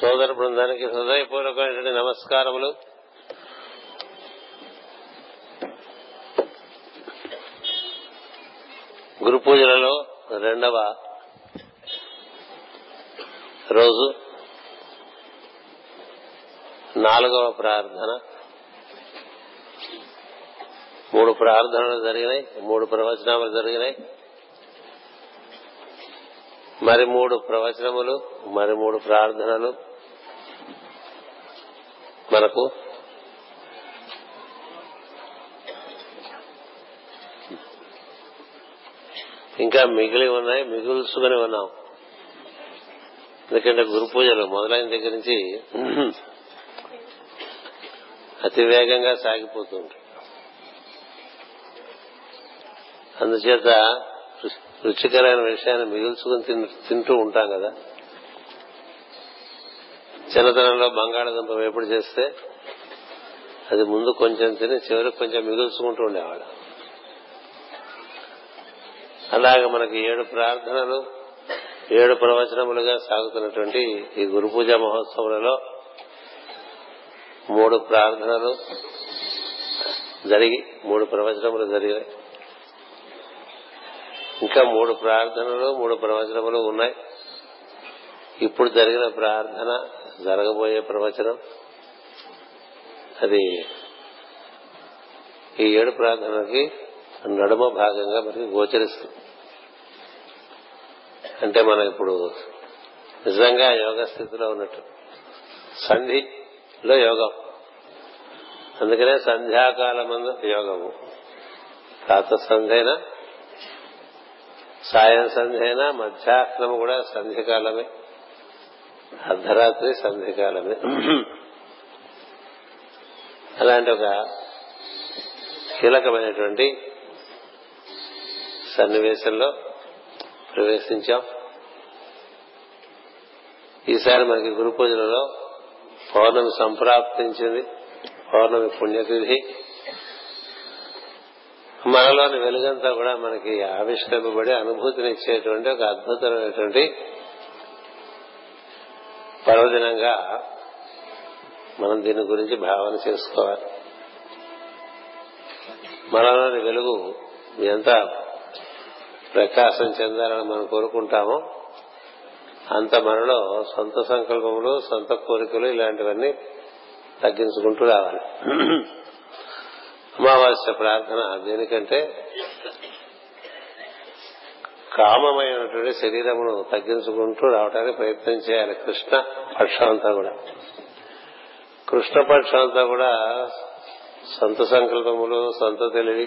సోదర బృందానికి హృదయపూర్వకమైనటువంటి నమస్కారములు. గురు పూజలలో రెండవ రోజు నాలుగవ ప్రార్థన మూడు ప్రార్థనలు జరిగినాయి మూడు ప్రవచనాలు జరిగినాయి. మరి మూడు ప్రవచనములు మరి మూడు ప్రార్థనలు మనకు ఇంకా మిగిలి ఉన్నాయి మిగుల్చుకుని ఉన్నాం. ఎందుకంటే గురు పూజలు మొదలైన దగ్గర నుంచి అతి వేగంగా సాగిపోతుంటాయి అందుచేత రుచికరమైన విషయాన్ని మిగుల్చుకుని తింటూ ఉంటాం కదా. చిన్నతనంలో బంగాళదుంప వేపుడు చేస్తే అది ముందు కొంచెం తిని చివరికి కొంచెం మిగుల్చుకుంటూ ఉండేవాడు. అలాగే మనకి ఏడు ప్రార్థనలు ఏడు ప్రవచనములుగా సాగుతున్నటువంటి ఈ గురు పూజ మహోత్సవాలలో మూడు ప్రార్థనలు జరిగి మూడు ప్రవచనములు జరిగాయి. ఇంకా మూడు ప్రార్థనలు మూడు ప్రవచనములు ఉన్నాయి. ఇప్పుడు జరిగిన ప్రార్థన జరగబోయే ప్రవచనం. అది ఈ ఏడు ప్రార్థనలకి నడుమ భాగంగా మనకి గోచరిస్తుంది. అంటే మనం ఇప్పుడు నిజంగా యోగ స్థితిలో ఉన్నట్టు. సంధిలో యోగం. అందుకనే సంధ్యాకాలమందు యోగము. ప్రాత సంధైన? సాయం సంధ్య అయినా మధ్యాహ్నం కూడా సంధ్యకాలమే. అర్ధరాత్రి సంధ్యకాలమే. అలాంటి ఒక కీలకమైనటువంటి సన్నివేశంలో ప్రవేశించాం. ఈసారి మనకి గురు పూజలలో పౌర్ణమి సంప్రాప్తించింది పౌర్ణమి పుణ్యతిథి. మనలోని వెలుగంతా కూడా మనకి ఆవిష్కరింపబడి అనుభూతినిచ్చేటువంటి ఒక అద్భుతమైనటువంటి పర్వదినంగా మనం దీని గురించి భావన చేసుకోవాలి. మనలోని వెలుగు ఎంత ప్రకాశం చెందాలని మనం కోరుకుంటామో అంత మనలో సొంత సంకల్పములు సొంత కోరికలు ఇలాంటివన్నీ తగ్గించుకుంటూ రావాలి. అమావాస్య ప్రార్థన దేనికంటే కామమైనటువంటి శరీరమును తగ్గించుకుంటూ రావడానికి ప్రయత్నం చేయాలి. కృష్ణ పక్షం అంతా కూడా. కృష్ణ పక్షం అంతా కూడా సొంత సంకల్పములు సొంత తెలివి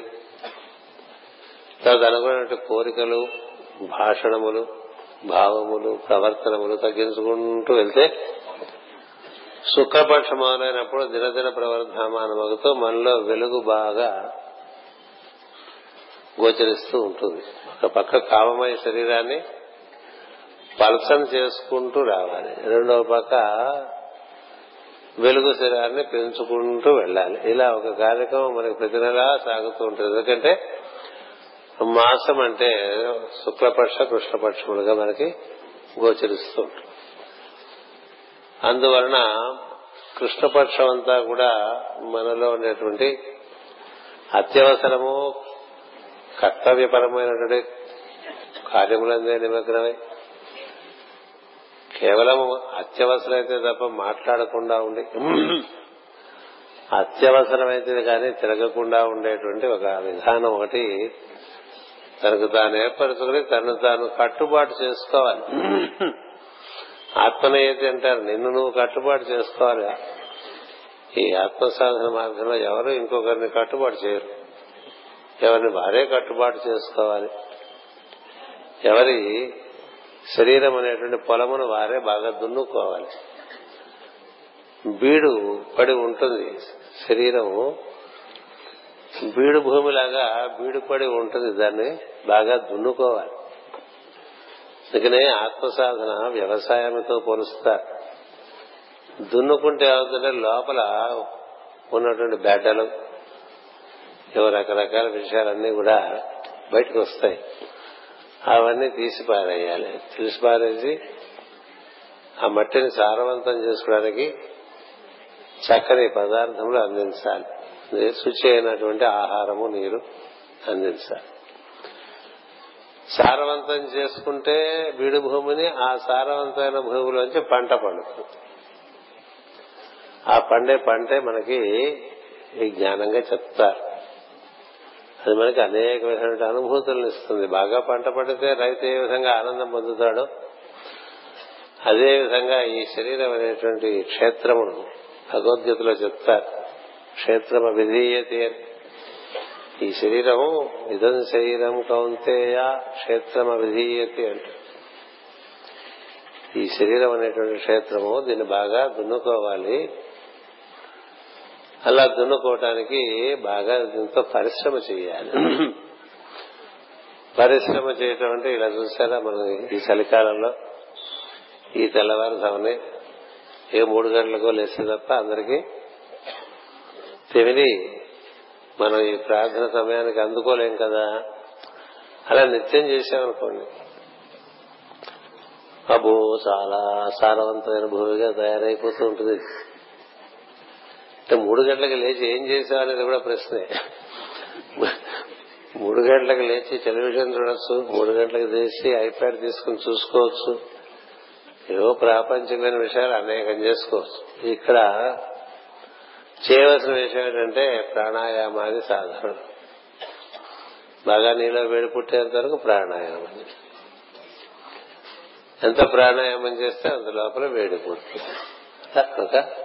తదనుగుణమైన కోరికలు భాషణములు భావములు ప్రవర్తనములు తగ్గించుకుంటూ వెళ్తే శుక్రపక్షం మొదలైనప్పుడు దినదిన ప్రవర్ధమానమగుతూ మనలో వెలుగు బాగా గోచరిస్తూ ఉంటుంది. ఒక పక్క కామమయ శరీరాన్ని పలసన చేసుకుంటూ రావాలి. రెండవ పక్క వెలుగు శరీరాన్ని పెంచుకుంటూ వెళ్ళాలి. ఇలా ఒక కార్యక్రమం మనకి ప్రతి నెలా సాగుతూ ఉంటుంది. ఎందుకంటే మాసం అంటే శుక్లపక్ష కృష్ణపక్షములుగా మనకి గోచరిస్తూ ఉంటుంది. అందువలన కృష్ణపక్షం అంతా కూడా మనలో ఉండేటువంటి అత్యవసరము కర్తవ్యపరమైనటువంటి కార్యములందే నిమగ్నమై. కేవలం అత్యవసరమైతే తప్ప మాట్లాడకుండా ఉండి అత్యవసరమైతే కానీ తిరగకుండా ఉండేటువంటి ఒక విధానం ఒకటి తనకు తాను ఏర్పరచుకుని తను తాను కట్టుబాటు చేసుకోవాలి. ఆత్మనీయత అంటారు నిన్ను నువ్వు కట్టుబాటు చేసుకోవాలి ఈ ఆత్మ సాధన మార్గంలో ఎవరు ఇంకొకరిని కట్టుబాటు చేయరు. ఎవరిని వారే కట్టుబాటు చేసుకోవాలి. ఎవరి శరీరం అనేటువంటి పొలమును వారే బాగా దున్నుకోవాలి. బీడు పడి ఉంటుంది. శరీరము బీడు భూమిలాగా బీడు పడి ఉంటుంది. దాన్ని బాగా దున్నుకోవాలి. అందుకనే ఆత్మ సాధన వ్యవసాయంతో పోలుస్తారు. దున్నుకుంటే అవుతుంటే లోపల ఉన్నటువంటి బెడ్డలు ఏవో రకరకాల విషయాలన్నీ కూడా బయటకు వస్తాయి అవన్నీ తీసి పారేయాలి. తీసి పారేసి ఆ మట్టిని సారవంతం చేసుకోవడానికి చక్కని పదార్థములు అందించాలి. శుచి అయినటువంటి ఆహారము నీరు అందించాలి. సారవంతం చేసుకుంటే బీడు భూమిని ఆ సారవంతమైన భూమిలోంచి పంట పండుతుంది. ఆ పండే పంటే మనకి ఈ జ్ఞానంగా చెప్తారు. అది మనకి అనేక విధమైన అనుభూతులను ఇస్తుంది. బాగా పంట పడితే రైతు ఏ విధంగా ఆనందం పొందుతాడో అదే విధంగా ఈ శరీరం అనేటువంటి క్షేత్రమును భగవద్గీతలో చెప్తారు. క్షేత్రమ విధీయతే. ఈ శరీరము ఇదం శరీరం కౌంతేయ క్షేత్రమ విధీయతి అంటే ఈ శరీరం అనేటువంటి క్షేత్రము దీన్ని బాగా దున్నుకోవాలి. అలా దున్నుకోవటానికి బాగా దీంతో పరిశ్రమ చేయాలి. పరిశ్రమ చేయటం అంటే ఇలా చూసారా మనం ఈ చలికాలంలో? ఈ తెల్లవారుజామునే ఏ మూడు గంటలకో లేస్తే తప్ప అందరికీ తిమిడి మనం ఈ ప్రార్థన సమయానికి అందుకోలేం కదా? అలా నిత్యం చేశామనుకోండి. అబ్బో చాలా సారవంతమైన భూమిగా తయారైపోతూ ఉంటుంది. అంటే మూడు గంటలకు లేచి ఏం చేసావు అనేది కూడా ప్రశ్నే. మూడు గంటలకు లేచి టెలివిజన్ చూడొచ్చు మూడు గంటలకు చేసి ఐప్యాడ్ తీసుకుని చూసుకోవచ్చు. ఏవో ప్రాపంచికమైన విషయాలు అనేకం చేసుకోవచ్చు. ఇక్కడ చేయవలసిన విషయం ఏంటంటే ప్రాణాయామాది సాధారణం బాగా నీలో వేడి పుట్టేంత వరకు ప్రాణాయామం. ఎంత ప్రాణాయామం చేస్తే అంత లోపల వేడి పుడుతుంది. ఒక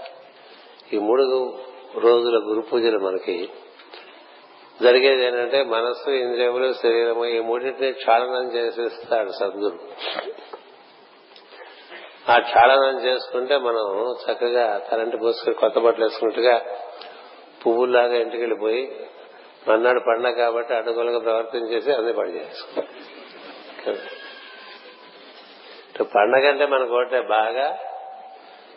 ఈ మూడు రోజుల గురు పూజలు మనకి జరిగేది ఏంటంటే మనస్సు ఇంద్రియములు శరీరము ఈ మూడింటిని క్షాళనం చేసేస్తాడు సద్గురు. ఆ క్షాళనం చేసుకుంటే మనం చక్కగా కరెంటు పోసుకుని కొత్త బట్టలు వేసుకున్నట్టుగా పువ్వుల్లాగా ఇంటికి వెళ్ళిపోయి మన్నాడు పండ కాబట్టి అడుగులుగా ప్రవర్తించేసి అన్ని పని చేసుకుంటాం పండగ అంటే మనకు ఒకటే బాగా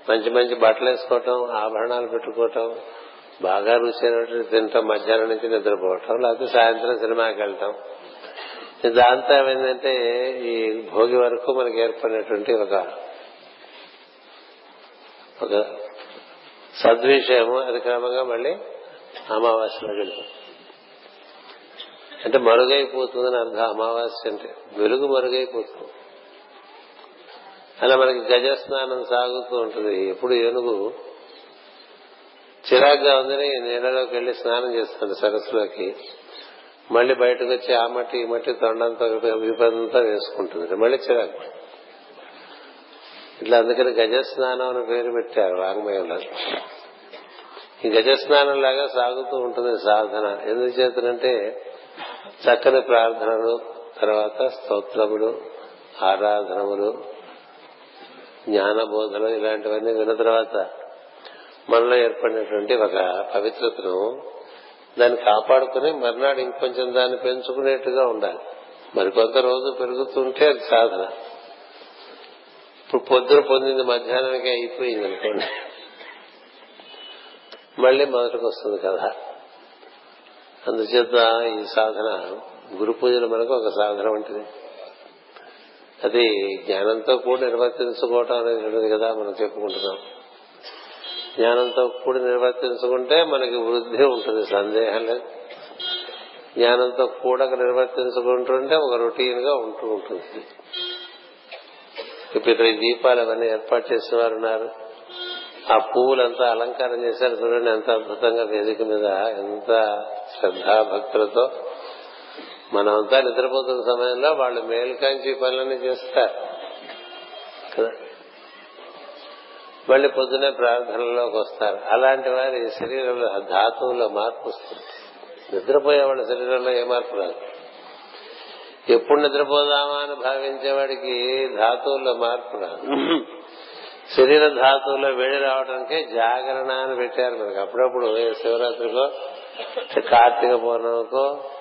మంచి మంచి బట్టలు వేసుకోవటం ఆభరణాలు పెట్టుకోవటం బాగా రుచి అయినట్టు తింటాం మధ్యాహ్నం నుంచి నిద్రపోవటం లేకపోతే సాయంత్రం సినిమాకి వెళ్తాం. దాంతో ఏమైందంటే ఈ భోగి వరకు మనకి ఏర్పడినటువంటి ఒక ఒక సద్విషయము. అది క్రమంగా మళ్ళీ అమావాస్యలోకి వెళ్తాం. అంటే మరుగైపోతుందని అర్థం. అమావాస్య అంటే వెలుగు మరుగైపోతుంది. అలా మనకి గజ స్నానం సాగుతూ ఉంటుంది. ఎప్పుడు ఏనుగు చిరాగ్గా ఉందని నీళ్ళలోకి వెళ్ళి స్నానం చేస్తుంది సరస్సులోకి. మళ్ళీ బయటకు వచ్చి ఆ మట్టి ఈ మట్టి తొండంతో విపదంతా వేసుకుంటుంది. మళ్ళీ చిరాకు. ఇట్లా అందుకని గజ స్నానం అని పేరు పెట్టారు వాంగ్మయంలో ఈ గజ స్నానం లాగా సాగుతూ ఉంటుంది సాధన. ఎందుచేతనంటే చక్కని ప్రార్థనలు తర్వాత స్తోత్రములు ఆరాధనములు జ్ఞాన బోధలు ఇలాంటివన్నీ విన్న తర్వాత మనలో ఏర్పడినటువంటి ఒక పవిత్రతను దాన్ని కాపాడుకుని మర్నాడు ఇంకొంచెం దాన్ని పెంచుకునేట్టుగా ఉండాలి. మరికొంత రోజు పెరుగుతుంటే అది సాధన. ఇప్పుడు పొద్దున పొందింది మధ్యాహ్నానికి అయిపోయింది అనుకోండి మళ్ళీ మొదటికి వస్తుంది కదా అందుచేత ఈ సాధన గురు పూజలు మనకు ఒక సాధన వంటిది. అది జ్ఞానంతో కూడా నిర్వర్తించుకోవటం అనేది కదా మనం చెప్పుకుంటున్నాం. జ్ఞానంతో కూడి నిర్వర్తించుకుంటే మనకి వృద్ధి ఉంటుంది సందేహం లేదు. జ్ఞానంతో కూడక నిర్వర్తించుకుంటుంటే ఒక రొటీన్గా ఉంటూ ఉంటుంది. ఇప్పుడు ఇక్కడ ఈ దీపాలు అవన్నీ ఏర్పాటు చేసిన వారు ఉన్నారు. ఆ పువ్వులంతా అలంకారం చేశారు చూడండి ఎంత అద్భుతంగా వేదిక మీద ఎంత శ్రద్ధాభక్తులతో. మనమంతా నిద్రపోతున్న సమయంలో వాళ్ళు మేల్కాంచి పనులన్నీ చేస్తారు. కదా? మళ్ళీ పొద్దునే ప్రార్థనలోకి వస్తారు. అలాంటి వారి శరీరంలో ధాతువులో మార్పు వస్తుంది. నిద్రపోయే వాళ్ళ శరీరంలో ఏ మార్పు రాదు. ఎప్పుడు నిద్రపోదామా అని భావించేవాడికి ధాతువుల్లో మార్పు రాదు. శరీర ధాతువులో వేడి రావడానికే జాగరణ అని పెట్టారు మనకి. అప్పుడప్పుడు శివరాత్రికో కార్తీక పౌర్ణమికో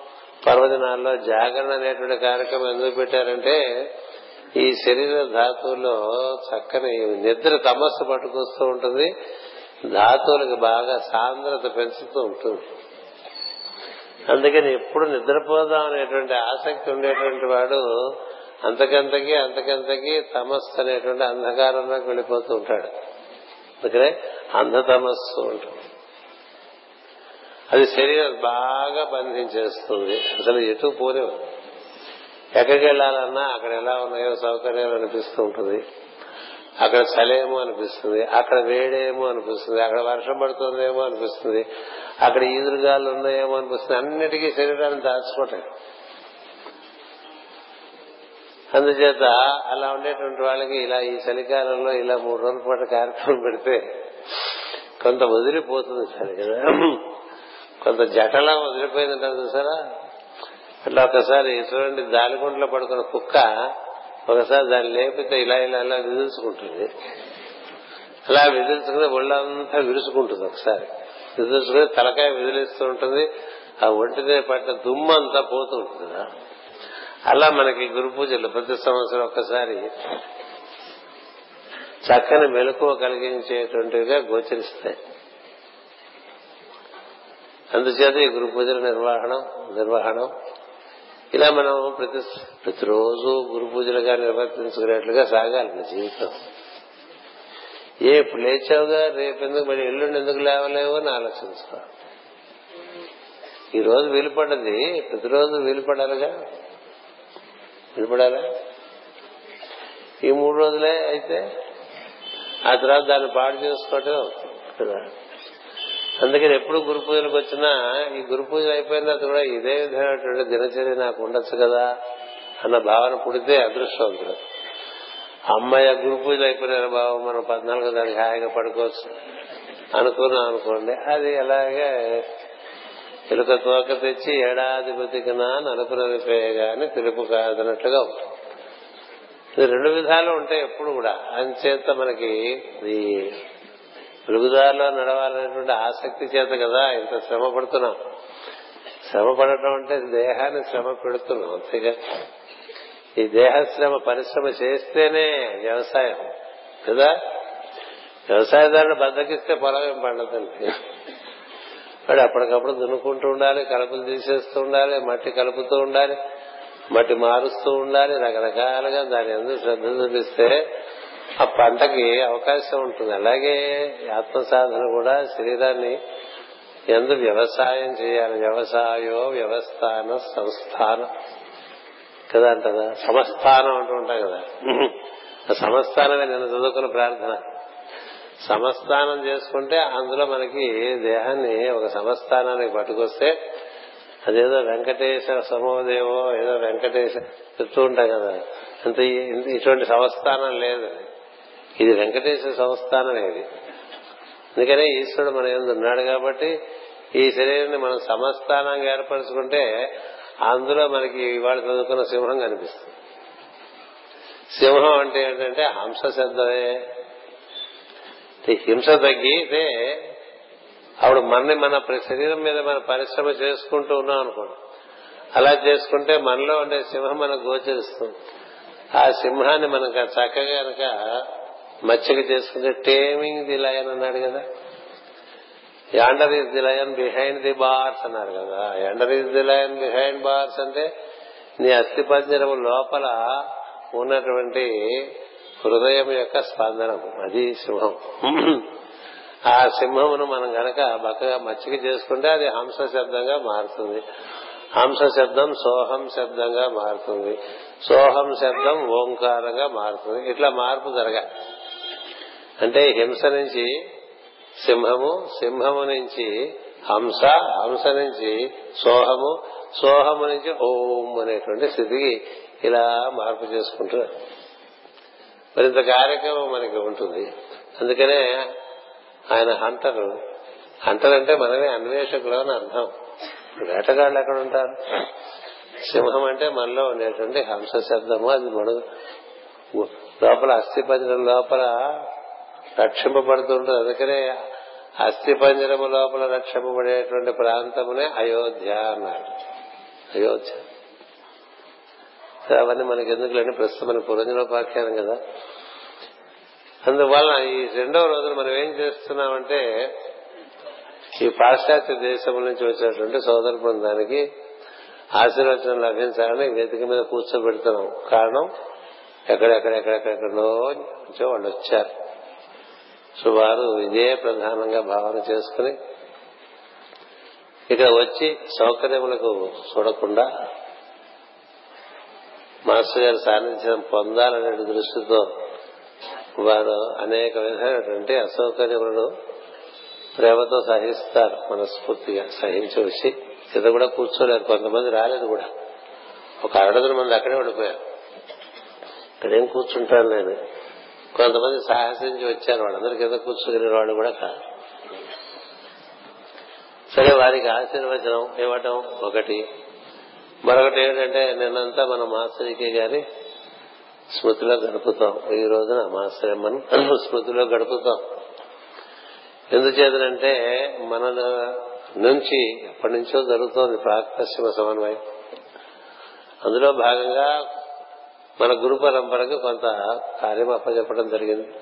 పర్వదినాల్లో జాగరణ అనేటువంటి కార్యక్రమం ఎందుకు పెట్టారంటే ఈ శరీర ధాతువులో చక్కని నిద్ర తమస్సు పట్టుకొస్తూ ఉంటుంది. ధాతువులకు బాగా సాంద్రత పెంచుతూ ఉంటుంది. అందుకని ఎప్పుడు నిద్రపోదాం అనేటువంటి ఆసక్తి ఉండేటువంటి వాడు అంతకంతకి అంతకంతకి తమస్సు అనేటువంటి అంధకారంలోకి వెళ్ళిపోతూ ఉంటాడు. అందుకనే అంధతమస్సు ఉంటుంది అది శరీరం బాగా బంధించేస్తుంది. అసలు ఎటు పోలేవు ఎక్కడికి వెళ్ళాలన్నా అక్కడ ఎలా ఉన్నాయో సౌకర్యాలు అనిపిస్తూ ఉంటుంది. అక్కడ చలేమో అనిపిస్తుంది. అక్కడ వేడేమో అనిపిస్తుంది. అక్కడ వర్షం పడుతుందేమో అనిపిస్తుంది. అక్కడ ఈదురుగాలు ఉన్నాయేమో అనిపిస్తుంది. అన్నిటికీ శరీరాన్ని దాచుకోవటం. అందుచేత అలా ఉండేటువంటి వాళ్ళకి ఇలా ఈ చలికాలంలో ఇలా మూడు రోజుల పాటు కార్యక్రమం పెడితే కొంత వదిలిపోతుంది సరే కదా. కొంత జటలా వదిలిపోయిందంటారు చూసారా? అట్లా ఒకసారి చూడండి దాలిగుంట్లో పడుకున్న కుక్క ఒకసారి దాన్ని లేపితే ఇలా ఇలా ఇలా విదిల్చుకుంటుంది. అలా విదిల్చుకుని ఒళ్ళంతా విరుచుకుంటుంది ఒకసారి. విదిల్చుకుని తలకాయ విదిలిస్తూ ఉంటుంది ఆ ఒంటినే పట్టిన దుమ్మంతా పోతూ ఉంటుంది. అలా మనకి గురు పూజలు ప్రతి సంవత్సరం ఒక్కసారి చక్కని మెలకువ కలిగించేటువంటివిగా గోచరిస్తాయి. అందుచేత ఈ గురు పూజల నిర్వహణం నిర్వహణం. ఇలా మనం ప్రతి ప్రతిరోజు గురు పూజలుగా నిర్వర్తించుకునేట్లుగా సాగాలి మన జీవితం. ఏ ఇప్పుడు లేచావుగా రేపు ఎందుకు మరి ఎల్లుండి ఎందుకు లేవలేవు అని ఆలోచించుకోవాలి. ఈ రోజు వీలు పడ్డది ప్రతిరోజు వీలు పడాలిగా వీలుపడాలా? ఈ మూడు రోజులే అయితే ఆ తర్వాత దాన్ని పాడు చేసుకోవటం కదా అందుకని ఎప్పుడు గురు పూజలకు వచ్చినా ఈ గురు పూజలు అయిపోయిన తర్వాత కూడా ఇదే విధమైనటువంటి దినచర్య నాకు ఉండొచ్చు కదా అన్న భావన పుడితే అదృష్టవంతుడు. అమ్మాయి గురు పూజలు అయిపోయినారు బాబు మనం పద్నాలుగో దానికి హాయిగా పడుకోవచ్చు. అనుకున్నాం అనుకోండి. అది అలాగే ఎలుక తోక తెచ్చి ఏడాది బతికినా నలుపునది పేయగానే తెలుపు కాదన్నట్లుగా ఉంటుంది. రెండు విధాలు ఉంటాయి ఎప్పుడు కూడా. అంచేత మనకి ఈ వెలుగుదారిలో నడవాలనేటువంటి ఆసక్తి చేత కదా ఇంత శ్రమ పడుతున్నాం. శ్రమ పడటం అంటే దేహాన్ని శ్రమ పెడుతున్నాం అంతేగా? ఈ దేహశ్రమ పరిశ్రమ చేస్తేనే వ్యవసాయం కదా? వ్యవసాయదారుడు బద్దకిస్తే పొలం ఏం పండదండి? వాడు అప్పటికప్పుడు దున్నుకుంటూ ఉండాలి కలుపులు తీసేస్తూ ఉండాలి మట్టి కలుపుతూ ఉండాలి మట్టి మారుస్తూ ఉండాలి రకరకాలుగా దాని ఎందుకు శ్రద్ధ చూపిస్తే ఆ పంటకి అవకాశం ఉంటుంది. అలాగే ఆత్మ సాధన కూడా శరీరాన్ని ఎందు వ్యవసాయం చేయాలి. వ్యవసాయో వ్యవస్థాన సంస్థానం. కదా అంటదా సమస్థానం అంటూ ఉంటాం కదా. ఆ సమస్థానమే నేను చదువుకున్న ప్రార్థన. సమస్థానం చేసుకుంటే అందులో మనకి దేహాన్ని ఒక సమస్థానానికి పట్టుకొస్తే అదేదో వెంకటేశ సమోదేవో ఏదో వెంకటేశ చెప్తూ ఉంటాం కదా. అంత ఇటువంటి సంస్థానం లేదు. ఇది వెంకటేశ్వర సంస్థానం ఇది అందుకనే ఈశ్వరుడు మన ఎందు ఉన్నాడు కాబట్టి ఈ శరీరాన్ని మనం సమస్థానంగా ఏర్పరచుకుంటే అందులో మనకి ఇవాళ చదువుకున్న సింహం కనిపిస్తుంది. సింహం అంటే ఏంటంటే హంస శబ్దమే. హింస తగ్గితే అప్పుడు మనని మన శరీరం మీద మన పరిశ్రమ చేసుకుంటూ ఉన్నాం అనుకోండి. అలా చేసుకుంటే మనలో ఉండే సింహం మనకు గోచరిస్తుంది. ఆ సింహాన్ని మనం చక్కగా కనుక మచ్చిక చేసుకుంటే టేమింగ్ ది లయన్ అన్నాడు కదా. Yonder is the lion behind the bars అన్నారు కదా. Yonder is the lion behind bars అంటే నీ అస్థి పంజరం లోపల ఉన్నటువంటి హృదయం యొక్క స్పందనం. అది సింహం. ఆ సింహమును మనం గనక బక్కగా మచ్చిక చేసుకుంటే అది హంస శబ్దంగా మారుతుంది. హంస శబ్దం సోహం శబ్దంగా మారుతుంది. సోహం శబ్దం ఓంకారంగా మారుతుంది. ఇట్లా మార్పు జరగాలి. అంటే హింస నుంచి సింహము సింహము నుంచి హంస హంస నుంచి సోహము సోహము నుంచి ఓం అనేటువంటి స్థితికి ఇలా మార్పు చేసుకుంటారు మరింత కార్యక్రమం మనకి ఉంటుంది. అందుకనే ఆయన హంటరు. హంటర్ అంటే మనమే అన్వేషకులు అని అర్థం. వేటగాళ్ళు ఎక్కడ ఉంటారు? సింహం అంటే మనలో ఉండేటువంటి హంస శబ్దము అది మన లోపల అస్థి లోపల రక్షింపబడుతుంటుంది అందుకనే అస్థిపంజరము లోపల రక్షింపబడేటువంటి ప్రాంతమునే అయోధ్య అన్నాడు అయోధ్య. అవన్నీ మనకి ఎందుకులేని ప్రస్తుతం మన పురంజనోపాఖ్యానం కదా. అందువల్ల ఈ రెండవ రోజున మనం ఏం చేస్తున్నామంటే ఈ పాశ్చాత్య దేశం నుంచి వచ్చినటువంటి సోదర బృందానికి ఆశీర్వచనం లభించాలని వేదిక మీద కూర్చోబెడుతున్నాం. కారణం ఎక్కడెక్కడెక్కడెక్కడెక్కడో వాళ్ళు వచ్చారు. సో వారు ఇదే ప్రధానంగా భావన చేసుకుని ఇక వచ్చి సౌకర్యములకు చూడకుండా మాస్టర్ గారి సాన్నిధ్యం పొందాలనే దృష్టితో వారు అనేక విధమైనటువంటి అసౌకర్యములను ప్రేమతో సహిస్తారు మనస్ఫూర్తిగా సహించి వచ్చి కింద కూడా కూర్చోలేరు కొంతమంది రాలేదు కూడా. ఒక అరడదన మంది అక్కడే ఉండిపోయారు. ఇక్కడేం కూర్చుంటాను నేను? కొంతమంది సాహసించి వచ్చారు వాళ్ళందరి కింద కూర్చుకునే వాళ్ళు కూడా కాదు సరే వారికి ఆశీర్వచనం ఇవ్వటం ఒకటి. మరొకటి ఏంటంటే నిన్నంతా మన మాస్టర్కి గారి స్మృతిలో గడుపుతాం. ఈ రోజున మాస్టర్ మనం స్మృతిలో గడుపుతాం. ఎందుచేతనంటే మన నుంచి ఎప్పటి నుంచో జరుగుతోంది ప్రాక్పశ్చిమ సమన్వయం. అందులో భాగంగా మన గురు పరంపరకు కొంత కార్యం అప్పచెప్పడం జరిగింది.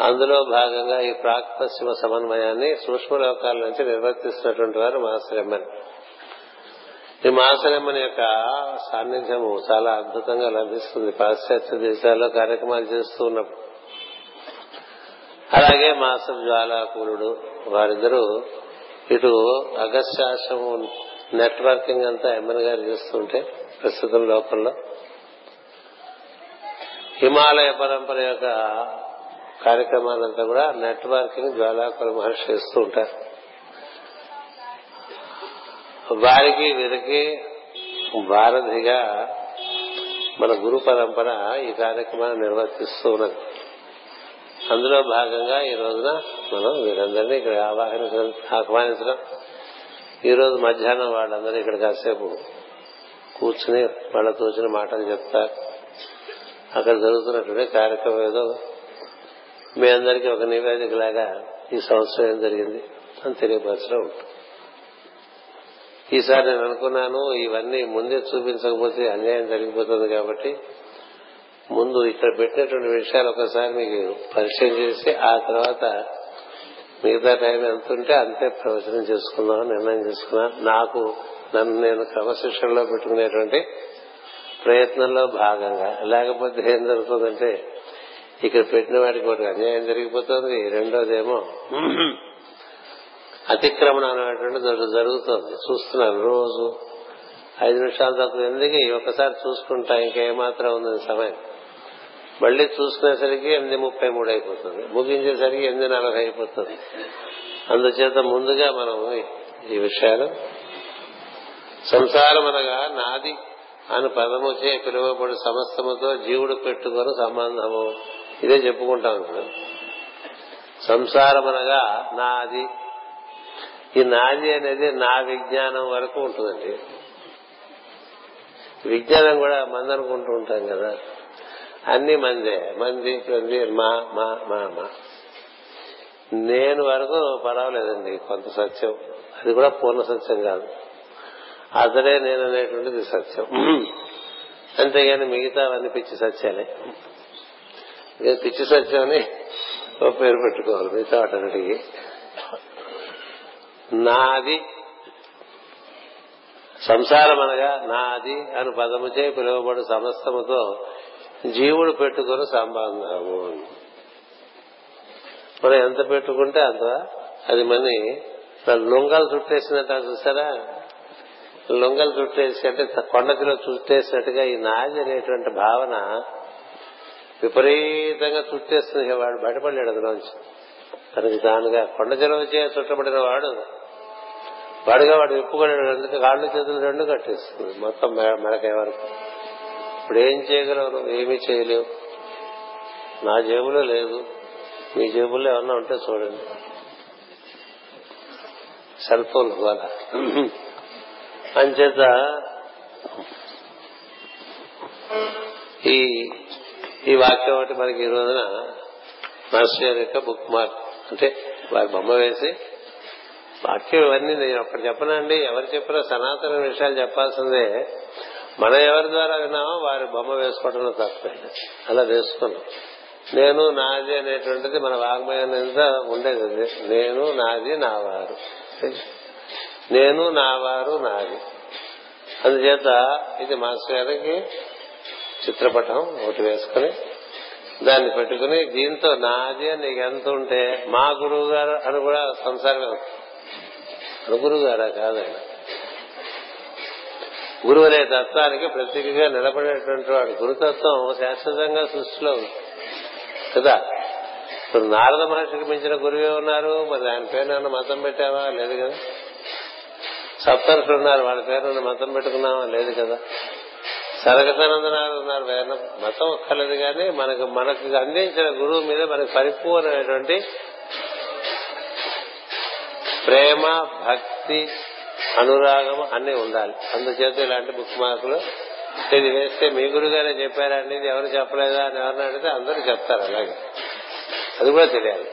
అందులో భాగంగా ఈ ప్రాక్ పశ్చిమ సమన్వయాన్ని సూక్ష్మ లోకాల నుంచి నిర్వర్తిస్తున్నటువంటి వారు మాసరెమ్మని ఈ మాసరెమ్మని యొక్క సాన్నిధ్యము చాలా అద్భుతంగా లభిస్తుంది. పాశ్చాత్య దేశాల్లో కార్యక్రమాలు చేస్తూ ఉన్నప్పుడు. అలాగే మాస జ్వాలాకులుడు వారిద్దరూ ఇటు అగస్త్యాశ్రమం నెట్వర్కింగ్ అంతా ఎమ్మెన్ గారు చేస్తుంటే ప్రస్తుతం లోకల్లో హిమాలయ పరంపర యొక్క కార్యక్రమాలంతా కూడా నెట్వర్కింగ్ జ్వాలాకుల మహర్షి చేస్తూ ఉంటారు. వారికి వీరికి వారధిగా మన గురు పరంపర ఈ కార్యక్రమాన్ని నిర్వర్తిస్తూ ఉన్నది. అందులో భాగంగా ఈ రోజున మనం వీరందరినీ ఇక్కడ ఆవాహన ఆహ్వానించడం. ఈ రోజు మధ్యాహ్నం వాళ్ళందరూ ఇక్కడ కాసేపు కూర్చుని వాళ్ళ తోచిన మాటలు చెప్తారు. అక్కడ జరుగుతున్నటువంటి కార్యక్రమం ఏదో మీ అందరికీ ఒక నివేదిక లాగా ఈ సంవత్సరం ఏం జరిగింది అని తెలియపరచడం ఉంటుంది. ఈసారి నేను అనుకున్నాను ఇవన్నీ ముందే చూపించకపోతే అన్యాయం జరిగిపోతుంది కాబట్టి ముందు ఇక్కడ పెట్టినటువంటి విషయాలు ఒకసారి మీకు పరిచయం చేసి ఆ తర్వాత మిగతా టైం ఎంత ఉంటే అంతే ప్రవచనం చేసుకుందాం నిర్ణయం చేసుకున్నాను. నాకు నన్ను నేను క్రమశిక్షణలో పెట్టుకునేటువంటి ప్రయత్నంలో భాగంగా. లేకపోతే ఏం జరుగుతుందంటే ఇక్కడ పెట్టిన వాటికి ఒకటి అన్యాయం జరిగిపోతుంది. రెండోదేమో అతిక్రమణ అనేటువంటి జరుగుతుంది. చూస్తున్నారు రోజు. ఐదు నిమిషాల తక్కువ ఎందుకు? ఒకసారి చూసుకుంటా ఇంకేమాత్రం ఉంది సమయం. మళ్ళీ చూసుకునేసరికి ఎనిమిది ముప్పై మూడు అయిపోతుంది. ముగించేసరికి ఎనిమిది నలభై అయిపోతుంది. అందుచేత ముందుగా మనం ఈ విషయాలు సంసారం అనగా నాది అని పదముచే పిలువబడి సమస్తముతో జీవుడు పెట్టుకొని సంబంధము. ఇదే చెప్పుకుంటాం ఇప్పుడు సంసారం అనగా నాది. ఈ నాది అనేది నా విజ్ఞానం వరకు ఉంటుందండి. విజ్ఞానం కూడా మంది అనుకుంటూ ఉంటాం కదా. అన్ని మందే. మంది మంది మా మా మా మా. నేను వరకు పర్వాలేదండి కొంత సత్యం. అది కూడా పూర్ణ సత్యం కాదు. అతడే నేను అనేటువంటిది సత్యం. అంతేగాని మిగతా అవన్నీ పిచ్చి సత్యాలే. పిచ్చి సత్యం అని ఓ పేరు పెట్టుకోవాలి మిగతా వాటన్నిటికి నాది సంసారం అనగా నాది అని పదముచే పిలువబడు సమస్తముతో జీవుడు పెట్టుకుని సంబంధము. మనం ఎంత పెట్టుకుంటే అంత? అది మని. లొంగలు చుట్టేసినట్టు చూసారా లొంగలు చుట్టేసి అంటే కొండకిలో చుట్టేసినట్టుగా ఈ నాది అనేటువంటి భావన విపరీతంగా చుట్టేస్తుంది. వాడు బయటపడలేడు అందులోంచి. తనకి తానుగా కొండ చెలవు చుట్టబడిన వాడు వాడుగా వాడు విప్పుకోలేడు. అందుకే కాళ్ళు చేతులు రెండు కట్టేస్తుంది. మొత్తం మెడకాయ వరకు. ఇప్పుడు ఏం చేయగలవు నువ్వు? ఏమీ చేయలేవు. నా జేబులో లేదు. మీ జేబుల్లో ఏమన్నా ఉంటే చూడండి. సెల్ ఫోన్ ద్వారా. అంచేత ఈ ఈ వాక్యం ఒకటి మనకి ఈ రోజున మాస్టర్ యొక్క బుక్ మార్క్ అంటే వారి బొమ్మ వేసి వాక్యం ఇవన్నీ నేను అప్పుడు చెప్పనండి ఎవరు చెప్పినా సనాతన విషయాలు చెప్పాల్సిందే. మనం ఎవరి ద్వారా విన్నామో వారి బొమ్మ వేసుకోవడంలో తప్పండి అలా వేసుకున్నాం. నేను నాది అనేటువంటిది మన వాగ్మయం ఉండేది. నేను నాది నా వారు. నేను నా వారు నాది అందుచేత ఇది మాస్టర్ గారికి చిత్రపటం ఒకటి వేసుకుని దాన్ని పెట్టుకుని దీంతో నాది అని నీకు ఎంత ఉంటే మా గురువు గారు అని కూడా సంసారం మన గురువు గారా కాదండి గురువు అనే తత్వానికి ప్రతీకగా నిలబడేటువంటి వాడు. గురుతత్వం శాశ్వతంగా సృష్టిలో కదా? ఇప్పుడు నారద మహర్షికి మించిన గురువే ఉన్నారు. మరి ఆయన పేరు మతం పెట్టావా? లేదు కదా? సప్తర్షులు ఉన్నారు వాళ్ళ పేరు మతం పెట్టుకున్నావా లేదు కదా. సరగతనందనాలు ఉన్నారు వేరే మతం ఒక్కలేదు కానీ మనకు మనకు అందించిన గురువు మీద మనకు పరిపూర్ణమైనటువంటి ప్రేమ భక్తి అనురాగం అన్ని ఉండాలి. అందుచేత ఇలాంటి బుక్ మార్కులు ఇది వేస్తే మీ గురుగారే చెప్పారండి ఇది ఎవరు చెప్పలేదా అని ఎవరిని అడిగితే అందరూ చెప్తారు అలాగే. అది కూడా తెలియాలి.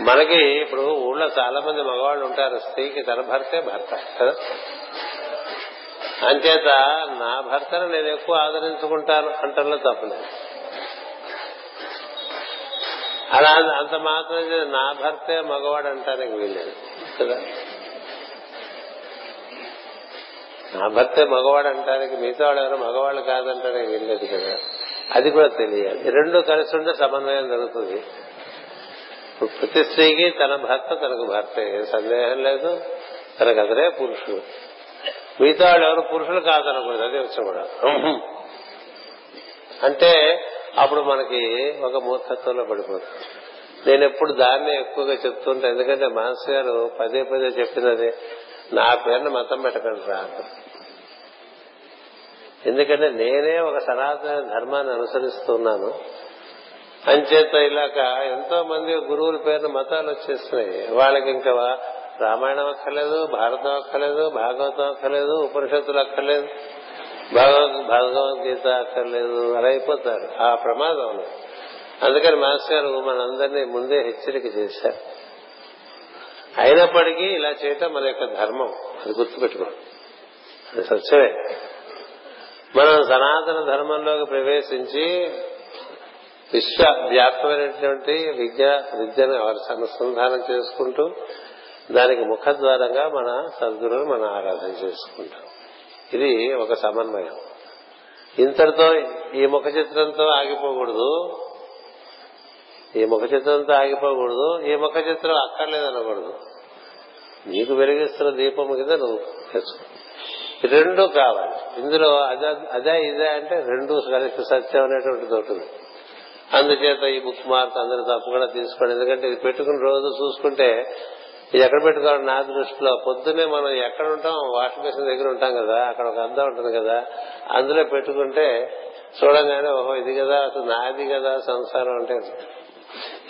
మనకి ఇప్పుడు ఊళ్ళో చాలా మంది మగవాళ్ళు ఉంటారు. స్త్రీకి తన భర్తే భర్త. కదా అంచేత నా భర్తను నేను ఎక్కువ ఆదరించుకుంటాను అంటంలో తప్పలేదు అలా అంత మాత్రం నా భర్తే మగవాడు అంటానికి వీల్లేదు. కదా? నా భర్తే మగవాడు అంటానికి మిగతా వాళ్ళు ఎవరు మగవాళ్ళు కాదంటానికి వీల్లేదు కదా? అది కూడా తెలియాలి. రెండు కలిసి ఉంటే సమన్వయం జరుగుతుంది. ప్రతి స్త్రీకి తన భర్త తనకు భర్త. సందేహం లేదు. తనకు అతనే పురుషుడు. మిగతా వాళ్ళు ఎవరు పురుషులు కాదనకూడదు. అదే వచ్చి కూడా అంటే అప్పుడు మనకి ఒక మూర్ఖత్వంలో పడిపోతుంది నేను ఎప్పుడు దాన్ని ఎక్కువగా చెప్తుంటా. ఎందుకంటే మాస్ గారు పదే పదే చెప్పినది నా పేరును మతం పెట్టకండి రా ఎందుకంటే నేనే ఒక సనాతన ధర్మాన్ని అనుసరిస్తున్నాను. అంచేత ఇలాక ఎంతో మంది గురువుల పేరున మతాలు వచ్చేస్తున్నాయి. వాళ్ళకి ఇంకా రామాయణం అక్కర్లేదు భారతం అక్కర్లేదు భాగవతం అక్కర్లేదు ఉపనిషత్తులు అక్కర్లేదు భగవద్గీత అక్కర్లేదు అలా అయిపోతారు. ఆ ప్రమాదం ఉంది. అందుకని మాస్టర్ గారు మనందరినీ ముందే హెచ్చరిక చేశారు. అయినప్పటికీ ఇలా చేయటం మన యొక్క ధర్మం. అది గుర్తుపెట్టుకోండి. అది సత్యమే. మనం సనాతన ధర్మంలోకి ప్రవేశించి విశ్వ వ్యాప్తమైనటువంటి విద్య విద్యను అనుసంధానం చేసుకుంటూ దానికి ముఖద్వారంగా మన సద్గురువును మనం ఆరాధన చేసుకుంటాం ఇది ఒక సమన్వయం. ఇంతటితో ఈ ముఖ చిత్రంతో ఆగిపోకూడదు. ఈ ముఖ చిత్రంతో ఆగిపోకూడదు. ఈ ముఖ చిత్రం అక్కర్లేదనకూడదు. నీకు వెలిగిస్తున్న దీపం కింద నువ్వు తెచ్చుకో. రెండు కావాలి. ఇందులో అదే అదే ఇదే అంటే రెండు కలిసి సత్యం అనేటువంటిది ఉంటుంది అందుచేత ఈ బుక్ మార్క్ అందరూ తప్పకుండా తీసుకోండి. ఎందుకంటే ఇది పెట్టుకుని రోజు చూసుకుంటే ఇది ఎక్కడ పెట్టుకోవాలి నా దృష్టిలో పొద్దున్నే మనం ఎక్కడ ఉంటాం వాషింగ్ మెషిన్ దగ్గర ఉంటాం కదా అక్కడ ఒక అద్దం ఉంటుంది కదా అందులో పెట్టుకుంటే చూడంగానే ఓహో ఇది కదా అసలు నాది కదా సంసారం అంటే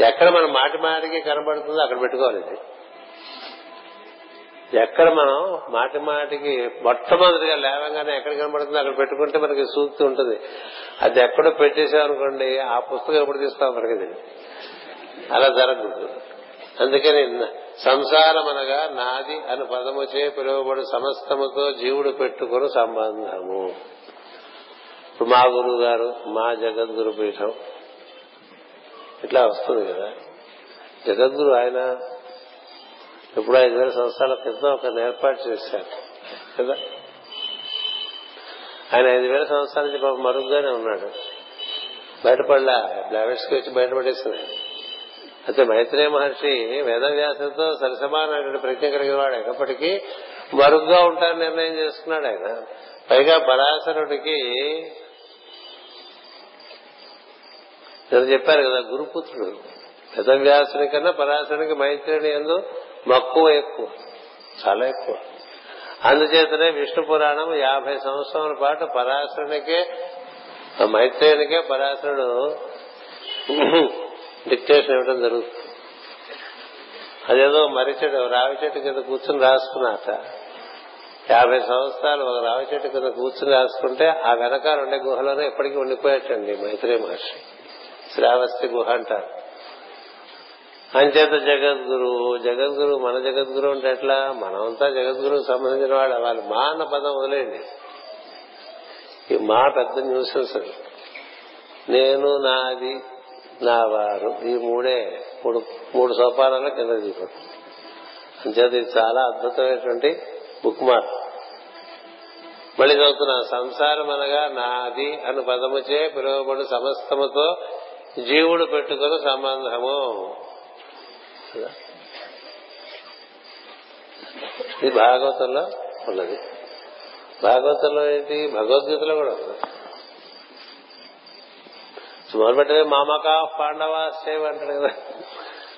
ఎక్కడ మనం మాటి మాటికి కనబడుతుందో అక్కడ పెట్టుకోవాలి ఇది. ఎక్కడ మనం మాటి మాటికి మొట్టమొదటిగా లేవగానే ఎక్కడ కనబడుతుందో అక్కడ పెట్టుకుంటే మనకి సూక్తి ఉంటుంది. అది ఎక్కడో పెట్టేసామనుకోండి ఆ పుస్తకం ఎప్పుడు తీస్తాం మనకి అలా జరగదు అందుకని సంసారం అనగా నాది అని పదముచే పిలువబడు సమస్తముతో జీవుడు పెట్టుకుని సంబంధము. ఇప్పుడు మా గురువు గారు మా జగద్గురు పీఠం ఇట్లా వస్తుంది కదా. జగద్గురు ఆయన ఇప్పుడు ఐదు వేల సంవత్సరాల క్రితం ఒక ఏర్పాటు చేశారు కదా? ఆయన ఐదు వేల సంవత్సరాల నుంచి పాపం మరుగుగానే ఉన్నాడు. బయటపడలా బ్లావెట్స్కి వచ్చి బయటపడేసినాయి అయితే మైత్రేయ మహర్షి వేదవ్యాసంతో సరిసమానమైన ప్రజ్ఞ కలిగిన వాడు అయినప్పటికీ మరుగ్గా ఉంటారని నిర్ణయం చేసుకున్నాడు ఆయన. పైగా పరాశరుడికి నేను చెప్పారు కదా గురుపుత్రుడు. వేదవ్యాసుని కన్నా పరాశరుడికి మైత్రేయుని ఎందు మక్కువ ఎక్కువ. చాలా ఎక్కువ. అందుచేతనే విష్ణు పురాణం యాభై సంవత్సరాల పాటు పరాశరునికే మైత్రేయునికే పరాశరుడు డిక్టేషన్ ఇవ్వడం జరుగుతుంది. అదేదో మర్రి చెట్టు రావి చెట్టు కింద కూర్చుని రాసుకున్నాక యాభై సంవత్సరాలు ఒక రావి చెట్టు కింద కూర్చుని రాసుకుంటే ఆ వెనకాల ఉండే గుహలోనే ఎప్పటికీ ఉండిపోయేటండి మైత్రేయ మహర్షి. శ్రావస్తి గుహ అంటారు. అంచేత జగద్గురు జగద్గురు మన జగద్గురు అంటే ఎట్లా? మనమంతా జగద్గురుకు సంబంధించిన వాడు వాళ్ళు మా అన్న పదం వదిలేయండి. ఈ మా పెద్ద న్యూసెన్స్ నేను నాది నా వారు ఈ మూడే మూడు మూడు సోపానాల కింద దీపం అంచేత ఇది చాలా అద్భుతమైనటువంటి బుక్ మార్క్ మళ్ళీ చదువుతున్నా సంసారం అనగా నాది అను పదముచే పిలువబడు సమస్తముతో జీవుడు పెట్టుకుని సంబంధము. ఇది భాగవతంలో ఉన్నది. భాగవతంలో ఏంటి? భగవద్గీతలో కూడా ఉన్నది మొదలుపెట్టేది మామక పాండవ సేవ్ అంటాడు కదా.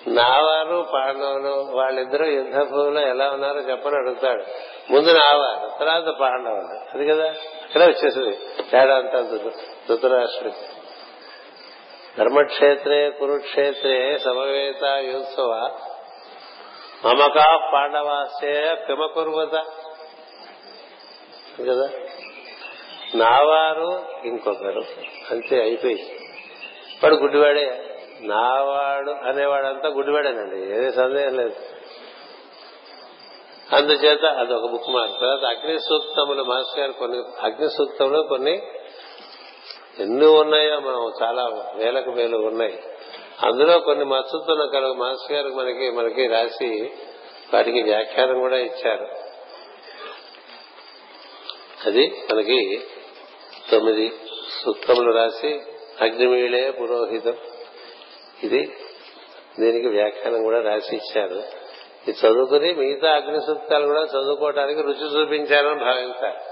నావారు పాండవులు వాళ్ళిద్దరూ యుద్ధ భూమిలో ఎలా ఉన్నారో చెప్పని అడుగుతాడు. ముందు నావారు తర్వాత పాండవులు. అది కదా? అక్కడే వచ్చేసింది. తేడా అంతా ధృతరాష్ట్రుడికి ధర్మక్షేత్రే కురుక్షేత్రే సమవేత యోత్సవ మమక పాండవాసే కిమకుర్వత కదా నావారు ఇంకొకరు. అంతే అయిపోయి. వాడు గుడ్డివాడే. నావాడు అనేవాడంతా గుడ్డివాడేనండి. ఏదే సందేహం లేదు. అందుచేత అదొక బుక్ మార్క్ తర్వాత అగ్ని సూక్తములు మాస్టర్ గారు కొన్ని అగ్ని సూక్తములు కొన్ని ఎన్ని ఉన్నాయో మనం చాలా వేలకు వేలు ఉన్నాయి. అందులో కొన్ని మచ్చుతున్న కలుగు మాస్టర్ గారు మనకి మనకి రాసి వాటికి వ్యాఖ్యానం కూడా ఇచ్చారు. అది మనకి తొమ్మిది సూక్తములు రాసి అగ్నిమీళే పురోహితం. ఇది దీనికి వ్యాఖ్యానం కూడా రాసి ఇచ్చారు. ఇది చదువుకుని మిగతా అగ్ని సూక్తాలు కూడా చదువుకోవడానికి రుచి చూపించారని భావించారు.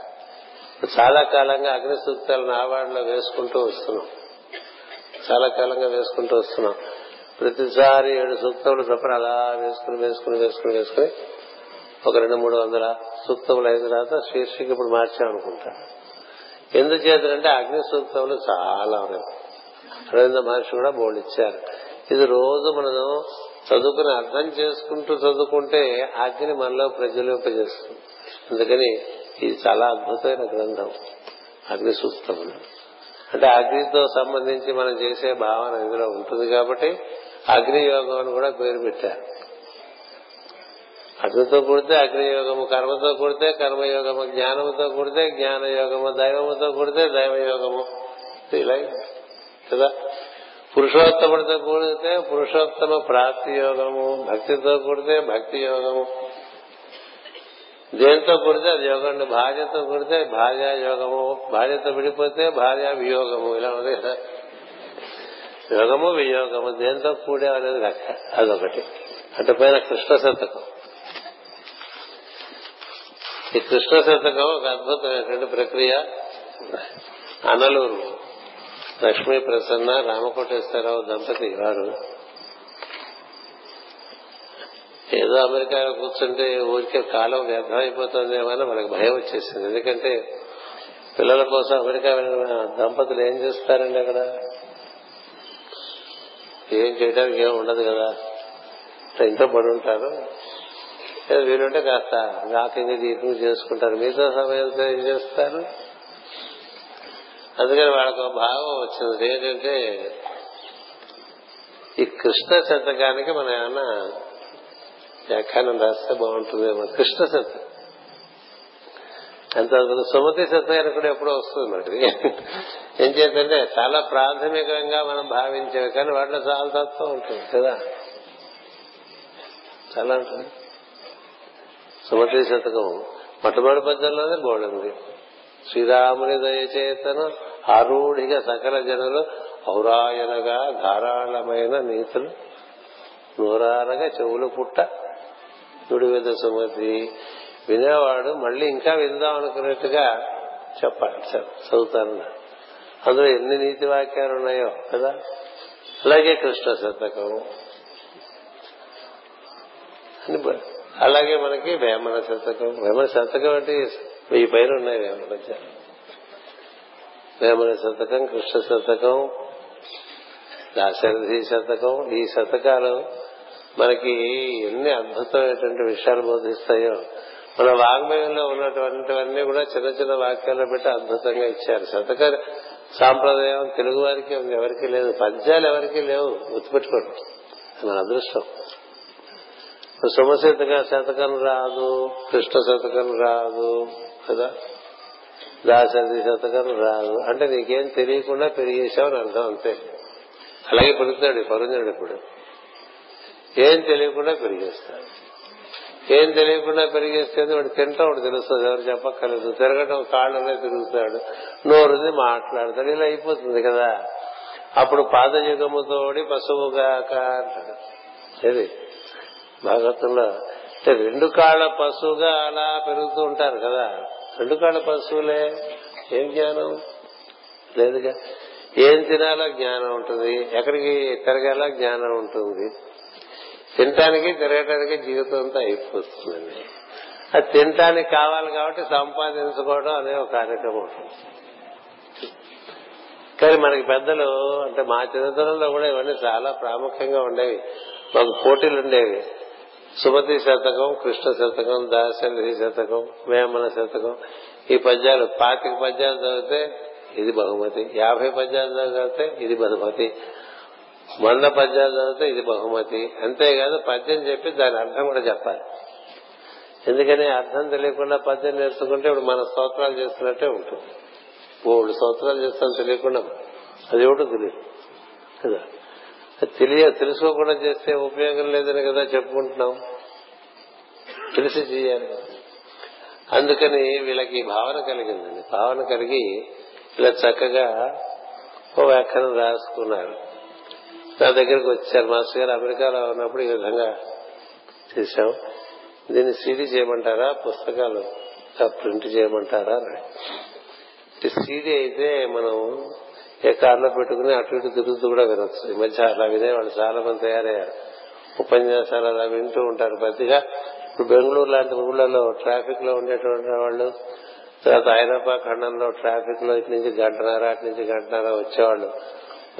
చాలా కాలంగా అగ్ని సూత్రాలు నావాడలో వేసుకుంటూ వస్తున్నాం. చాలా కాలంగా వేసుకుంటూ వస్తున్నాం. ప్రతిసారి ఏడు సూక్తములు చొప్పున అలా వేసుకుని వేసుకుని వేసుకుని వేసుకుని ఒక రెండు మూడు వందల సూక్తములు అయిన తర్వాత శీర్షిక ఇప్పుడు మార్చామనుకుంటా. ఎందుచేతంటే అగ్ని సూక్తములు చాలా ఉన్నాయి. అరవింద మహర్షి కూడా బోర్డు ఇచ్చారు. ఇది రోజు మనం చదువుకుని అర్థం చేసుకుంటూ చదువుకుంటే అగ్ని మనలో ప్రజ్వలింపజేస్తుంది. అందుకని ఇది చాలా అద్భుతమైన గ్రంథం. అగ్ని సూక్తములు అంటే అగ్నితో సంబంధించి మనం చేసే భావన ఇందులో ఉంటుంది కాబట్టి అగ్ని యోగం అని కూడా పేరు పెట్టారు. అగ్నితో కూడితే అగ్నియోగము కర్మతో కూడితే కర్మయోగము జ్ఞానముతో కూడితే జ్ఞాన యోగము దైవముతో కూడితే దైవయోగము. ఇలా కదా? పురుషోత్తముడితో కూడితే పురుషోత్తమ ప్రాప్తి యోగము భక్తితో కూడితే భక్తి యోగము దేనితో కుడితే అది యోగం భార్యతో కుడితే భార్య యోగము భార్యతో విడిపోతే భార్య వియోగము ఇలా ఉంది కదా. యోగము వియోగము దేంతో కూడే అనేది లెక్క అదొకటి. అటు పైన కృష్ణ శతకం. ఈ కృష్ణ శతకం ఒక అద్భుతమైనటువంటి ప్రక్రియ. అనలూరు లక్ష్మీ ప్రసన్న రామకోటేశ్వరరావు దంపతి వారు ఏదో అమెరికాలో కూర్చుంటే ఊరికే కాలం వ్యర్థం అయిపోతుందేమని మనకు భయం వచ్చేసింది. ఎందుకంటే పిల్లల కోసం అమెరికా వెళ్ళిన దంపతులు ఏం చేస్తారండి అక్కడ? ఏం చేయడానికి ఏం ఉండదు కదా? ఇంట్లో పడి ఉంటారు. వీలుంటే కాస్త వాకింగ్ దీపం చేసుకుంటారు. మీతో సమయంతో ఏం చేస్తారు? అందుకని వాళ్ళకు ఒక భావం వచ్చింది. ఏంటంటే ఈ కృష్ణ శతకానికి మన ఏమన్నా వ్యాఖ్యానం రాస్తే బాగుంటుందేమో. కృష్ణ సత్యం. అంత సుమతి సత్యం కూడా ఎప్పుడో వస్తుంది మనకి. ఏం చేద్దంటే చాలా ప్రాథమికంగా మనం భావించేవి కానీ వాటిలో చాలా తత్వం ఉంటుంది కదా? చాలా ఉంటుంది. సుమతి శతకం మొట్టమొదటి పద్యంలోనే బోడింది శ్రీరాముని దయచేతను ఆరూఢిగా సకల జనులు ఔరాయనగా ధారాళమైన నీతులు నూరారగా చెవులు పుట్ట నుడివిద సుమతి వినేవాడు మళ్ళీ ఇంకా విందాం అనుకున్నట్టుగా చెప్పాలి చదువుతాను అందులో ఎన్ని నీతి వాక్యాలు ఉన్నాయో కదా? అలాగే కృష్ణ శతకం. అలాగే మనకి వేమన శతకం. వేమన శతకం అంటే వెయ్యి పైన ఉన్నాయి వేమన వేమన శతకం కృష్ణ శతకం దాశరథి శతకం ఈ శతకాలు మనకి ఎన్ని అద్భుతమైనటువంటి విషయాలు బోధిస్తాయో. మన వాగ్మయంలో ఉన్నటువంటివన్నీ కూడా చిన్న చిన్న వాక్యాల్లో పెట్టి అద్భుతంగా ఇచ్చారు. శతక సాంప్రదాయం తెలుగు వారికి ఎవరికి లేదు. పద్యాలు ఎవరికి లేవు గుర్తుపెట్టుకోండి. మన అదృష్టం. సుమశతక శతకం రాదు కృష్ణ శతకం రాదు కదా? దాశరథి శతకం రాదు. అంటే నీకేం తెలియకుండా పెరిగేశావని అర్థం అంతే. అలాగే పెరుగుతాడు పరుంజుడు ఇప్పుడు. ఏం తెలియకుండా పెరిగేస్తాడు. ఏం తెలియకుండా పెరిగేస్తే వాడు తింటా వాడు తెలుస్తుంది ఎవరు చెప్పక్కర్లేదు. తిరగటం కాళ్ళనే తిరుగుతాడు. నోరుది మాట్లాడతాడు. ఇలా అయిపోతుంది కదా. అప్పుడు పాదయుగముతోడి పశువుగాక అంటాడు. ఏది? భాగవతంలో. అంటే రెండు కాళ్ళ పశువుగా అలా పెరుగుతూ ఉంటారు కదా. రెండు కాళ్ళ పశువులే ఏం జ్ఞానం? లేదుగా. ఏం తినాలో జ్ఞానం ఉంటుంది. ఎక్కడికి తిరగాలో జ్ఞానం ఉంటుంది. తినటానికి తిరగటానికి జీవితం అంతా అయిపోతుందండి. అది తినటానికి కావాలి కాబట్టి సంపాదించుకోవడం అనే ఒక కార్యక్రమం ఉంటుంది. కానీ మనకి పెద్దలు అంటే మా చిన్నతనంలో కూడా ఇవన్నీ చాలా ప్రాముఖ్యంగా ఉండేవి. మాకు పోటీలు ఉండేవి. సుమతి శతకం కృష్ణ శతకం దాసరి శతకం వేమన శతకం. ఈ పద్యాలు పాతిక పద్యాలు చదివితే ఇది బహుమతి. యాభై పద్యాలు చదివితే ఇది బహుమతి. వంద పద్యాలు చదివితే ఇది బహుమతి. అంతేకాదు పద్యం చెప్పి దాని అర్థం కూడా చెప్పాలి. ఎందుకని అర్థం తెలియకుండా పద్యం నేర్చుకుంటే ఇప్పుడు మన స్తోత్రాలు చేస్తున్నట్టే ఉంటుంది. మూడు స్తోత్రాలు చేస్తాను తెలియకుండా అది ఒకటి తెలియదు. కదా? తెలియ తెలుసుకోకుండా చేస్తే ఉపయోగం లేదని కదా చెప్పుకుంటున్నాం. తెలిసి చేయాలి అందుకని వీళ్ళకి భావన కలిగిందండి. భావన కలిగి ఇలా చక్కగా ఓ వ్యాఖ్యానం రాసుకున్నారు. నా దగ్గరకు వచ్చారు. మాస్టర్ గారు అమెరికాలో ఉన్నప్పుడు ఈ విధంగా చేశాం. దీన్ని సీడీ చేయమంటారా? పుస్తకాలు ప్రింట్ చేయమంటారా? సీడీ అయితే మనం ఏ కార్లో పెట్టుకుని అటు ఇటు తిరుగుతూ కూడా వినొచ్చు. ఈ మధ్య అలా వినేవాళ్ళు చాలా మంది తయారయ్యారు. ఉపన్యాసాలు అలా వింటూ ఉంటారు. పెద్దగా ఇప్పుడు బెంగళూరు లాంటి ఊళ్ళలో ట్రాఫిక్లో ఉండేటువంటి వాళ్ళు తర్వాత ఐరోపా ఖండంలో ట్రాఫిక్లో ఇటు నుంచి గంటన్నర అటు నుంచి గంటన్నర వచ్చేవాళ్ళు.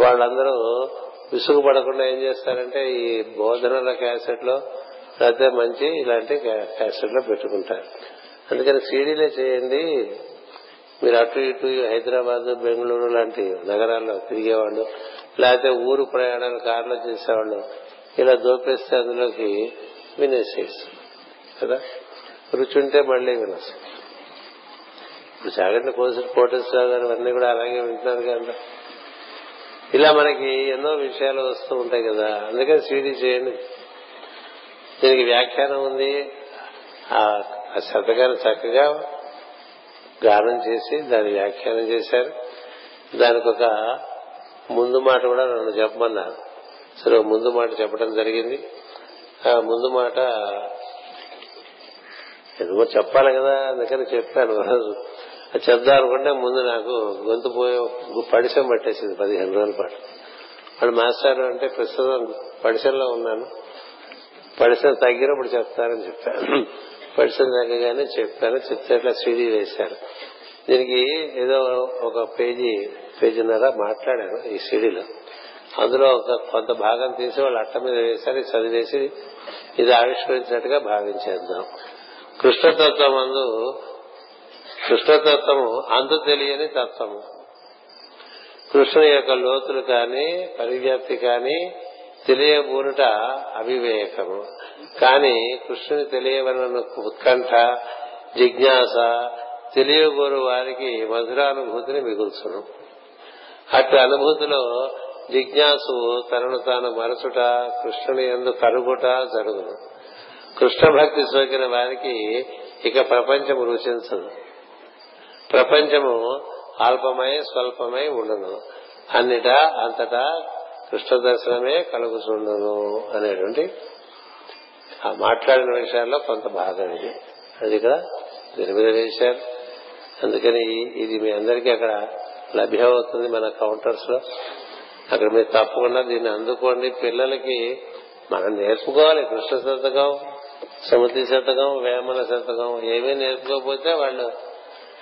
వాళ్ళందరూ విసుగుపడకుండా ఏం చేస్తారంటే ఈ బోధనల క్యాసెట్లో లేకపోతే మంచి ఇలాంటి క్యాసెట్లో పెట్టుకుంటారు. అందుకని సీడీలే చేయండి. మీరు అటు ఇటు హైదరాబాద్ బెంగళూరు లాంటి నగరాల్లో తిరిగేవాళ్ళు లేకపోతే ఊరు ప్రయాణాలు కారులో చేసేవాళ్ళు ఇలా దోపేస్తే అందులోకి వినేసేసి కదా? రుచి ఉంటే మళ్ళీ వినొచ్చు. ఇప్పుడు చాగంటి కోసి కోటేశ్వరరావు గారు అన్ని కూడా అలాగే వింటున్నారు కదా ఇలా మనకి ఎన్నో విషయాలు వస్తూ ఉంటాయి కదా. అందుకని సీడీ చేయండి. దీనికి వ్యాఖ్యానం ఉంది. ఆ శతకాన్ని చక్కగా గానం చేసి దాని వ్యాఖ్యానం చేశారు. దానికి ఒక ముందు మాట కూడా నన్ను చెప్పమన్నారు. సరే ముందు మాట చెప్పడం జరిగింది. ఆ ముందు మాట ఎందుకో చెప్పాలి కదా అందుకని చెప్పాను. రోజు అది చెప్దాం అనుకుంటే ముందు నాకు గొంతు పోయే పడిశం పట్టేసింది పదిహేను రోజుల పాటు. వాడు మాస్టర్ అంటే ప్రస్తుతం పడిశంలో ఉన్నాను. పడిశం తగ్గినప్పుడు చెప్తారని చెప్పాను పడిశం తగ్గగానే చెప్పాను. చెప్తే అట్లా సీడీ వేశాను దీనికి ఏదో ఒక పేజీ పేజీన్నర మాట్లాడాను ఈ సీడీలో. అందులో ఒక కొంత భాగం తీసి వాళ్ళు అట్ట మీద వేశారు. చదివేసి ఇది ఆవిష్కరించినట్టుగా భావించేద్దాం. కృష్ణతత్వం అందు కృష్ణతత్వము అందు తెలియని తత్వము. కృష్ణుని యొక్క లోతులు కాని పరివ్యాప్తి కాని తెలియబూనుట అవివేకము. కాని కృష్ణుని తెలియవలన ఉత్కంఠ జిజ్ఞాస తెలియగోరు వారికి మధురానుభూతిని మిగుల్చును. అటు అనుభూతిలో జిజ్ఞాసు తనను తాను మరచుట కృష్ణుని ఎందు కరుగుట జరుగును. కృష్ణ భక్తి సోకిన వారికి ఇక ప్రపంచం రుచించదు. ప్రపంచము అల్పమై స్వల్పమై ఉండను అన్నిటా అంతటా కృష్ణ దర్శనమే కలుగుతుండను అనేటువంటి ఆ మాట్లాడిన విషయాల్లో కొంత భాగం ఇది. అది ఇక్కడ దీని అందుకని ఇది మీ అందరికీ అక్కడ లభ్యమవుతుంది మన కౌంటర్స్లో. అక్కడ మీరు తప్పకుండా దీన్ని అందుకోండి. పిల్లలకి మనం నేర్చుకోవాలి కృష్ణ శతకం సముద్రి శతకం వేమన శతకం ఏమీ నేర్చుకోకపోతే వాళ్ళు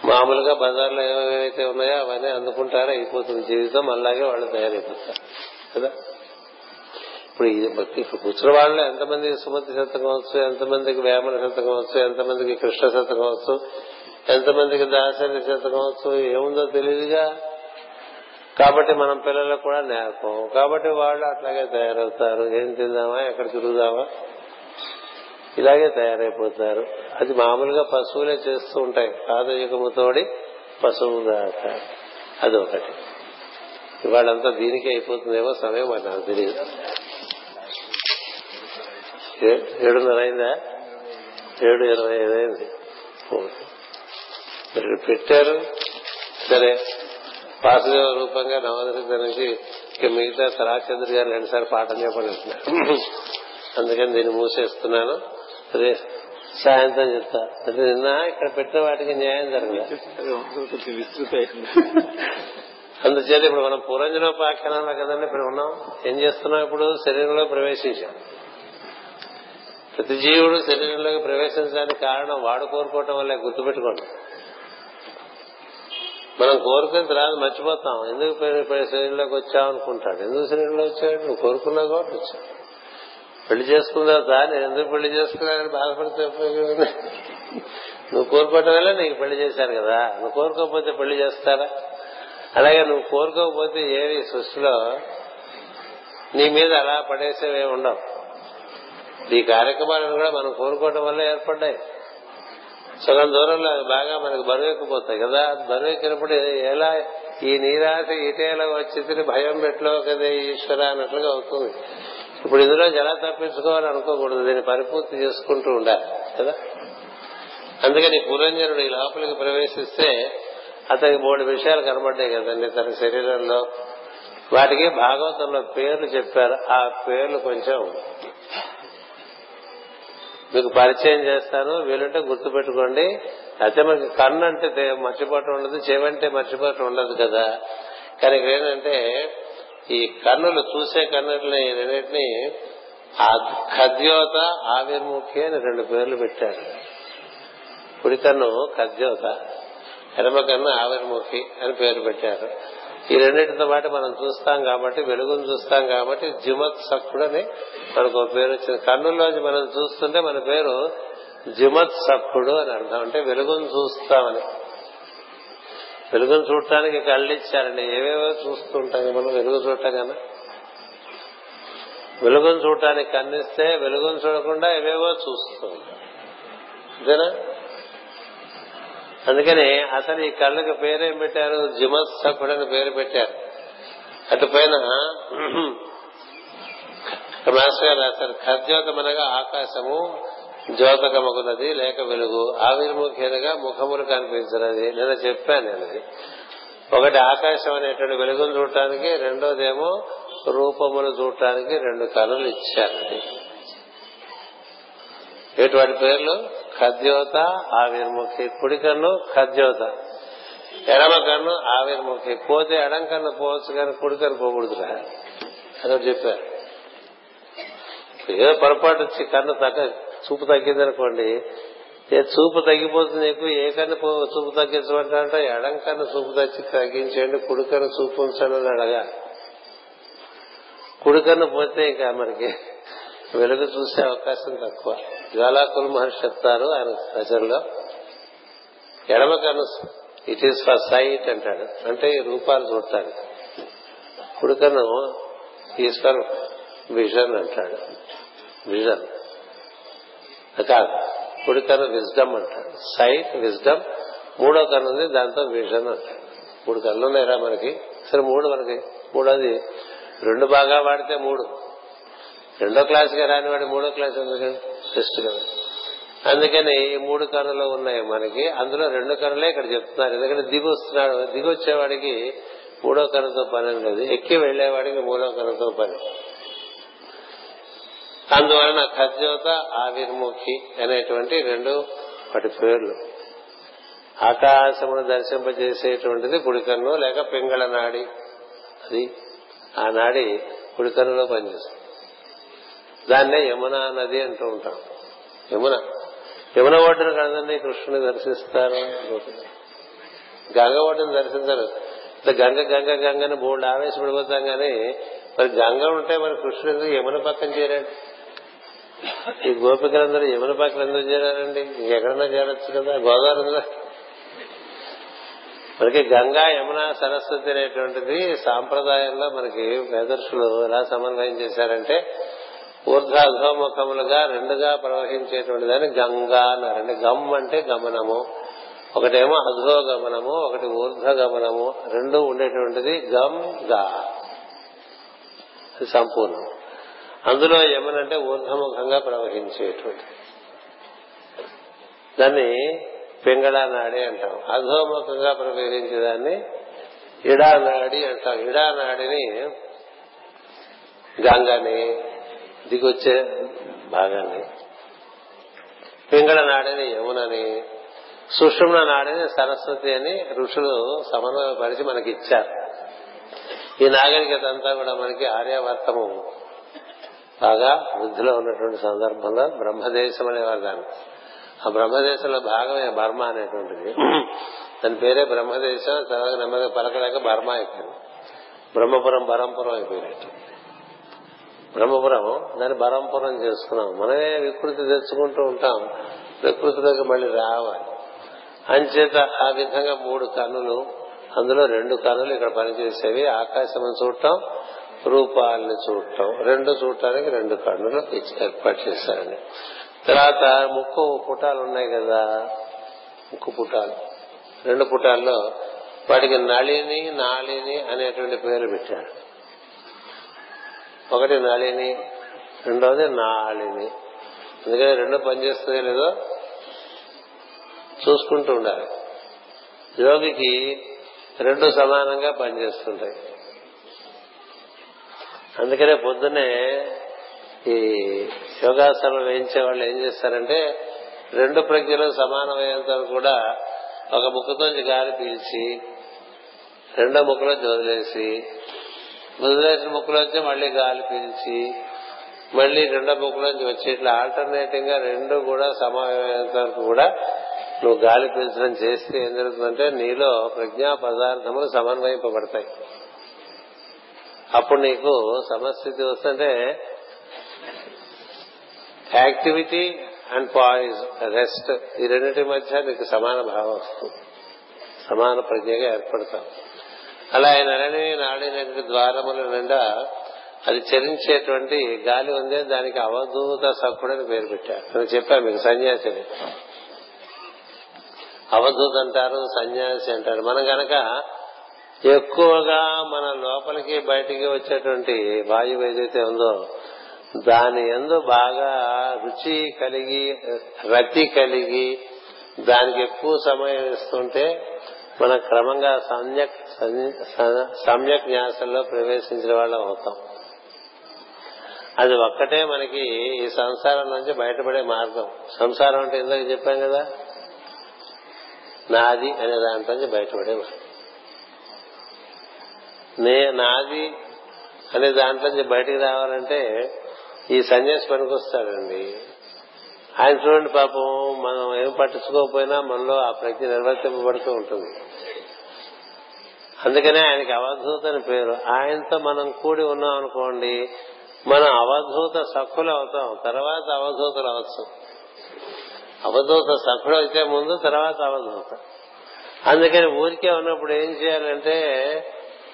మామూలుగా బజార్లో ఏమేమైతే ఉన్నాయో అవన్నీ అందుకుంటారో అయిపోతుంది జీవితం అలాగే వాళ్ళు తయారైపోతారు. కదా? ఇప్పుడు ఇది ఇప్పుడు కూర్చున్న వాళ్ళు ఎంతమంది సుమతి శతకం వచ్చు ఎంతమందికి వేమన శతకం వచ్చు ఎంతమందికి కృష్ణ శతకం వచ్చు ఎంతమందికి దాసరి శతకం వచ్చు ఏముందో తెలియదుగా? కాబట్టి మనం పిల్లలకు కూడా నేర్పం. కాబట్టి వాళ్ళు అట్లాగే తయారవుతారు. ఏం తిందామా? ఎక్కడ తిరుగుదామా? ఇలాగే తయారైపోతారు. అది మామూలుగా పశువులే చేస్తూ ఉంటాయి. పాదయుగముతోడి పశువు దాకా అది ఒకటి ఇవాళంతా దీనికే అయిపోతుందేమో సమయం మరి నాకు తెలియదు ఏడున్నర అయిందా ఏడు ఇరవై ఐదు అయింది మీరు పెట్టారు. సరే. వాసుదేవ రూపంగా నవదశ నుంచి ఇక మిగతా తరాచంద్ర గారు రెండుసార్లు పాఠం చెప్పండి అందుకని దీన్ని మూసేస్తున్నాను. సాయంత్రం చెప్తా. అంటే నిన్న ఇక్కడ పెట్టిన వాటికి న్యాయం జరగలేదు అందుచేత ఇప్పుడు మనం పురంజనోపాఖ్యానంలో కదండి ఇప్పుడు ఉన్నాం. ఏం చేస్తున్నాం ఇప్పుడు? శరీరంలో ప్రవేశించాం. ప్రతి జీవుడు శరీరంలోకి ప్రవేశించడానికి కారణం వాడు కోరుకోవటం వల్లే గుర్తుపెట్టుకోండి. మనం కోరుకుని తర్వాత మర్చిపోతాం. ఎందుకు శరీరంలోకి వచ్చావు అనుకుంటాడు ఎందుకు శరీరంలో వచ్చాడు? నువ్వు కోరుకున్నావు కాబట్టి వచ్చావు. పెళ్ళి చేసుకున్నా నేను ఎందుకు పెళ్ళి చేసుకున్నానని బాధపడితే నువ్వు కోరుకోవటం వల్ల నీకు పెళ్ళి చేశారు కదా నువ్వు కోరుకోకపోతే పెళ్ళి చేస్తారా? అలాగే నువ్వు కోరుకోకపోతే ఏవి సృష్టిలో నీ మీద అలా పడేసేవే ఉండవు. ఈ కార్యక్రమాలను కూడా మనం కోరుకోవటం వల్ల ఏర్పడ్డాయి. సగం దూరంలో అవి బాగా మనకు బరువెక్కిపోతాయి కదా. బరువెక్కినప్పుడు ఎలా ఈ నీరాశ ఇటేలా వచ్చి భయం పెట్లో కదా ఈశ్వర అన్నట్లుగా అవుతుంది. ఇప్పుడు ఇందులో ఎలా తప్పించుకోవాలని అనుకోకూడదు. దీన్ని పరిపూర్తి చేసుకుంటూ ఉండాలి కదా? అందుకని పురంజనుడు ఈ లోపలికి ప్రవేశిస్తే అతనికి మూడు విషయాలు కనబడ్డాయి కదండి. తన శరీరంలో వాటికి భాగవతంలో పేర్లు చెప్పారు. ఆ పేర్లు కొంచెం మీకు పరిచయం చేస్తాను. వీలుంటే గుర్తు పెట్టుకోండి అయితే మనకి కన్ను అంటే మర్చిపోవటం ఉండదు చెవంటే మర్చిపోవటం ఉండదు కదా. కానీ ఇక్కడ ఏంటంటే ఈ కన్నులు చూసే కన్నుల్ని రెండింటిని ఖద్యోత ఆవిర్ముఖి అని రెండు పేర్లు పెట్టారు. కుడి కన్ను ఖద్యోత ఎడమ కన్ను ఆవిర్ముఖి అని పేరు పెట్టారు. ఈ రెండింటితో పాటు మనం చూస్తాం కాబట్టి వెలుగును చూస్తాం కాబట్టి జిమత్సక్కుడు అని మనకు ఒక పేరు వచ్చింది. కన్నుల్లోంచి మనం చూస్తుంటే మన పేరు జిమత్సక్కుడు అని అర్థం. అంటే వెలుగును చూస్తామని. వెలుగును చూడటానికి కళ్ళు ఇచ్చారండి ఏవేవో చూస్తుంటాం మనం వెలుగు చూడటం కదా వెలుగును చూడటానికి కన్నిస్తే వెలుగును చూడకుండా ఏవేవో చూస్తూ ఉంటాం అంతేనా? అందుకని అసలు ఈ కళ్ళకి పేరేం పెట్టారు? జిమత్సకుడు అని పేరు పెట్టారు. అటు పైన మాస్టర్ గారు రాశారు ఖద్యోతమనగా ఆకాశము జ్యోతకమగున్నది లేక వెలుగు. ఆవిర్ముఖేనగా ముఖములు కనిపించినది. నిన్న చెప్పాను నేను అది. ఒకటి ఆకాశం అనేటువంటి వెలుగును చూడటానికి రెండోదేమో రూపములు చూడటానికి రెండు కళలు ఇచ్చారండి ఎటువంటి పేర్లు? ఖద్యోత ఆవిర్ముఖి. కుడి కన్ను ఖద్యోత. ఎడమ కన్ను ఆవిర్ముఖి. పోతే ఎడం కన్ను పోవచ్చు కానీ కుడి కన్ను పోకూడదురా. అదొకటి చెప్పారు. ఏదో పొరపాటు వచ్చి కన్ను తగ్గ చూపు తగ్గిందనుకోండి ఏ చూపు తగ్గిపోతుంది నీకు ఏ కన్ను పో- చూపు తగ్గించమంటే ఎడం కన్ను చూపు తగ్గి తగ్గించండి కుడి కన్ను చూపు ఉంచండి అని అడగా. కుడి కన్ను పోతే ఇంకా మనకి వెలుగు చూసే అవకాశం తక్కువ. జ్వాలాకుల మహర్షి చెప్తారు ఆయన రచనలో ఎడమ కన్ను ఇట్ ఈస్ ఫర్ సైట్ అంటాడు. అంటే ఈ రూపాలు చూడటానికి. కుడి కన్ను ఈస్ ఫర్ విజన్ అంటాడు. విజన్. కాదు. కుడి కన్ను విజ్డమ్ అంటారు సైట్ విజ్డమ్ మూడో కన్ను ఉంది దాంతో విజన్ అంటారు మూడు కన్నులు ఉన్నాయిరా మనకి. సరే మూడు మనకి. మూడోది రెండు బాగా వాడితే మూడు. రెండో క్లాస్గా రానివాడు మూడో క్లాస్ ఎందుకు? టెస్ట్ కదా. అందుకని ఈ మూడు కన్నులు ఉన్నాయి మనకి. అందులో రెండు కన్నులే ఇక్కడ చెప్తున్నారు. ఎందుకంటే దిగి వస్తున్నాడు. దిగి వచ్చేవాడికి మూడో కన్నుతో పని లేదు ఎక్కి వెళ్ళేవాడికి మూడో కన్నుతో పని. అందువలన ఖద్యోత ఆవిర్ముఖి అనేటువంటి రెండు వాటి పేర్లు. ఆకాశమును దర్శింపజేసేటువంటిది గుడికన్ను లేక పింగళ నాడి. అది ఆ నాడి కుడికన్నులో పనిచేస్తుంది. దాన్నే యమున నది అంటూ ఉంటాం. యమున. యమున ఒడ్డున కదండి కృష్ణుని దర్శిస్తారు. గంగ ఒడ్డును దర్శించరు. ఇట్లా గంగ గంగ గంగని బోల్డ్ ఆవేశపడిపోతాం కానీ మరి గంగ ఉంటే మరి కృష్ణుడు యమున పక్కన చేరాడు? ఈ గోపికలందరూ యమున పక్కన ఎందుకు చేరారండి? ఎక్కడన్నా చేరొచ్చు కదా గోదావరి మనకి గంగా యమున సరస్వతి అనేటువంటిది సాంప్రదాయంలో మనకి వేదర్శులు ఎలా సమన్వయం చేశారంటే ఊర్ధ్వాధోముఖములుగా రెండుగా ప్రవహించేటువంటి దాన్ని గంగా అన్నారండి గమ్ అంటే గమనము ఒకటేమో అధో గమనము ఒకటి ఊర్ధ్వ గమనము రెండు ఉండేటువంటిది గమ్గా. సంపూర్ణం. అందులో యమునంటే ఊర్ధముఖంగా ప్రవహించేటువంటి. దాన్ని పింగళ నాడి అంటాం. అధోముఖంగా ప్రవహించే దాన్ని ఇడానాడి అంటాం. ఇడానాడిని గంగని దిగొచ్చే భాగాన్ని. పింగళ నాడిని యమునని సుషుమ్న నాడిని సరస్వతి అని ఋషులు సమన్వయపరిచి మనకి ఇచ్చారు ఈ నాగరికత అంతా కూడా మనకి ఆర్యావర్తము బాగా వృద్ధిలో ఉన్నటువంటి సందర్భంలో బ్రహ్మదేశం అనేవారు దాన్ని. ఆ బ్రహ్మదేశంలో భాగమే బర్మ అనేటువంటిది. దాని పేరే బ్రహ్మదేశం తర్వాత నెమ్మదిగా పలకలేక బర్మ అయిపోయింది. బ్రహ్మపురం బరంపురం అయిపోయినట్టు. బ్రహ్మపురం దాన్ని బరంపురం చేసుకున్నాం. మనమే వికృతి తెచ్చుకుంటూ ఉంటాం. ప్రకృతిలోకి మళ్ళీ రావాలి. అంచేత ఆ విధంగా మూడు కన్నులు అందులో రెండు కన్నులు ఇక్కడ పనిచేసేవి. ఆకాశం చూడటం రూపాలని చూడటం. రెండు చూడటానికి రెండు కన్నులు ఏర్పాటు చేశారండి. తర్వాత ముక్కు పుటాలు ఉన్నాయి కదా. ముక్కు పుటాలు. రెండు పుటాల్లో వాటికి నళిని నాళిని అనేటువంటి పేరు పెట్టారు. ఒకటి నళిని రెండవది నాళిని. అందుకని రెండు పనిచేస్తుందో లేదో చూసుకుంటూ ఉండాలి. యోగికి రెండు సమానంగా పనిచేస్తుంటాయి. అందుకనే పొద్దున్నే ఈ యోగాసనం వేయించే వాళ్ళు ఏం చేస్తారంటే రెండు ప్రజ్ఞలు సమానమయ్యేంత కూడా ఒక ముక్కుతోంచి గాలి పీల్చి రెండో ముక్కులోంచి వదిలేసి వదిలేసిన ముక్కులోంచి మళ్ళీ గాలి పీల్చి మళ్ళీ రెండో ముక్కులోంచి వచ్చి ఇట్లా ఆల్టర్నేటింగ్గా రెండు కూడా సమానమయ్యేంత వరకు కూడా నువ్వు గాలి పీల్చడం చేస్తే ఏం జరుగుతుందంటే నీలో ప్రజ్ఞా పదార్థములు సమన్వయింపబడతాయి. అప్పుడు నీకు సమస్థితి వస్తుంటే యాక్టివిటీ అండ్ పాయిజ్ రెస్ట్ ఈ రెండింటి మధ్య నీకు సమాన భావం వస్తుంది. సమాన ప్రజ్ఞగా ఏర్పడతాం అలా ఆయన నరణి నాడినటువంటి ద్వారముల నిండా అది చరించేటువంటి గాలి ఉందే దానికి అవధూత సక్కుడని పేరు పెట్టారు. నేను చెప్పాను మీకు సన్యాసిని. అవధూత అంటారు సన్యాసి అంటారు. మనం గనక ఎక్కువగా మన లోపలికి బయటికి వచ్చేటువంటి వాయువు ఏదైతే ఉందో దాని ఎందు బాగా రుచి కలిగి రతి కలిగి దానికి ఎక్కువ సమయం ఇస్తుంటే మనం క్రమంగా సమ్యక్ సమ్యక్ న్యాసంలో ప్రవేశించిన వాళ్ళం అవుతాం. అది ఒక్కటే మనకి ఈ సంసారం నుంచి బయటపడే మార్గం. సంసారం అంటే ఇందాక చెప్పాం కదా నాది అనే దాంట్లో నుంచి బయటపడే మార్గం. నే నాది అనే దాంట్లోంచి బయటికి రావాలంటే ఈ సన్యాసి పనికొస్తాడండి. ఆయన చూడండి పాపం మనం ఏం పట్టించుకోకపోయినా మనలో ఆ ప్రజ్ఞ నిర్వర్తింపబడుతూ ఉంటుంది. అందుకనే ఆయనకి అవధూత అని పేరు. ఆయనతో మనం కూడి ఉన్నాం అనుకోండి మనం అవధూత సఖులు అవుతాం. తర్వాత అవధూతలు అవచ్చు అవధూత సఖులు అయితే ముందు తర్వాత అవధూత. అందుకని ఊరికే ఉన్నప్పుడు ఏం చేయాలంటే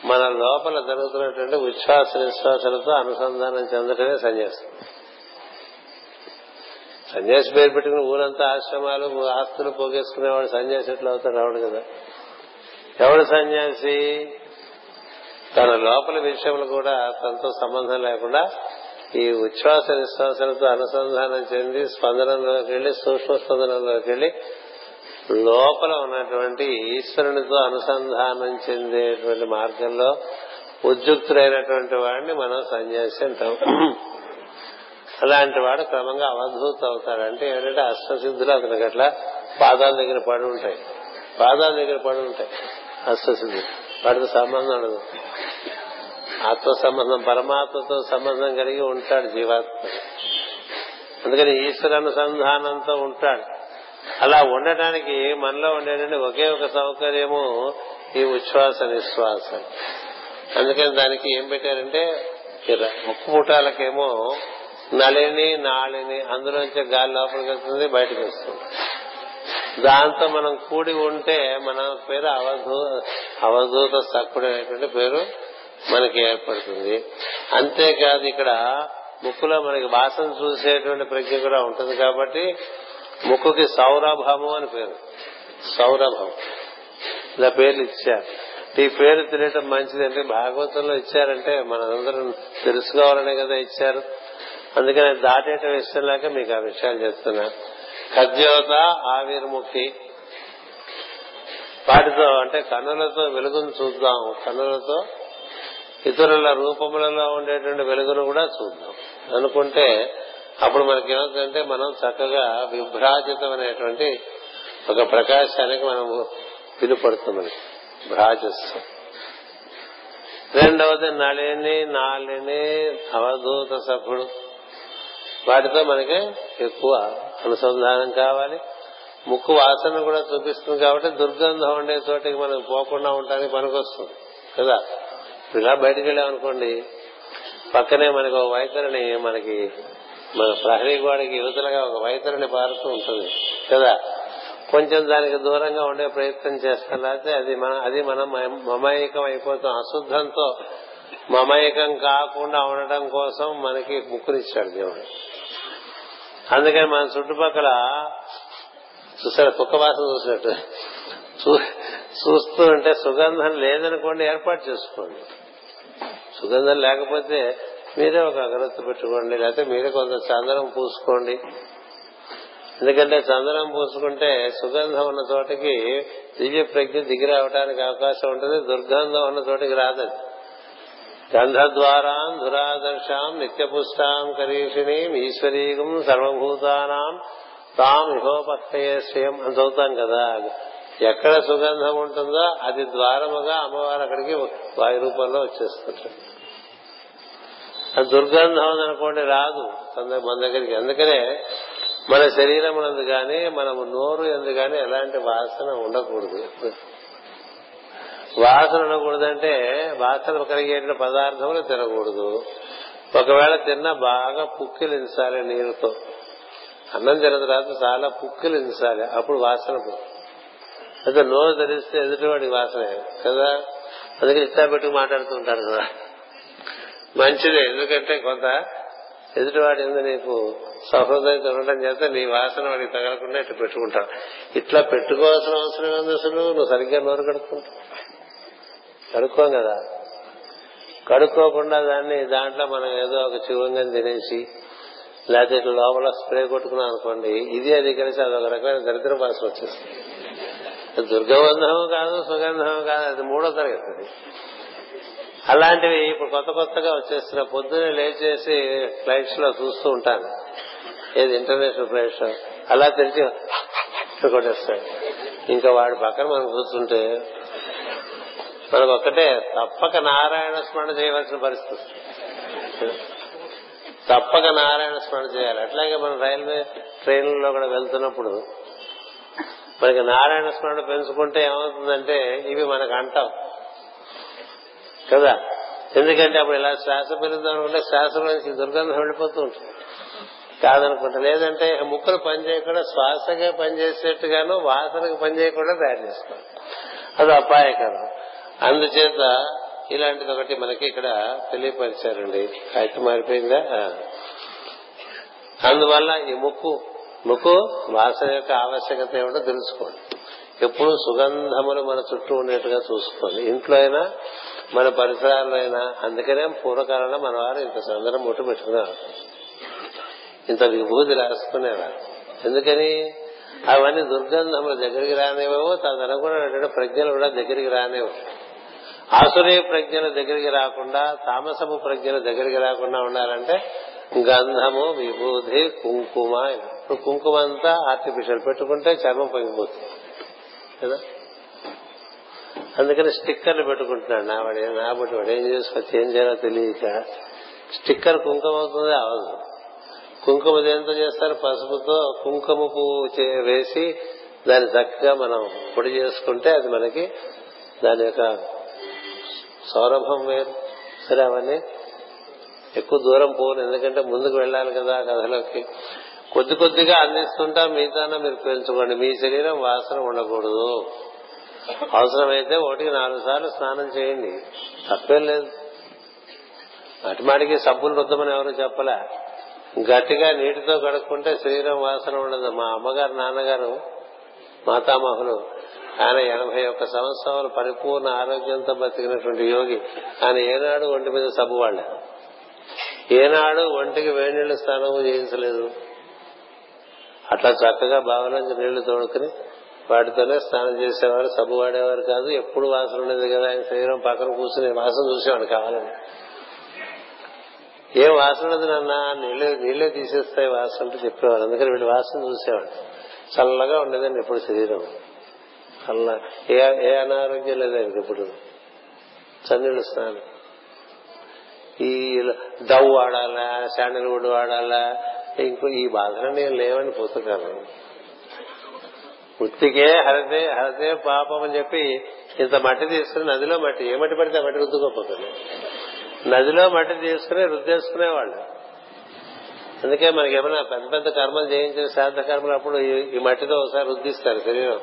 మన లోపల జరుగుతున్నటువంటి ఉచ్ఛ్వాస నిశ్వాసలతో అనుసంధానం చెందటమే సన్యాసం. సన్యాసి పేరు పెట్టుకుని ఊరంతా ఆశ్రమాలు ఆస్తులు పోగేసుకునేవాడు సన్యాసి ఎట్లా అవుతాడు రావడు కదా. ఎవడు సన్యాసి? తన లోపల విషయంలో కూడా తనతో సంబంధం లేకుండా ఈ ఉచ్ఛ్వాస నిశ్వాసలతో అనుసంధానం చెంది స్పందనంలోకి వెళ్ళి సూక్ష్మ స్పందనంలోకి వెళ్ళి లోపల ఉన్నటువంటి ఈశ్వరునితో అనుసంధానం చెందేటువంటి మార్గంలో ఉద్యుక్తుడైనటువంటి వాడిని మనం సన్యాసి అంటాం అలాంటి వాడు క్రమంగా అవధూత అవుతాడు. అంటే ఏంటంటే అష్టసిద్ధులు అతనికి అట్లా పాదాల దగ్గర పడి ఉంటాయి. పాదాల దగ్గర పడి ఉంటాయి అష్టసిద్ధులు. వాటితో సంబంధం ఉండదు. ఆత్మ సంబంధం పరమాత్మతో సంబంధం కలిగి ఉంటాడు జీవాత్మ. అందుకని ఈశ్వర అనుసంధానంతో ఉంటాడు. అలా ఉండటానికి మనలో ఉండేటువంటి ఒకే ఒక సౌకర్యము ఈ ఉచ్ఛ్వాస నిశ్వాస. అందుకని దానికి ఏం పెట్టారంటే ముక్కు పుటాలకేమో నలిని నాళిని అందులోంచి గాలి లోపలికి వస్తుంది బయటకు వస్తుంది. దాంతో మనం కూడి ఉంటే మన పేరు అవధూ అవధూత సక్కుడు అనేటువంటి పేరు మనకి ఏర్పడుతుంది. అంతేకాదు ఇక్కడ ముక్కులో మనకి వాసన చూసేటువంటి ప్రజ్ఞ కూడా ఉంటుంది కాబట్టి ముక్కుకి సౌరభము అని పేరు. సౌరభం. ఇలా పేర్లు ఇచ్చారు. ఈ పేరు తెలియటం మంచిది భాగవతంలో ఇచ్చారంటే మనందరం తెలుసుకోవాలనే కదా ఇచ్చారు. అందుకని దాటేయటం ఇష్టంలాక మీకు ఆ విషయాలు చెప్తున్నా. కద్యోత ఆవిర్ముఖి. వాటితో అంటే కన్నులతో వెలుగును చూద్దాం. కన్నులతో ఇతరుల రూపములలో ఉండేటువంటి వెలుగును కూడా చూద్దాం. అనుకుంటే అప్పుడు మనకి ఏమవుతుందంటే మనం చక్కగా విభ్రాజితమైనటువంటి ఒక ప్రకాశానికి మనం పిలుపడుతుంది భ్రాజస్సు రెండవది నళిని నాలిని అవధూత సభుడు వాటితో మనకి ఎక్కువ అనుసంధానం కావాలి. ముక్కు వాసన కూడా చూపిస్తుంది కాబట్టి దుర్గంధం ఉండే చోటికి మనం పోకుండా ఉండడానికి పనికొస్తుంది. కదా? ఇలా బయటకు వెళ్ళామనుకోండి పక్కనే మనకు వైఖరిని మనకి మన ప్రహరీ గోడకి యువతలుగా ఒక వైఖరిని పారుతూ ఉంటుంది. కదా? కొంచెం దానికి దూరంగా ఉండే ప్రయత్నం చేస్తాం లేకపోతే అది మన అది మనం మమేకం అయిపోతాం. అశుద్ధంతో మమేకం కాకుండా ఉండటం కోసం మనకి ముక్కునిచ్చాడు దేవుడు. అందుకని మన చుట్టుపక్కల చూసాడు కుక్కవాసన చూసినట్టు. చూస్తూ ఉంటే సుగంధం లేదనుకోండి ఏర్పాటు చేసుకోండి. సుగంధం లేకపోతే మీరే ఒక అగరత్తు పెట్టుకోండి లేకపోతే మీరే కొంత చందనం పూసుకోండి. ఎందుకంటే చందనం పూసుకుంటే సుగంధం ఉన్న చోటకి దివ్య ప్రజ్ఞ దిగి రావడానికి అవకాశం ఉంటుంది దుర్గంధం ఉన్న చోటికి రాదండి గంధద్వారాం దురాదర్శాం నిత్యపుష్టాం కరీషిణీం ఈశ్వరీగం సర్వభూతానాం తాం ఇహోపక్షయే స్వయం అని చదువుతాం కదా. ఎక్కడ సుగంధం ఉంటుందో అది ద్వారముగా అమ్మవారు అక్కడికి వాయు రూపంలో వచ్చేస్తుంటారు. అది దుర్గంధం అనుకోండి రాదు. మన దగ్గరికి. అందుకనే మన శరీరం అందు గాని మనము నోరు ఎందు కానీ ఎలాంటి వాసన ఉండకూడదు. వాసన ఉండకూడదంటే వాసన కలిగేట పదార్థములు తినకూడదు. ఒకవేళ తిన్నా బాగా పుక్కిలించాలి నీరుతో అన్నం తిన్న తర్వాత చాలా పుక్కిలించాలి అప్పుడు వాసన అయితే నోరు ధరిస్తే ఎదుటివాడి వాసనే కదా? అందుకే ఇష్టా పెట్టుకు మాట్లాడుతుంటారు కదా. మంచిదే. ఎందుకంటే కొంత ఎదుటివాడి మీద నీకు సహృదయత ఉండటం చేత నీ వాసన వాడికి తగలకుండా ఇట్లా పెట్టుకుంటావు ఇట్లా పెట్టుకోవాల్సిన అవసరం ఏంది అసలు? నువ్వు సరిగ్గా నోరు కడుక్కుంటావు. కడుక్కోం కదా. కడుక్కోకుండా దాన్ని దాంట్లో మనం ఏదో ఒక చివంగం తినేసి లేకపోతే ఇట్లా లోపల స్ప్రే కొట్టుకున్నాం అనుకోండి ఇది అది కలిసి అదొక రకమైన దరిద్ర వాసన వచ్చేస్తుంది. దుర్గబంధం కాదు సుగంధం కాదు అది మూడో తరగతి అలాంటివి ఇప్పుడు కొత్త కొత్తగా వచ్చేస్తున్న పొద్దునే లేచేసి ఫ్లైట్స్లో చూస్తూ ఉంటాను. ఏది ఇంటర్నేషనల్ ఫ్లైట్స్ అలా తెలిసి కొట్టేస్తాడు. ఇంకా వాడి పక్కన మనం కూర్చుంటే మనకు ఒక్కటే తప్పక నారాయణ స్మరణ చేయవలసిన పరిస్థితి. తప్పక నారాయణ స్మరణ చేయాలి. అట్లాగే మనం రైల్వే ట్రైన్లలో కూడా వెళ్తున్నప్పుడు మనకి నారాయణ స్మరణ పెంచుకుంటే ఏమవుతుందంటే ఇవి మనకు అంటాం. కదా? ఎందుకంటే అప్పుడు ఇలా శ్వాస పెరుగుతాం అనుకుంటే శ్వాసలోంచి దుర్గంధం వెళ్ళిపోతూ ఉంటుంది. కాదనుకుంటా. లేదంటే ముక్కలు పనిచేయకుండా శ్వాసగా పనిచేసేట్టుగాను వాసనకు పనిచేయకుండా తయారు చేస్తాం అది అపాయకరం. అందుచేత ఇలాంటిది ఒకటి మనకి ఇక్కడ తెలియపరిచారండి. అయితే మారిపోయిందా? అందువల్ల ఈ ముక్కు ముక్కు వాసన యొక్క ఆవశ్యకత ఏమిటో తెలుసుకోండి. ఎప్పుడు సుగంధములు మన చుట్టూ ఉండేట్టుగా చూసుకోండి. ఇంట్లో అయినా మన పరిసరాల్లో అయినా అందుకనే పూర్వకాలంలో మన వారు ఇంత సందరం ముట్టు పెట్టుకున్నారు. ఇంత విభూతి రాసుకునేవారు. ఎందుకని? అవన్నీ దుర్గంధముల దగ్గరికి రానివ్వవు కూడా ప్రజ్ఞలు కూడా దగ్గరికి రానివ్వు ఆసురీ ప్రజ్ఞల దగ్గరికి రాకుండా తామసము ప్రజ్ఞల దగ్గరికి రాకుండా ఉండాలంటే గంధము విభూతి కుంకుమ ఇప్పుడు కుంకుమ అంతా ఆర్టిఫిషియల్ పెట్టుకుంటే చర్మం పొంగిపోతుంది. కదా? అందుకని స్టిక్కర్లు పెట్టుకుంటున్నాడు నా వాడు నా బట్టి వాడు ఏం చేసుకోవచ్చు ఏం చేయాలో తెలియక స్టిక్కర్ కుంకుమ అవుతుంది అవదు కుంకుమ దేంతో చేస్తారు? పసుపుతో కుంకుమ పువ్వు వేసి దాన్ని చక్కగా మనం పొడి చేసుకుంటే అది మనకి దాని యొక్క సౌరభం వేరు. సరే అవన్నీ ఎక్కువ దూరం పోను. ఎందుకంటే ముందుకు వెళ్ళాలి కదా కథలోకి. కొద్ది కొద్దిగా అందిస్తుంటా మిగతాన మీరు పెంచుకోండి. మీ శరీరం వాసన ఉండకూడదు. అవసరమైతే ఒకటికి నాలుగు సార్లు స్నానం చేయండి. తప్పేం లేదు. అటుమాటికి సబ్బులు రుద్దమని ఎవరు చెప్పలే. గట్టిగా నీటితో కడుక్కుంటే శరీరం వాసన ఉండదు. మా అమ్మగారు నాన్నగారు మాతామహులు ఆయన ఎనభై ఒక్క సంవత్సరాలు పరిపూర్ణ ఆరోగ్యంతో బతికినటువంటి యోగి. ఆయన ఏనాడు ఒంటి మీద సబ్బు వాళ్ళ ఏనాడు ఒంటికి వేడినీళ్ళు స్నానం చేయించలేదు. అట్లా చక్కగా బావిలోంచి నీళ్ళు తోడుకుని వాటితోనే స్నానం చేసేవారు సబ్బు వాడేవారు కాదు. ఎప్పుడు వాసన ఉండేది కదా ఆయన శరీరం పక్కన కూర్చుని వాసన చూసేవాడు కావాలని. ఏం వాసన ఉండదు నాన్న నీళ్ళే నీళ్ళే తీసేస్తాయి వాసన అంటే చెప్పేవారు. అందుకని వీళ్ళు వాసన చూసేవాడు. చల్లగా ఉండేదండి ఎప్పుడు శరీరం. చల్ల ఏ ఏ అనారోగ్యం లేదండి ఇప్పుడు. చన్నీళ్ళు స్నానం. ఈ డవ్ వాడాలా శాండల్వుడ్ వాడాలా ఇంకో ఈ బాధలన్నీ లేవని పుస్తకాలు వృత్తికే హరతే హరతే పాపం అని చెప్పి ఇంత మట్టి తీసుకుని నదిలో మట్టి ఏ మట్టి పడితే మట్టి రుద్దుకోపోతుంది. నదిలో మట్టి తీసుకుని రుద్దేసుకునేవాళ్ళు. అందుకే మనకి ఏమైనా పెద్ద పెద్ద కర్మలు చేయించిన శ్రాద్ధ కర్మలు అప్పుడు ఈ మట్టితో ఒకసారి రుద్దిస్తారు శరీరం.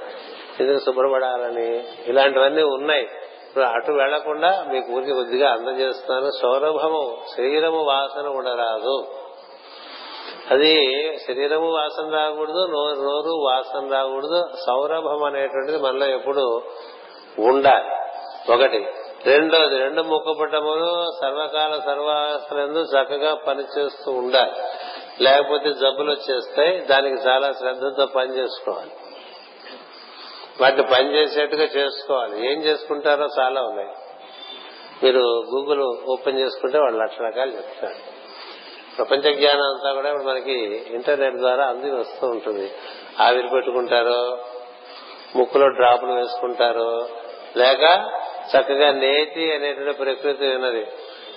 ఎందుకు శుభ్రపడాలని ఇలాంటివన్నీ ఉన్నాయి. ఇప్పుడు అటు వెళ్ళకుండా మీకు ఊరికి కొద్దిగా అందజేస్తున్నాను సౌరభము శరీరము వాసన ఉండరాదు. అది శరీరము వాసన రాకూడదు నోరు నోరు వాసన రాకూడదు సౌరభం అనేటువంటిది మనలో ఎప్పుడు ఉండాలి. ఒకటి. రెండోది రెండు ముక్కపట్టములు సర్వకాల సర్వాసనందు చక్కగా పనిచేస్తూ ఉండాలి. లేకపోతే జబ్బులు వచ్చేస్తాయి దానికి చాలా శ్రద్ధతో పని చేసుకోవాలి. వాటిని పనిచేసేట్టుగా చేసుకోవాలి. ఏం చేసుకుంటారో చాలా ఉన్నాయి. మీరు గూగుల్ ఓపెన్ చేసుకుంటే వాళ్ళు లక్ష రకాలు చెప్తారు. ప్రపంచ జ్ఞానం అంతా కూడా ఇప్పుడు మనకి ఇంటర్నెట్ ద్వారా అంది వస్తూ ఉంటుంది. ఆవిరి పెట్టుకుంటారు ముక్కులో డ్రాపులు వేసుకుంటారు లేక చక్కగా నేతి అనేటువంటి ప్రకృతి ఉన్నది.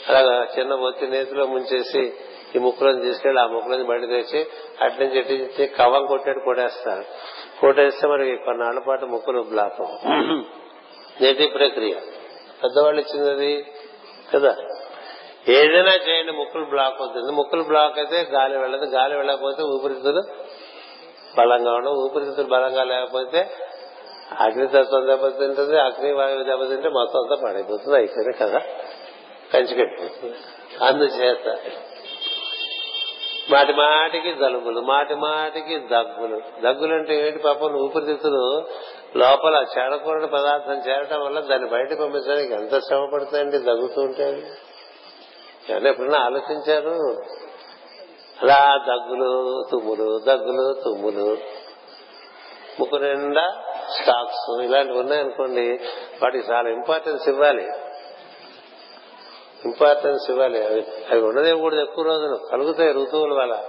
అలాగా చిన్న ఒత్తి నేతిలో ముంచేసి ఈ ముక్కులను తీసుకెళ్ళి ఆ ముక్కులను బయట తెచ్చి అటు నుంచి కవం కొట్టేట్టు కొట్టేస్తారు. కొట్టేస్తే మనకి కొన్నాళ్ళ పాటు ముక్కులు బ్లాక్ నేతి ప్రక్రియ. పెద్దవాళ్ళు ఇచ్చింది అది కదా? ఏదైనా చేయండి ముక్కులు బ్లాక్ అవుతుంది. ముక్కులు బ్లాక్ అయితే గాలి వెళ్ళదు గాలి వెళ్ళకపోతే ఊపిరితిత్తులు బలంగా ఉండవు. ఊపిరితిత్తులు బలంగా లేకపోతే అగ్నితత్వం దెబ్బతింటుంది అగ్ని వాయువు దెబ్బతింటే మొత్తం అంతా పడైపోతుంది అయిపోయింది కదా. కంచికెట్టిపోతుంది. అందుచేత మాటి మాటికి జలుబులు మాటి మాటికి దగ్గులు. అంటే ఏంటి పాపం? ఊపిరితిత్తులు లోపల చెడకూరని పదార్థం చేరటం వల్ల దాన్ని బయట పంపించడానికి ఎంత శ్రమ పడుతుందండి? దగ్గుతూ ఉంటే ఏమన్నా ఎప్పుడన్నా ఆలోచించారు? అలా దగ్గులు తుమ్ములు దగ్గులు తుమ్ములు. ముక్కు నిండా స్టాక్స్ ఇలాంటివి ఉన్నాయనుకోండి వాటికి చాలా ఇంపార్టెన్స్ ఇవ్వాలి. ఇంపార్టెన్స్ ఇవ్వాలి. అవి అవి ఉండదేమకూడదు ఎక్కువ రోజులు కలుగుతాయి ఋతువుల వల్ల.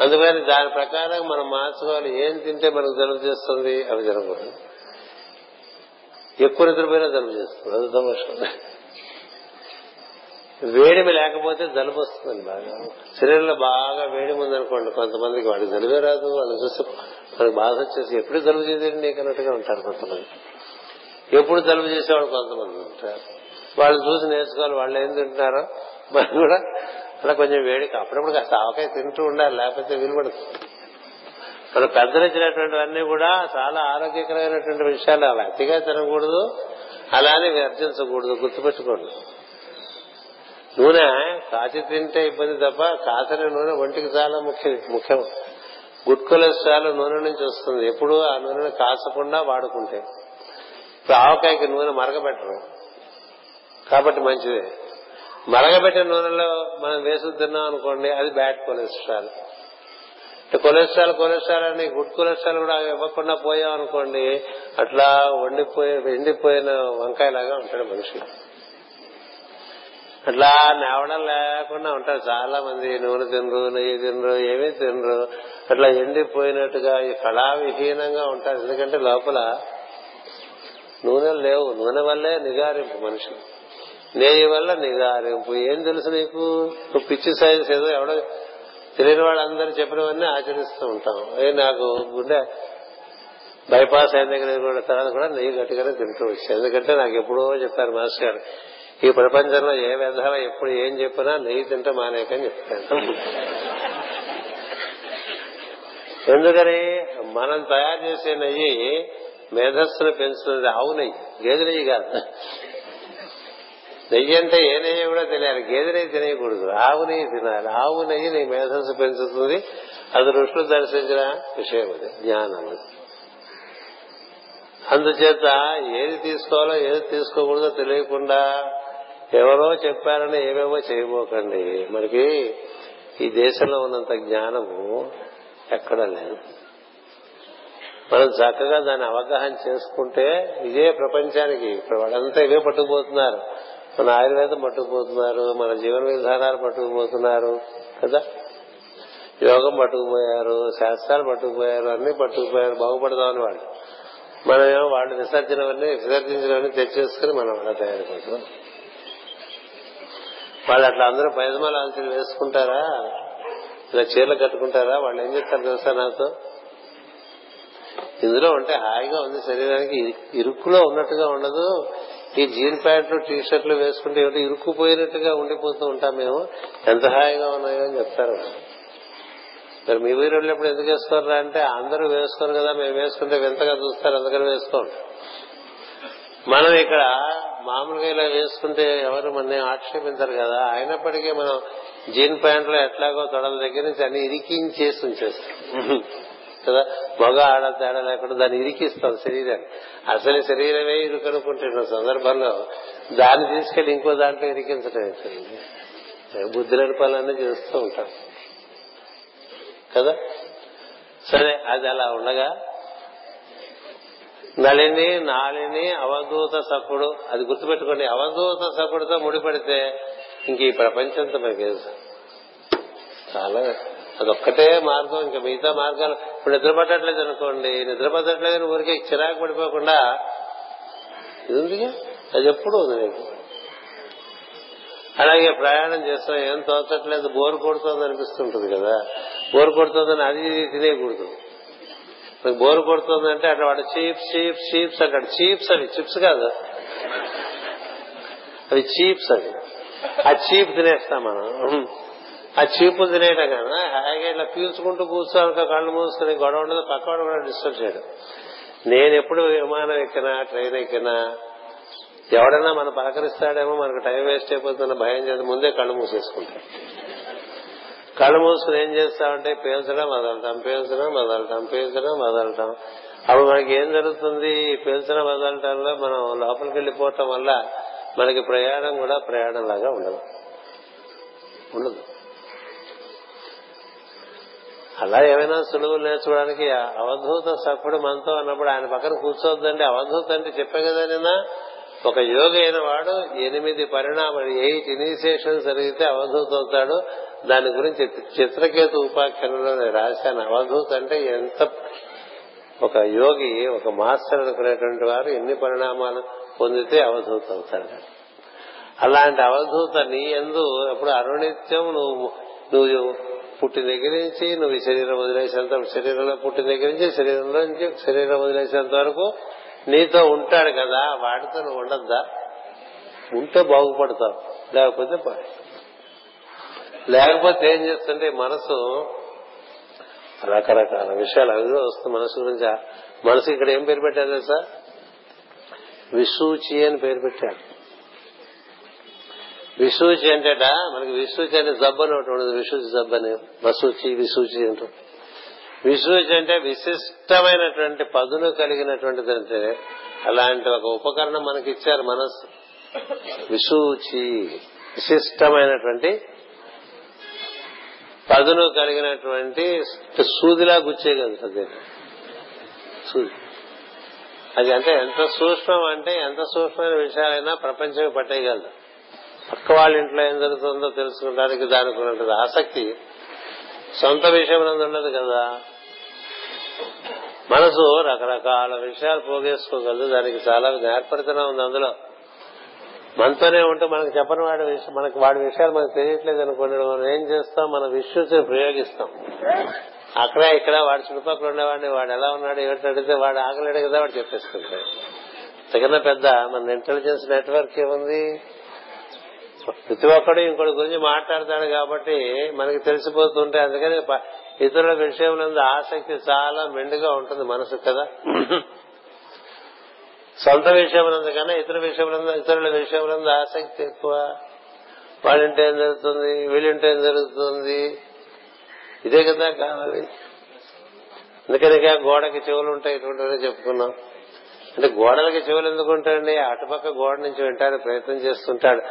అందుకని దాని ప్రకారం మనం మార్చుకోవాలి. ఏం తింటే మనకు జలుబు చేస్తుంది? అవి జరగకూడదు. ఎక్కువ నిద్రపోయినా జలుబు చేస్తుంది. అది తమాషం వేడిమి లేకపోతే జలుబు వస్తుందండి బాగా. శరీరంలో బాగా వేడిమి ఉందనుకోండి కొంతమందికి వాడికి జలుబే రాదు వాళ్ళని చూస్తే మనకి బాధ వచ్చేసి ఎప్పుడు జలుబు చేసేది నీకు అన్నట్టుగా ఉంటారు కొంతమంది. ఎప్పుడు జలుబు చేసేవాళ్ళు కొంతమంది ఉంటారు. వాళ్ళు చూసి నేర్చుకోవాలి వాళ్ళు ఏం తింటున్నారో మనం కూడా అలా కొంచెం వేడికి అప్పుడప్పుడు కాస్త ఆవకాయ తింటూ ఉండాలి లేకపోతే విలువడదు మన పెద్దలు ఇచ్చినటువంటివన్నీ కూడా చాలా ఆరోగ్యకరమైనటువంటి విషయాలు అలా అతిగా తినకూడదు అలానే విర్జించకూడదు గుర్తుపెట్టుకోండి. నూనె కాచి తింటే ఇబ్బంది తప్ప కాసిన నూనె ఒంటికి చాలా ముఖ్యం ముఖ్యం. గుడ్ కొలెస్ట్రాల్ నూనె నుంచి వస్తుంది. ఎప్పుడు ఆ నూనెను కాచకుండా వాడుకుంటే. ఇప్పుడు ఆవకాయకి నూనె మరగబెట్టరు. కాబట్టి మంచిదే. మరగబెట్టిన నూనెలో మనం వేసుకు తిన్నాం అనుకోండి అది బ్యాడ్ కొలెస్ట్రాల్. కొలెస్ట్రాల్ కొలెస్ట్రాల్ అని గుడ్ కొలెస్ట్రాల్ కూడా ఇవ్వకుండా పోయాం అనుకోండి అట్లా వండిపోయి ఎండిపోయిన వంకాయలాగా ఉంటాడు మనిషి. అట్లా నేవడం లేకుండా ఉంటారు. చాలా మంది నూనె తినరు నెయ్యి తినరు ఏమీ తినరు. అట్లా ఎండిపోయినట్టుగా ఈ కళావిహీనంగా ఉంటారు. ఎందుకంటే లోపల నూనె లేవు. నూనె వల్లే నిగారింపు మనిషి. నెయ్యి వల్ల నిగారింపు. ఏం తెలుసు నీకు? నువ్వు పిచ్చి సైన్స్ ఏదో ఎవడో తెలియని వాళ్ళందరూ చెప్పినవన్నీ ఆచరిస్తూ ఉంటాం. ఏ నాకు గుండె బైపాస్ అయిన దగ్గర కూడా తర్వాత కూడా నెయ్యి గట్టిగానే తింటూ వచ్చాను. ఎందుకంటే నాకు ఎప్పుడో చెప్పారు మాస్టర్ గారు ఈ ప్రపంచంలో ఏ విధవ ఎప్పుడు ఏం చెప్పినా నెయ్యి తింటే మానేకని చెప్తాను ఎందుకని? మనం తయారు చేసే నెయ్యి మేధస్సును పెంచుతుంది. ఆవు నెయ్యి గేదె నెయ్యి కాదు. నెయ్యి అంటే ఏ నెయ్యి కూడా తెలియాలి. గేదె నెయ్యి తినేయకూడదు. ఆవు నెయ్యి తినాలి. ఆవు నెయ్యి నీ మేధస్సు పెంచుతుంది. అది ఋషులు దర్శించిన విషయం అది జ్ఞానం అందుచేత ఏది తీసుకోవాలో ఏది తీసుకోకూడదో తెలియకుండా ఎవరో చెప్పారని ఏమేమో చేయబోకండి. మనకి ఈ దేశంలో ఉన్నంత జ్ఞానము ఎక్కడ లేదు. మనం చక్కగా దాన్ని అవగాహన చేసుకుంటే ఇదే ప్రపంచానికి. ఇప్పుడు వాళ్ళంతా ఇవే పట్టుకుపోతున్నారు. మన ఆయుర్వేదం పట్టుకుపోతున్నారు మన జీవన విధానాలు పట్టుకుపోతున్నారు కదా? యోగం పట్టుకుపోయారు శాస్త్రాలు పట్టుకుపోయారు అన్ని పట్టుకుపోయారు బాగుపడదామని వాళ్ళు. మనమేమో వాళ్ళు విసర్జనవన్నీ విసర్జించినవన్నీ తెచ్చేసుకుని మనం అలా తయారైపోతున్నాం వాళ్ళు అట్లా అందరూ పైదమాల వేసుకుంటారా? ఇలా చీరలు కట్టుకుంటారా? వాళ్ళు ఏం చేస్తారు తెలుసా నాతో? ఇందులో ఉంటే హాయిగా ఉంది శరీరానికి. ఇరుక్కులో ఉన్నట్టుగా ఉండదు. ఈ జీన్ ప్యాంట్లు టీ షర్ట్లు వేసుకుంటే ఏమిటి? ఇరుక్కుపోయినట్టుగా ఉండిపోతూ ఉంటాం మేము. ఎంత హాయిగా ఉన్నాయో అని చెప్తారు. మరి మీ ఊరు ఎప్పుడు ఎందుకు వేసుకోరా అంటే అందరూ వేసుకోరు కదా. మేము వేసుకుంటే వింతగా చూస్తారు. అందుకని వేసుకోండి మనం ఇక్కడ మామూలుగా ఇలా వేసుకుంటే ఎవరు మన ఆక్షేపించరు కదా. అయినప్పటికీ మనం జీన్ ప్యాంట్లో ఎట్లాగో తొడల దగ్గర నుంచి అన్ని ఇరికించేసి ఉంచేస్తాం. కదా? మగ ఆడ తేడా లేకుండా దాన్ని ఇరికిస్తాం శరీరాన్ని. అసలు శరీరమే ఇరుకనుకుంటున్న సందర్భంలో దాన్ని తీసుకెళ్ళి ఇంకో దాంట్లో ఇరికించడం బుద్ధి బుద్ధి పనులన్నీ చేస్తూ ఉంటాం. కదా? సరే అది అలా ఉండగా నలిని నాలిని అవధూత సకుడు. అది గుర్తుపెట్టుకోండి అవధూత సకుడుతో ముడిపడితే ఇంక ఈ ప్రపంచంతో మనకి చాలా అదొక్కటే మార్గం. ఇంకా మిగతా మార్గాలు ఇప్పుడు నిద్రపట్టట్లేదు అనుకోండి నిద్రపట్టట్లేదు ఊరికే చిరాకు పడిపోకుండా ఇది ఉందిగా అది ఎప్పుడు ఉంది నీకు? అలాగే ప్రయాణం చేస్తాం ఏం తోచట్లేదు బోర్ కొడుతోంది అనిపిస్తుంటుంది కదా. బోర్ కొడుతోందని అది తినేయకూడదు. నాకు బోర్ కొడుతుందంటే అట్లా వాడు చీప్ చీప్ చీప్స్ అంటాడు. చీప్స్ అవి చిప్స్ కాదు. అవి చీప్స్ అవి. ఆ చీప్ తినేస్తాం మనం. ఆ చీపు తినేయటం కదా. హాయిగా ఇట్లా పీల్చుకుంటూ కూర్చోాలి కళ్ళు మూసుకుని గొడవ ఉండదు పక్కవాడు కూడా డిస్టర్బ్ చేయడం. నేను ఎప్పుడు విమానం ఎక్కినా ట్రైన్ ఎక్కినా ఎవడైనా మనం పలకరిస్తాడేమో మనకు టైం వేస్ట్ అయిపోతున్న భయం చేసి ముందే కళ్ళు మూసేసుకుంటాం కళ్ళు మూసుకుని ఏం చేస్తామంటే పేల్చడం వదలటం పేల్చడం వదలటం పేల్చడం వదలటం అప్పుడు మనకి ఏం జరుగుతుంది? ఈ పేల్చడం వదలటంలో మనం లోపలికి వెళ్ళిపోవటం వల్ల మనకి ప్రయాణం కూడా ప్రయాణం లాగా ఉండదు. ఉండదు. అలా ఏమైనా సులువులు నేర్చుకోవడానికి అవధూత సఖుడు మనతో అన్నప్పుడు ఆయన పక్కన కూర్చోవద్దండి అవధూత అంటే చెప్పే కదా నిన్న ఒక యోగి అయిన వాడు ఎనిమిది పరిణామాలు ఎయిట్ ఇనిషియేషన్ జరిగితే అవధూత అవుతాడు. దాని గురించి చిత్రకేతు ఉపాఖ్యానంలో నేను రాశాను. అవధూత అంటే ఎంత ఒక యోగి ఒక మాస్టర్ అనుకునేటువంటి వారు ఎన్ని పరిణామాలు పొందితే అవధూత్ అవుతాడు. అలాంటి అవధూత నీ ఎందు ఎప్పుడు అరుణిత్యం నువ్వు నువ్వు పుట్టిన దగ్గర నుంచి నువ్వు ఈ శరీరం వదిలేసేంత శరీరంలో పుట్టిన దగ్గర నుంచి శరీరంలో నుంచి శరీరం వదిలేసేంత వరకు నీతో ఉంటాడు కదా వాటితో నువ్వు ఉండద్దా? ఉంటే బాగుపడతావు. లేకపోతే లేకపోతే ఏం చేస్తుంటే మనసు రకరకాల విషయాలు అవి వస్తుంది మనసు గురించి. మనసు ఇక్కడ ఏం పేరు పెట్టారు తెలుసా? విసూచి అని పేరు పెట్టాడు విసూచి అంటేట మనకి విసూచి అనే జబ్బు అని ఒకటి ఉండదు. విసూచి జబ్బు అని. వసూచి విసూచి అంటూ విసూచి అంటే విశిష్టమైనటువంటి పదును కలిగినటువంటిది అంటే అలాంటి ఒక ఉపకరణం మనకి ఇచ్చారు మనస్సు విసూచి విశిష్టమైనటువంటి పదును కలిగినటువంటి సూదిలా గుచ్చేయగలదు అదే సూది. అది అంటే ఎంత సూక్ష్మం అంటే ఎంత సూక్ష్మమైన విషయాలైనా ప్రపంచమే పట్టేయగలదు. పక్క వాళ్ళ ఇంట్లో ఏం జరుగుతుందో తెలుసుకోవడానికి దానికి ఉన్నటువంటి ఆసక్తి సొంత విషయం ఉండదు కదా. మనసు రకరకాల విషయాలు పోగేసుకోగలదు. దానికి చాలా నేర్పడితనం ఉంది అందులో. మనతోనే ఉంటే మనకు చెప్పని వాడి మనకు మనకి వాడి విషయాలు మనకు తెలియట్లేదు అనుకోండి మనం ఏం చేస్తాం? మన విశ్వసిని ప్రయోగిస్తాం. అక్కడ ఇక్కడ వాడి చుట్టుపక్కల ఉండేవాడిని వాడు ఎలా ఉన్నాడు ఏమిటి అడిగితే వాడు ఆగలేడు కదా వాడు చెప్పేసుకుంటాడు. తగిన పెద్ద మన ఇంటెలిజెన్స్ నెట్వర్క్ ఏముంది? ప్రతి ఒక్కడు ఇంకోటి గురించి మాట్లాడతాడు కాబట్టి మనకి తెలిసిపోతుంటే అందుకని ఇతరుల విషయంలో ఆసక్తి చాలా మెండుగా ఉంటుంది మనసు కదా? సొంత విషయములందు కన్నా ఇతర విషయములందు ఇతరుల విషయములందు ఆసక్తి ఎక్కువ. వాళ్ళింటే ఏం జరుగుతుంది? వీళ్ళింటే ఏం జరుగుతుంది? ఇదే కదా కావాలి. అందుకని గోడకి చెవులు ఉంటాయి ఇటువంటివన్నీ చెప్పుకున్నాం. అంటే గోడలకి చెవులు ఎందుకు ఉంటాయండి? అటుపక్క గోడ నుంచి వింటానికి ప్రయత్నం చేస్తుంటాడు.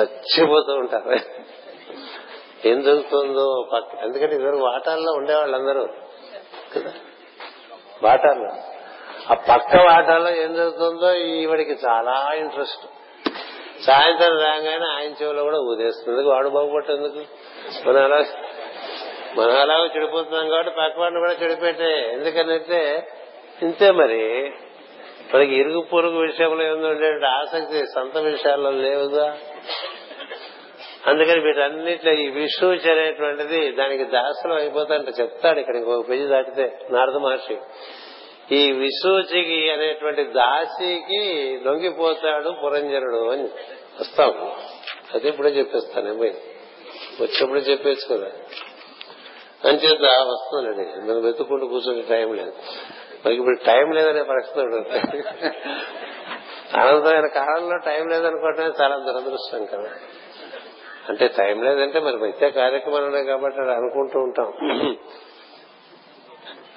చచ్చిపోతూ ఉంటారు. ఏం జరుగుతుందో పక్క ఎందుకంటే ఇద్దరు వాటాల్లో ఉండేవాళ్ళందరూ. కదా? వాటాల్లో. ఆ పక్క వాటాలో ఏం జరుగుతుందో ఈవిడికి చాలా ఇంట్రెస్ట్. సాయంత్రం రాగానే ఆయన చెవిలో కూడా ఊదేస్తుంది వాడు బాగుపట్టేందుకు మనం అలా మనం అలాగ చెడిపోతున్నాం కాబట్టి పక్కవాడిని కూడా చెడిపెట్టే. ఎందుకనంటే ఇంతే మరి. మనకి ఇరుగు పొరుగు విషయంలో ఉండే ఆసక్తి సొంత విషయాల్లో లేవుగా. అందుకని వీటన్నిట్లో ఈ విషూచి అనేటువంటిది దానికి దాసనం అయిపోతాంట చెప్తాడు ఇక్కడ ఇంకొక పేజీ దాటితే. నారద మహర్షి. ఈ విసూచికి అనేటువంటి దాసికి లొంగిపోతాడు పురంజనుడు అని వస్తాం. అది ఇప్పుడే చెప్పేస్తాను ఏమై? వచ్చినప్పుడు చెప్పేచ్చు కదా అంచేత వస్తుందండి మనం వెతుక్కుంటూ కూర్చొని టైం లేదు. మనకి ఇప్పుడు టైం లేదనే పరిస్థితి అనంతమైన కాలంలో టైం లేదనుకోవటమే చాలా దురదృష్టం కదా. అంటే టైం లేదంటే మరి నిత్య కార్యక్రమాలు ఉన్నాయి కాబట్టి అనుకుంటూ ఉంటాం.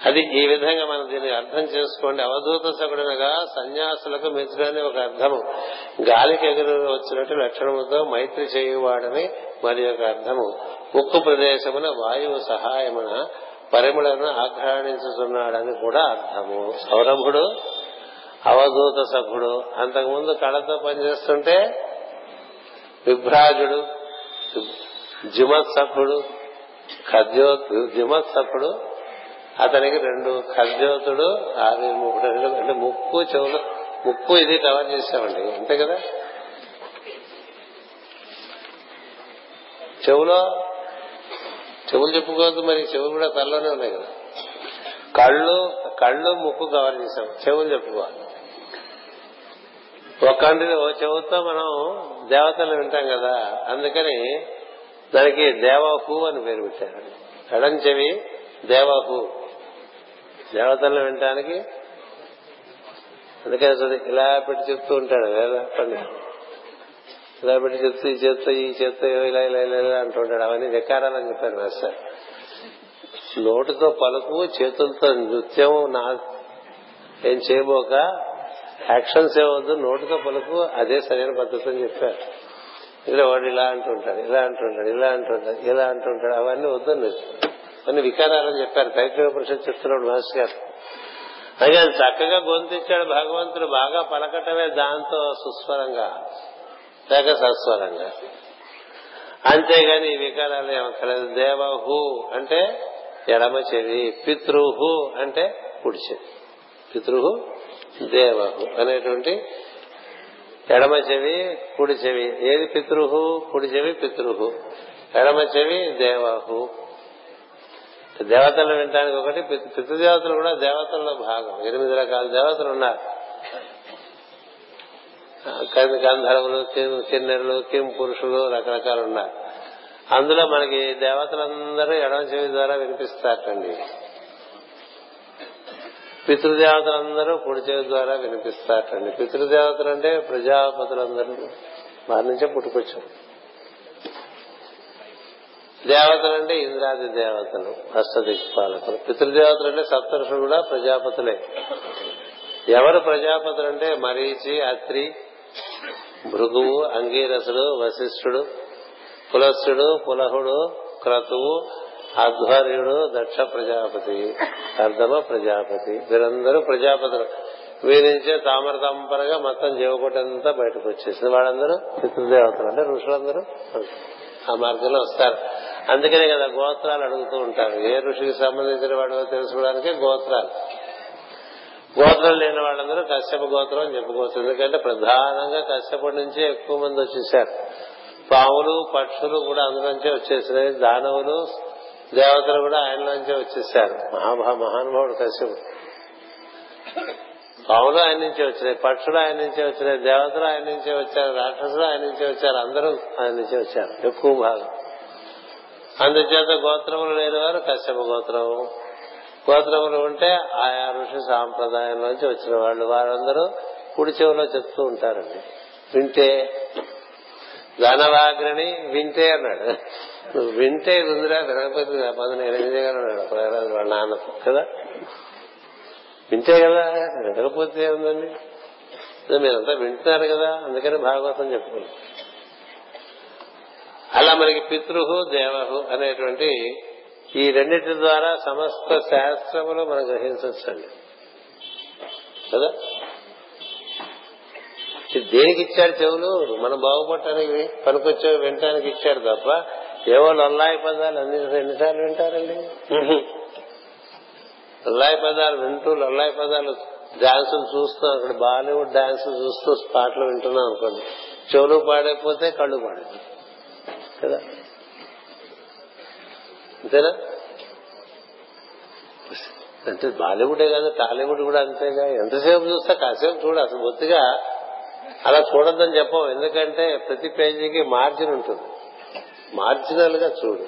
అది ఈ విధంగా మనం దీన్ని అర్థం చేసుకోండి. అవధూత సగుడనగా సన్యాసులకు మిత్రుడని ఒక అర్థము. గాలికి ఎగురు వచ్చినట్టు లక్షణముతో మైత్రి చేయువాడని మరి ఒక అర్థము. ఉక్కు ప్రదేశమున వాయువు సహాయమున పరిమళను ఆఘ్రాణించుతున్నాడని కూడా అర్థము. సౌరభుడు అవధూత సభుడు అంతకుముందు కళతో పనిచేస్తుంటే విభ్రాజుడు జిమత్సఖుడు ఖద్యో జిమత్సఖుడు అతనికి రెండు ఖద్యోతుడు ఆరు రెండు అంటే ముక్కు చెవులు ముక్కు ఇది కవర్ చేసామండి అంతే కదా? చెవులో చెవులు చెప్పుకోవద్దు మరి చెవులు కూడా తనలోనే ఉన్నాయి కదా? కళ్ళు కళ్ళు ముక్కు కవర్ చేసాం చెవులు చెప్పుకోవాలి. ఒక్కంటి ఓ చెవుతో మనం దేవతలు వింటాం కదా అందుకని దానికి దేవహు అని పేరు పెట్టారు. ఎడం చెవి దేవహు. దేవతలను వినటానికి? అందుకని అసలు ఇలా పెట్టి చెప్తూ ఉంటాడు లేదా ఇలా పెట్టి చెప్తూ ఈ చేత్తో ఈ చేత్తో ఇలా ఇలా ఇలా ఇలా అంటుంటాడు అవన్నీ వికారాలని చెప్పారు మాస్టర్. నోటితో పలుకు చేతులతో నృత్యం నా ఏం చేయబోక యాక్షన్స్ ఏవద్దు నోటితో పలుకు అదే సరైన పద్ధతి అని చెప్పారు ఇలా వాడు ఇలా అంటుంటాడు ఇలా అంటుంటాడు ఇలా అంటుంటాడు ఇలా అంటుంటాడు అవన్నీ వద్దని అన్ని వికారాలని చెప్పారు. పైకి పరిషత్ చెప్తున్నాడు మహర్షి గారు. అలాగే చక్కగా గొంతిచ్చాడు భగవంతుడు. బాగా పలకటమే దాంతో సుస్వరంగా లేక సస్వరంగా. అంతేగాని ఈ వికారాలు ఏమక్కర్లేదు. దేవహు అంటే ఎడమ చెవి పితృహు అంటే కుడి చెవి. పితృహు దేవహు అనేటువంటి ఎడమ చెవి కుడి చెవి. ఏది పితృహు? కుడి చెవి పితృహు. ఎడమ చెవి దేవహు. దేవతలు వినటానికి ఒకటి పితృదేవతలు కూడా దేవతల్లో భాగం. ఎనిమిది రకాల దేవతలు ఉన్నారు. గంధర్వులు కిన్నెరులు కిం పురుషులు రకరకాలు ఉన్నారు. అందులో మనకి దేవతలందరూ ఎడమ చెవి ద్వారా వినిపిస్తారటండి పితృదేవతలందరూ కుడి చెవి ద్వారా వినిపిస్తారటండి పితృదేవతలు అంటే ప్రజాపతులందరూ. వారి నుంచే పుట్టుకొచ్చారు. దేవతలు అంటే ఇంద్రాది దేవతలు అష్టదిక్పాలకులు పితృదేవతలు అంటే సప్తరుషులు కూడా ప్రజాపతులే. ఎవరు ప్రజాపతులు అంటే మరీచి అత్రి భృగువు అంగీరసుడు వశిష్ఠుడు పులస్సుడు పులహుడు క్రతువు అధ్వర్యుడు దక్ష ప్రజాపతి అర్ధమ ప్రజాపతి. వీరందరూ ప్రజాపతులు. వీరించే తామర తంపరగా మొత్తం జీవకోటంతా బయటకు వచ్చేసింది. వాళ్ళందరూ పితృదేవతలు అంటే ఋషులందరూ ఆ మార్గంలో వస్తారు. అందుకనే కదా గోత్రాలు అడుగుతూ ఉంటారు. ఏ ఋషికి సంబంధించిన వాడో తెలుసుకోవడానికి గోత్రాలు. గోత్రం లేని వాళ్ళందరూ కశ్యప గోత్రం అని చెప్పుకోవచ్చు. ఎందుకంటే ప్రధానంగా కశ్యప నుంచే ఎక్కువ మంది వచ్చేసారు. పాములు పక్షులు కూడా అందులోంచే వచ్చేసినాయి. దానవులు దేవతలు కూడా ఆయనలోంచే వచ్చేసారు. మహాభా మహానుభావుడు కశ్యపుడు పాములు ఆయన నుంచే వచ్చినాయి పక్షులు ఆయన నుంచే వచ్చినాయి దేవతలు ఆయన నుంచే వచ్చారు రాక్షసులు ఆయన నుంచే వచ్చారు అందరూ ఆయన నుంచే వచ్చారు. ఎక్కువ భాగం. అందుచేత గోత్రములు లేని వారు కశ్యప గోత్రం గోత్రములు ఉంటే ఆయా ఋషి సాంప్రదాయంలోంచి వచ్చిన వాళ్ళు. వారందరూ కుడి చెవిలో చెప్తూ ఉంటారండి. వింటే ధనవాగ్రని వింటే అన్నాడు. నువ్వు వింటే ఉందిరా వినకపోతే పది ఎనిమిది అన్నాడు వాళ్ళ నాన్న కదా. వింటే కదా వినకపోతే ఉందండి మీరంతా వింటున్నారు కదా అందుకని భాగవతం చెప్పుకున్నాను అలా మనకి పితృహు దేవహు అనేటువంటి ఈ రెండింటి ద్వారా సమస్త శాస్త్రములు మనం గ్రహించవచ్చండి. కదా? దేనికి ఇచ్చాడు చెవులు? మనం బాగుపడటానికి పనికొచ్చే వినటానికి ఇచ్చాడు తప్ప ఏవో లొల్లాయి పదాలు అన్ని ఎన్నిసార్లు వింటారండి? లొల్లాయి పదాలు వింటూ లొల్లాయి పదాలు డాన్సులు చూస్తున్నాం అక్కడ బాలీవుడ్ డాన్స్ చూస్తూ పాటలు వింటున్నాం అనుకోండి. చెవులు పాడైపోతే కళ్ళు పాడైపోతాయి కదా. అంతేనా? అంటే బాలీవుడే కాదు టాలీవుడ్ కూడా అంతేగా. ఎంతసేపు చూస్తా కాసేపు చూడు అసలు బొత్తిగా అలా చూడొద్దని చెప్పం ఎందుకంటే ప్రతి పేజీకి మార్జిన్ ఉంటుంది. మార్జినల్గా చూడు.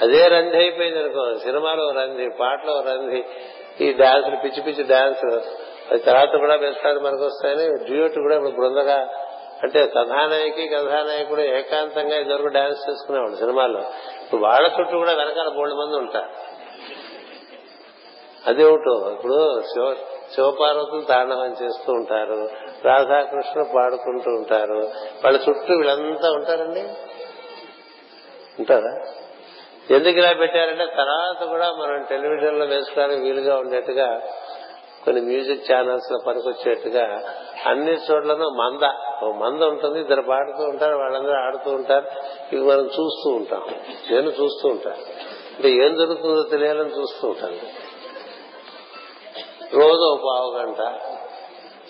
అదే రంది అయిపోయింది అనుకో సినిమాలో రంది పాటలో రంది ఈ డాన్సులు పిచ్చి పిచ్చి డాన్స్. అది తర్వాత కూడా వేస్తాడు మనకు వస్తాయని డ్యూట్ కూడా ఇప్పుడు బృందగా అంటే కథానాయకి కథానాయకుడు ఏకాంతంగా ఇద్దరు డాన్స్ చేసుకునేవాడు సినిమాల్లో. ఇప్పుడు వాళ్ళ చుట్టూ కూడా వెనకాల బోల్డ్ మంది ఉంటారు. అదేమిటో ఇప్పుడు శివ శివపార్వతులు తాండవం చేస్తూ ఉంటారు రాధాకృష్ణ పాడుకుంటూ ఉంటారు. వాళ్ళ చుట్టూ వీళ్ళంతా ఉంటారండి? ఉంటారా? ఎందుకు ఇలా పెట్టారంటే తర్వాత కూడా మనం టెలివిజన్లో వేసుకోవడానికి వీలుగా ఉండేట్టుగా కొన్ని మ్యూజిక్ ఛానల్స్లో పనికొచ్చేట్టుగా అన్ని చోట్లను మంద ఓ మంద ఉంటుంది ఇద్దరు పాడుతూ ఉంటారు వాళ్ళందరూ ఆడుతూ ఉంటారు ఇవి మనం చూస్తూ ఉంటాం నేను చూస్తూ ఉంటాను. అంటే ఏం జరుగుతుందో తెలియాలని చూస్తూ ఉంటాను. రోజు ఓ పావు గంట.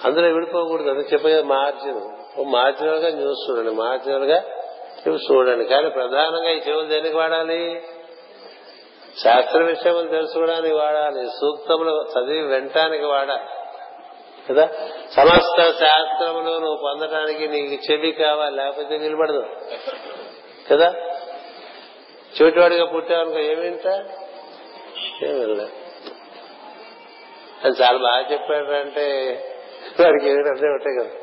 అందులో విడిపోకూడదు అని చెప్పే మార్జిన్. ఓ మార్జినల్గా న్యూస్ చూడండి మార్జినల్గా చూడండి. కానీ ప్రధానంగా ఈ చెవులు దేనికి వాడాలి? శాస్త్ర విషయములు తెలుసుకోవడానికి వాడాలి. సూక్తములు చదివి వినటానికి వాడాలి కదా? సమస్త శాస్త్రములు నువ్వు పొందడానికి నీకు చెవి కావాలి లేకపోతే నిలబడదు. కదా? చెవిటివాడిగా పుట్టావనుకో ఏమి ఏం అది చాలా బాగా చెప్పాడంటే వాడికి ఏమి అర్థం ఉంటాయి కదా.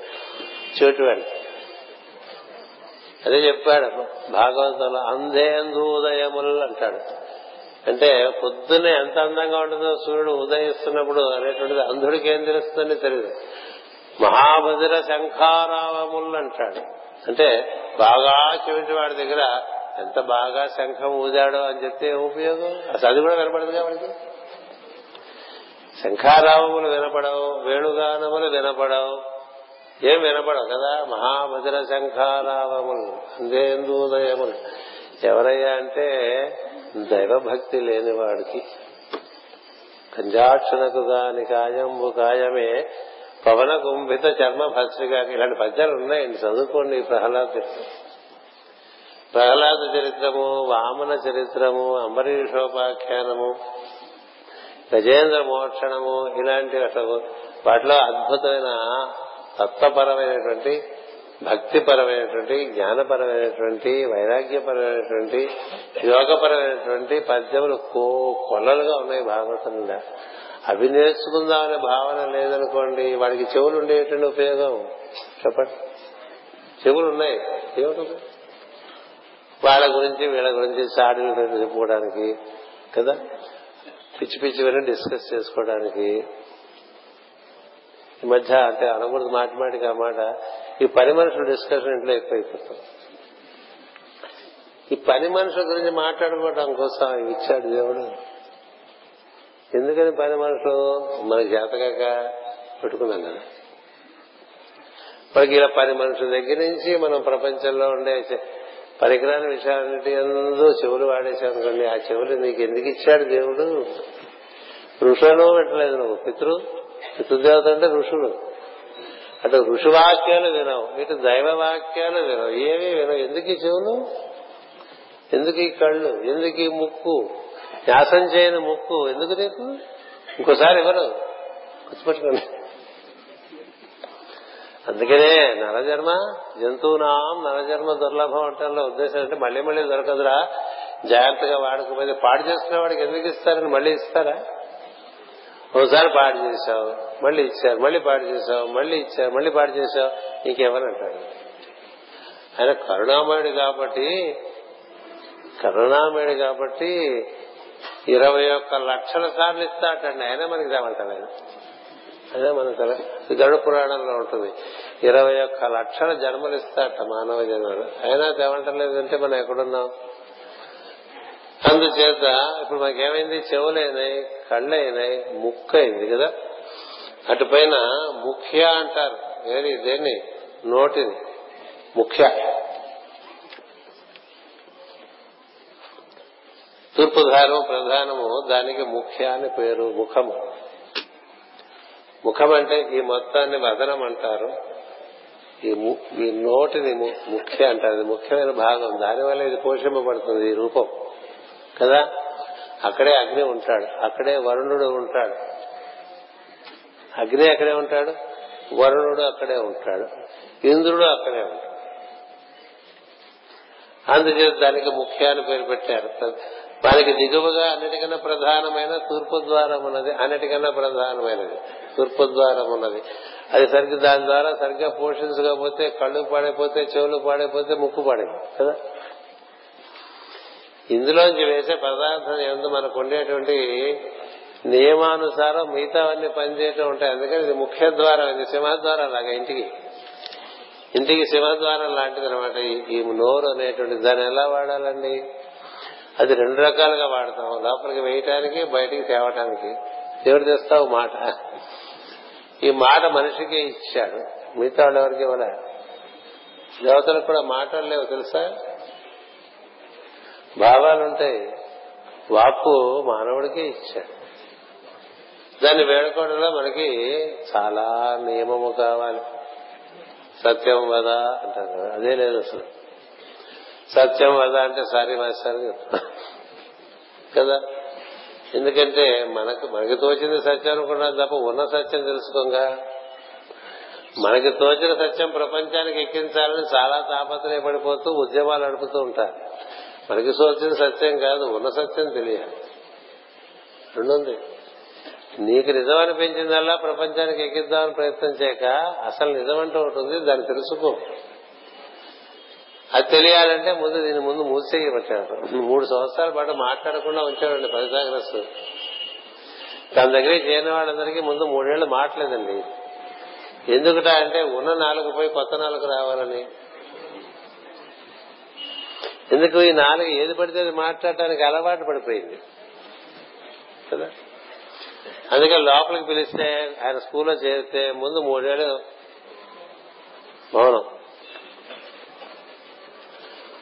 చెవిటివాడు. అదే చెప్పాడు. భాగవతంలో అంధేందు ఉదయములు అంటాడు. అంటే పొద్దున్నే ఎంత అందంగా ఉంటుందో సూర్యుడు ఉదయిస్తున్నప్పుడు అనేటువంటిది అంధుడికి ఏం తెలుస్తుందని తెలియదు. మహాభద్ర శంఖారావములు అంటాడు అంటే బాగా చెవిటి వాడి దగ్గర ఎంత బాగా శంఖం ఊదాడో అని చెప్తే ఉపయోగం? అసలు అది కూడా వినపడదు వాడికి? శంఖారావములు వినపడవు వేణుగానములు వినపడవు. ఏం వినపడవు కదా? మహాభద్ర శంఖారావములు అందేందూదయములు. ఎవరయ్యా అంటే దైవభక్తి లేని వాడికి కంజాక్షణకు గాని కాయంబు కాయమే పవన కుంభిత చర్మ భస్రిగా ఇలాంటి పద్యాలు ఉన్నాయండి చదువుకోండి ప్రహ్లాద చరిత్ర. ప్రహ్లాద చరిత్రము వామన చరిత్రము అంబరీషోపాఖ్యానము గజేంద్ర మోక్షణము ఇలాంటి అసలు వాటిలో అద్భుతమైన తత్వపరమైనటువంటి భక్తిపరమైనటువంటి జ్ఞానపరమైనటువంటి వైరాగ్యపరమైనటువంటి యోగపరమైనటువంటి పద్యములు కో కొల్లలుగా ఉన్నాయి భాగవతం అవి నేర్చుకుందామనే భావన లేదనుకోండి వాడికి చెవులు ఉండేటువంటి ఉపయోగం. చెప్పండి. చెవులు ఉన్నాయి. ఏమిటి వాళ్ళ గురించి వీళ్ళ గురించి సాడీలు చెప్పుకోవడానికి కదా? పిచ్చి పిచ్చి వెళ్ళి డిస్కస్ చేసుకోవడానికి. ఈ మధ్య అంటే అనకూడదు మాటి మాటికి ఆ మాట. ఈ పని మనుషుల డిస్కషన్ ఇంట్లో ఎక్కువైపోతాం ఈ పని మనుషుల గురించి మాట్లాడుకోవడం కోసం ఇచ్చాడు దేవుడు. ఎందుకని పని మనుషులు మన జాతకాక పెట్టుకున్నాం కదా మనకి ఇలా పని మనుషుల దగ్గర నుంచి మనం ప్రపంచంలో ఉండే పరికరాల విషయాలన్నిటి ఎందు చెవులు వాడేసానుకోండి ఆ చెవులు నీకు ఎందుకు ఇచ్చాడు దేవుడు? ఋషులను పెట్టలేదు నువ్వు. పితృ పితృదేవత అంటే ఋషులు. అటు ఋషివాక్యాలు వినవు. ఇటు దైవ వాక్యాలు వినవు. ఏమీ వినవు. ఎందుకు ఈ చెవులు? ఎందుకు ఈ కళ్ళు? ఎందుకు ఈ ముక్కు? న్యాసం చేయని ముక్కు. ఎందుకు నీకు? ఇంకోసారి ఇవ్వరు గుర్తుపెట్టుకోండి. అందుకనే నరజన్మ జంతువునాం నరజన్మ దుర్లభం అంటంలో ఉద్దేశం అంటే మళ్ళీ మళ్ళీ దొరకదురా. జాగ్రత్తగా వాడకపోతే పాడు చేసుకునే వాడికి ఎందుకు ఇస్తారని మళ్ళీ ఇస్తారా? ఒకసారి పాడు చేశావు మళ్ళీ ఇచ్చారు మళ్ళీ పాడు చేశావు మళ్ళీ ఇచ్చారు మళ్ళీ పాడు చేశావు ఇంకెవరంటాడు ఆయన కరుణామయుడు కాబట్టి కరుణామయుడు కాబట్టి ఇరవై ఒక్క లక్షల సార్లు ఇస్తాటండి ఆయన మనకి తేమంటాడు ఆయన అదే మన గరుడ పురాణంలో ఉంటుంది. ఇరవై ఒక్క లక్షల జన్మలు ఇస్తాట మానవ జన్మలు. అయినా తేమంటలేదంటే మనం ఎక్కడున్నాం? అందుచేత ఇప్పుడు మనకేమైంది చెవులైనాయి కళ్ళైనాయి ముక్కు అయింది కదా? అటు పైన ముఖ్య అంటారు. ఏది? దేన్ని? నోటిని. ముఖ్య. తూర్పుధారము ప్రధానము దానికి ముఖ్య అని పేరు ముఖము. ముఖం అంటే ఈ మొత్తాన్ని వదనం అంటారు. ఈ ము- ఈ నోటిని ముఖ్య అంటారు. ముఖ్యమైన భాగం. దానివల్ల ఇది పోషింపబడుతుంది ఈ రూపం. కదా? అక్కడే అగ్ని ఉంటాడు. అక్కడే వరుణుడు ఉంటాడు. అగ్ని అక్కడే ఉంటాడు. వరుణుడు అక్కడే ఉంటాడు. ఇంద్రుడు అక్కడే ఉంటాడు. అందుచేత దానికి ముఖ్యాన్ని పేరు పెట్టారు. దానికి దిగువగా అన్నిటికన్నా ప్రధానమైన తూర్పు ద్వారం ఉన్నది. అన్నిటికన్నా ప్రధానమైనది. తూర్పు ద్వారం ఉన్నది. అది సరిగ్గా దాని ద్వారా సరిగ్గా పోషించకపోతే కళ్ళు పాడైపోతే చెవులు పాడైపోతే ముక్కు పాడైపోతుంది కదా? ఇందులోంచి వేసే పదార్థం ఎందు మనకు ఉండేటువంటి నియమానుసారం మిగతావన్నీ పనిచేయటం ఉంటాయి. అందుకని ఇది ముఖ్య ద్వారం ఇది సింహద్వారం లాగా ఇంటికి. ఇంటికి సింహద్వారం లాంటిది అనమాట ఈ నోరు అనేటువంటి దాన్ని ఎలా వాడాలండి? అది రెండు రకాలుగా వాడతాం. లోపలికి వేయటానికి బయటికి తేవటానికి. ఎవరు తెస్తావు? మాట. ఈ మాట మనిషికే ఇచ్చాడు. మిగతా వాళ్ళు ఎవరికి ఇవ్వలే. దేవతలకు కూడా మాటలు లేవు తెలుసా? భావాలుంటాయి. వాక్కు మానవుడికే ఇచ్చాడు. దాన్ని వేడుకోవడంలో మనకి చాలా నియమము కావాలి. సత్యం వద అంటారు కదా అదే లేదు అసలు. సత్యం వద అంటే సారీ మాస్టర్ కదా? ఎందుకంటే మనకు మనకి తోచింది సత్యం అనుకున్నాం తప్ప ఉన్న సత్యం తెలుసుకోగా. మనకి తోచిన సత్యం ప్రపంచానికి ఎక్కించాలని చాలా తాపత్రయపడిపోతూ ఉద్యమాలు నడుపుతూ ఉంటారు. మనకి తోచిన సత్యం కాదు ఉన్న సత్యం తెలియాలి. రెండుంది. నీకు నిజం అనిపించిందల్లా ప్రపంచానికి ఎక్కిద్దామని ప్రయత్నం చేయక అసలు నిజం అంటూ ఉంటుంది దాన్ని తెలుసుకో. అది తెలియాలంటే ముందు దీని ముందు మూసేయబట్టాడు మూడు సంవత్సరాల పాటు మాట్లాడకుండా ఉంచాడండి పరిసాగ్రస్తు తన దగ్గరికి చేరిన వాళ్ళందరికీ ముందు మూడేళ్ళు మాట్లేదండి ఎందుకుట అంటే ఉన్న నాలుగు పోయి కొత్త నాలుగు రావాలని. ఎందుకు ఈ నాలుగు ఏది పడితే అది మాట్లాడటానికి అలవాటు పడిపోయింది. కదా? అందుకే లోపలికి పిలిస్తే ఆయన స్కూల్లో చేరితే ముందు మూడేళ్ళు మౌనం.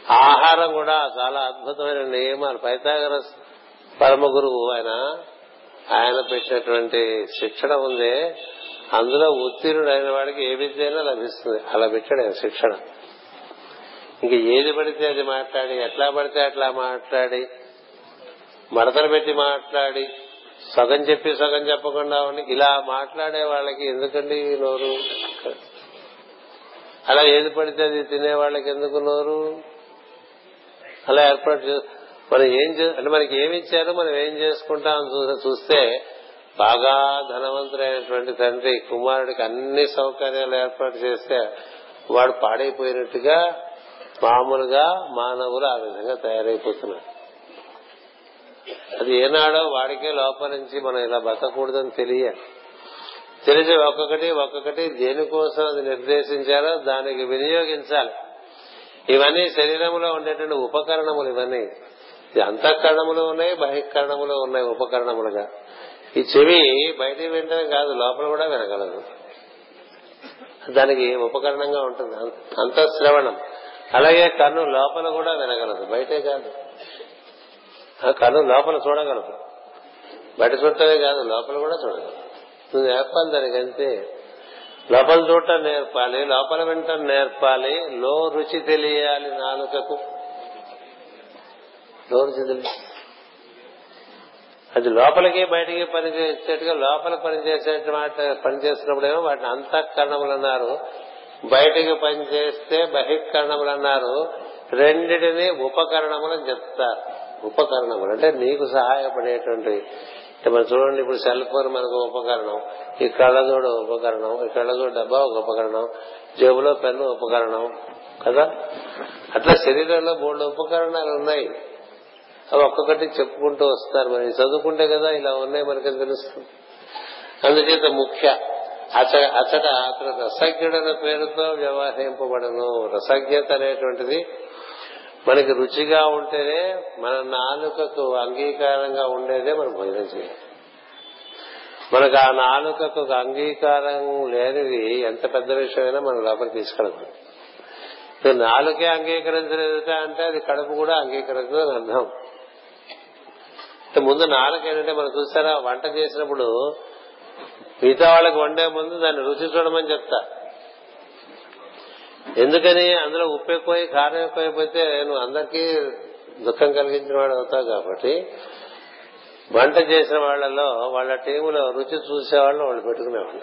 ఆహారం కూడా చాలా అద్భుతమైన నియమాలు. పైతాగరస్ పరమ గురువు ఆయన ఆయన పెట్టినటువంటి శిక్షణ ఉంది. అందులో ఉత్తీర్ణుడైన వాడికి ఏ విద్య అయినా లభిస్తుంది. అలా పెట్టాడు ఆయన శిక్షణ. ఇంక ఏది పడితే అది మాట్లాడి ఎట్లా పడితే అట్లా మాట్లాడి మడతలు పెట్టి మాట్లాడి సగం చెప్పి సగం చెప్పకుండా ఉండి ఇలా మాట్లాడే వాళ్ళకి ఎందుకండి నోరు? అలా ఏది పడితే అది తినే వాళ్ళకి ఎందుకు నోరు? అలా ఏర్పాటు మనం ఏం చే- అంటే మనకి ఏమి ఇచ్చారో మనం ఏం చేసుకుంటాం చూస్తే బాగా ధనవంతుడైనటువంటి తండ్రి కుమారుడికి అన్ని సౌకర్యాలు ఏర్పాటు చేస్తే వాడు పాడైపోయినట్టుగా మామూలుగా మానవులు ఆ విధంగా తయారైపోతున్నారు. అది ఏనాడో వాడికే లోపల నుంచి మనం ఇలా బతకూడదని తెలియాలి. తెలిసి ఒక్కొక్కటి ఒక్కొక్కటి దేనికోసం అది నిర్దేశించారో దానికి వినియోగించాలి. ఇవన్నీ శరీరంలో ఉండేటువంటి ఉపకరణములు ఇవన్నీ. అంతఃకరణములు ఉన్నాయి బహిష్కరణములు ఉన్నాయి ఉపకరణములుగా. ఈ చెవి బయటికి వింటమే కాదు లోపల కూడా వినగలదు. దానికి ఉపకరణంగా ఉంటుంది అంతఃశ్రవణం. అలాగే కన్ను లోపల కూడా వినగలదు బయటే కాదు. ఆ కన్ను లోపల చూడగలదు. బయట చూడటమే కాదు లోపల కూడా చూడగలదు. నువ్వు నేర్పాలి దానికి అంతే లోపల చూడటం నేర్పాలి లోపల వినటం నేర్పాలి లో రుచి తెలియాలి నాలుకకు. లో రుచి తెలియాలి. అది లోపలికి బయటికి పనిచేసేట్టుగా లోపల పనిచేసే మాట పనిచేసినప్పుడేమో వాటిని అంతఃకరణములు అన్నారు. బయటికి పనిచేస్తే బహిష్కరణములు అన్నారు రెండిటిని ఉపకరణములు అని చెప్తారు. ఉపకరణములు అంటే నీకు సహాయపడేటువంటి అంటే మనం చూడండి ఇప్పుడు సెల్ ఫోన్ మనకు ఉపకరణం ఈ కళ్ళజోడు ఉపకరణం ఈ కళ్ళజోడు డబ్బా ఒక ఉపకరణం జేబులో పెన్ను ఉపకరణం కదా? అట్లా శరీరంలో మూడు ఉపకరణాలు ఉన్నాయి. అవి ఒక్కొక్కటి చెప్పుకుంటూ వస్తారు. మరి చదువుకుంటే కదా ఇలా ఉన్నాయి మనకి తెలుస్తుంది. అందుచేత ముఖ్య అచ- అతడు అతను రసజ్ఞుడన్న పేరుతో వ్యవహరింపబడను. రసజ్ఞత అనేటువంటిది మనకి రుచిగా ఉంటేనే మన నాలుకకు అంగీకారంగా ఉండేదే మనం భోజనం చేయాలి. మనకు ఆ నాలుకకు అంగీకారం లేనిది ఎంత పెద్ద విషయమైనా మనం లోపలికి తీసుకెళ్ళదు నాలుకే అంగీకరించలేదు అంటే అది కడుపు కూడా అంగీకరించదు అర్థం. ముందు నాలుక ఏంటంటే మనం చూసారా వంట చేసినప్పుడు మిగతా వాళ్ళకి వండే ముందు దాన్ని రుచి చూడమని చెప్తా. ఎందుకని అందులో ఉప్పు ఎక్కువై కారం ఎక్కువైపోతే నువ్వు అందరికీ దుఃఖం కలిగించిన వాడు అవుతావు కాబట్టి వంట చేసిన వాళ్ళలో వాళ్ళ టీములో రుచి చూసేవాళ్ళు వాళ్ళు పెట్టుకునేవాళ్ళు.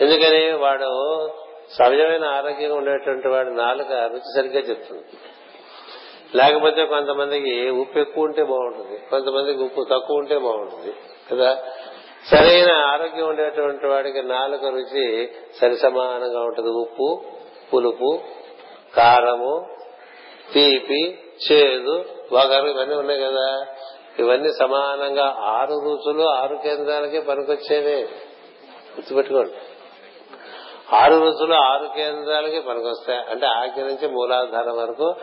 ఎందుకని వాడు సహజమైన ఆరోగ్యంగా ఉండేటువంటి వాడు నాలుక రుచి సరిగ్గా చెప్తుంది. లేకపోతే కొంతమందికి ఉప్పు ఎక్కువ ఉంటే బాగుంటుంది కొంతమందికి ఉప్పు తక్కువ ఉంటే బాగుంటుంది కదా? సరైన ఆరోగ్యం ఉండేటువంటి వాడికి నాలుక రుచి సరి సమానంగా ఉంటుంది. ఉప్పు పులుపు కారము తీపి చేదు వగరు ఇవన్నీ ఉన్నాయి కదా. ఇవన్నీ సమానంగా ఆరు రుచులు ఆరు కేంద్రాలకే పనికొచ్చేవే. గుర్తుపెట్టుకోండి. ఆరు రుచులు ఆరు కేంద్రాలకి పనికొస్తాయి. అంటే ఆజ్ఞ నుంచి మూలాధారం వరకు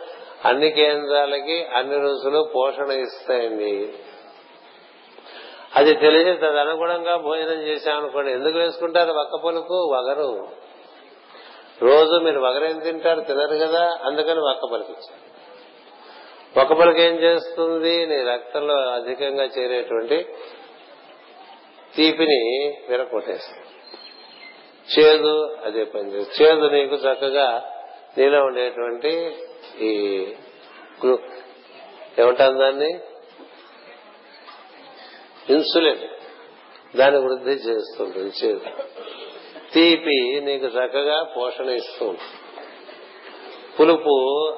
అన్ని కేంద్రాలకి అన్ని రుచులు పోషణ ఇస్తాయండి. అది తెలిసి తదనుగుణంగా భోజనం చేశామనుకోండి. ఎందుకు వేసుకుంటారు? ఒక్క పలుకు వగరు. రోజు మీరు వగరేం తింటారు? తినరు కదా. అందుకని వక్క పలికిచ్చారు ఒక్క పలుకు ఏం చేస్తుంది? నీ రక్తంలో అధికంగా చేరేటువంటి తీపిని విరకొట్టేస్తుంది చేదు అదే పని చేదు నీకు చక్కగా నీలో ఉండేటువంటి ఈ ఏమంటారు దాన్ని? ఇన్సులిన్. దాన్ని వృద్ధి చేస్తుంటుంది చేదు. తీపి నీకు చక్కగా పోషణ ఇస్తూ ఉంటుంది. పులుపు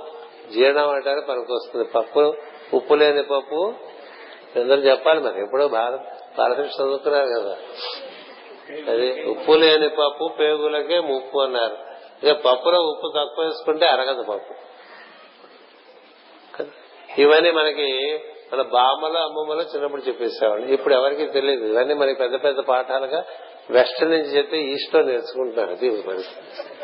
జీర్ణం అంటారు పనికొస్తుంది. పప్పు ఉప్పు లేని పప్పు అందరూ చెప్పాలి మరి. ఎప్పుడో భారత భారతదేశం చదువుతున్నారు కదా. అది ఉప్పు లేని పప్పు పేగులకే ముప్పు అన్నారు. ఇక పప్పులో ఉప్పు తక్కువ వేసుకుంటే అరగదు పప్పు. ఇవన్నీ మనకి మన బామ్మల అమ్మమ్మల చిన్నప్పుడు చెప్పేసేవాళ్ళు. ఇప్పుడు ఎవరికి తెలియదు. ఇవన్నీ మనకి పెద్ద పెద్ద పాఠాలుగా వెస్ట్ నుంచి చెప్తే ఈస్ట్లో నేర్చుకుంటున్నారు అది పరిస్థితి.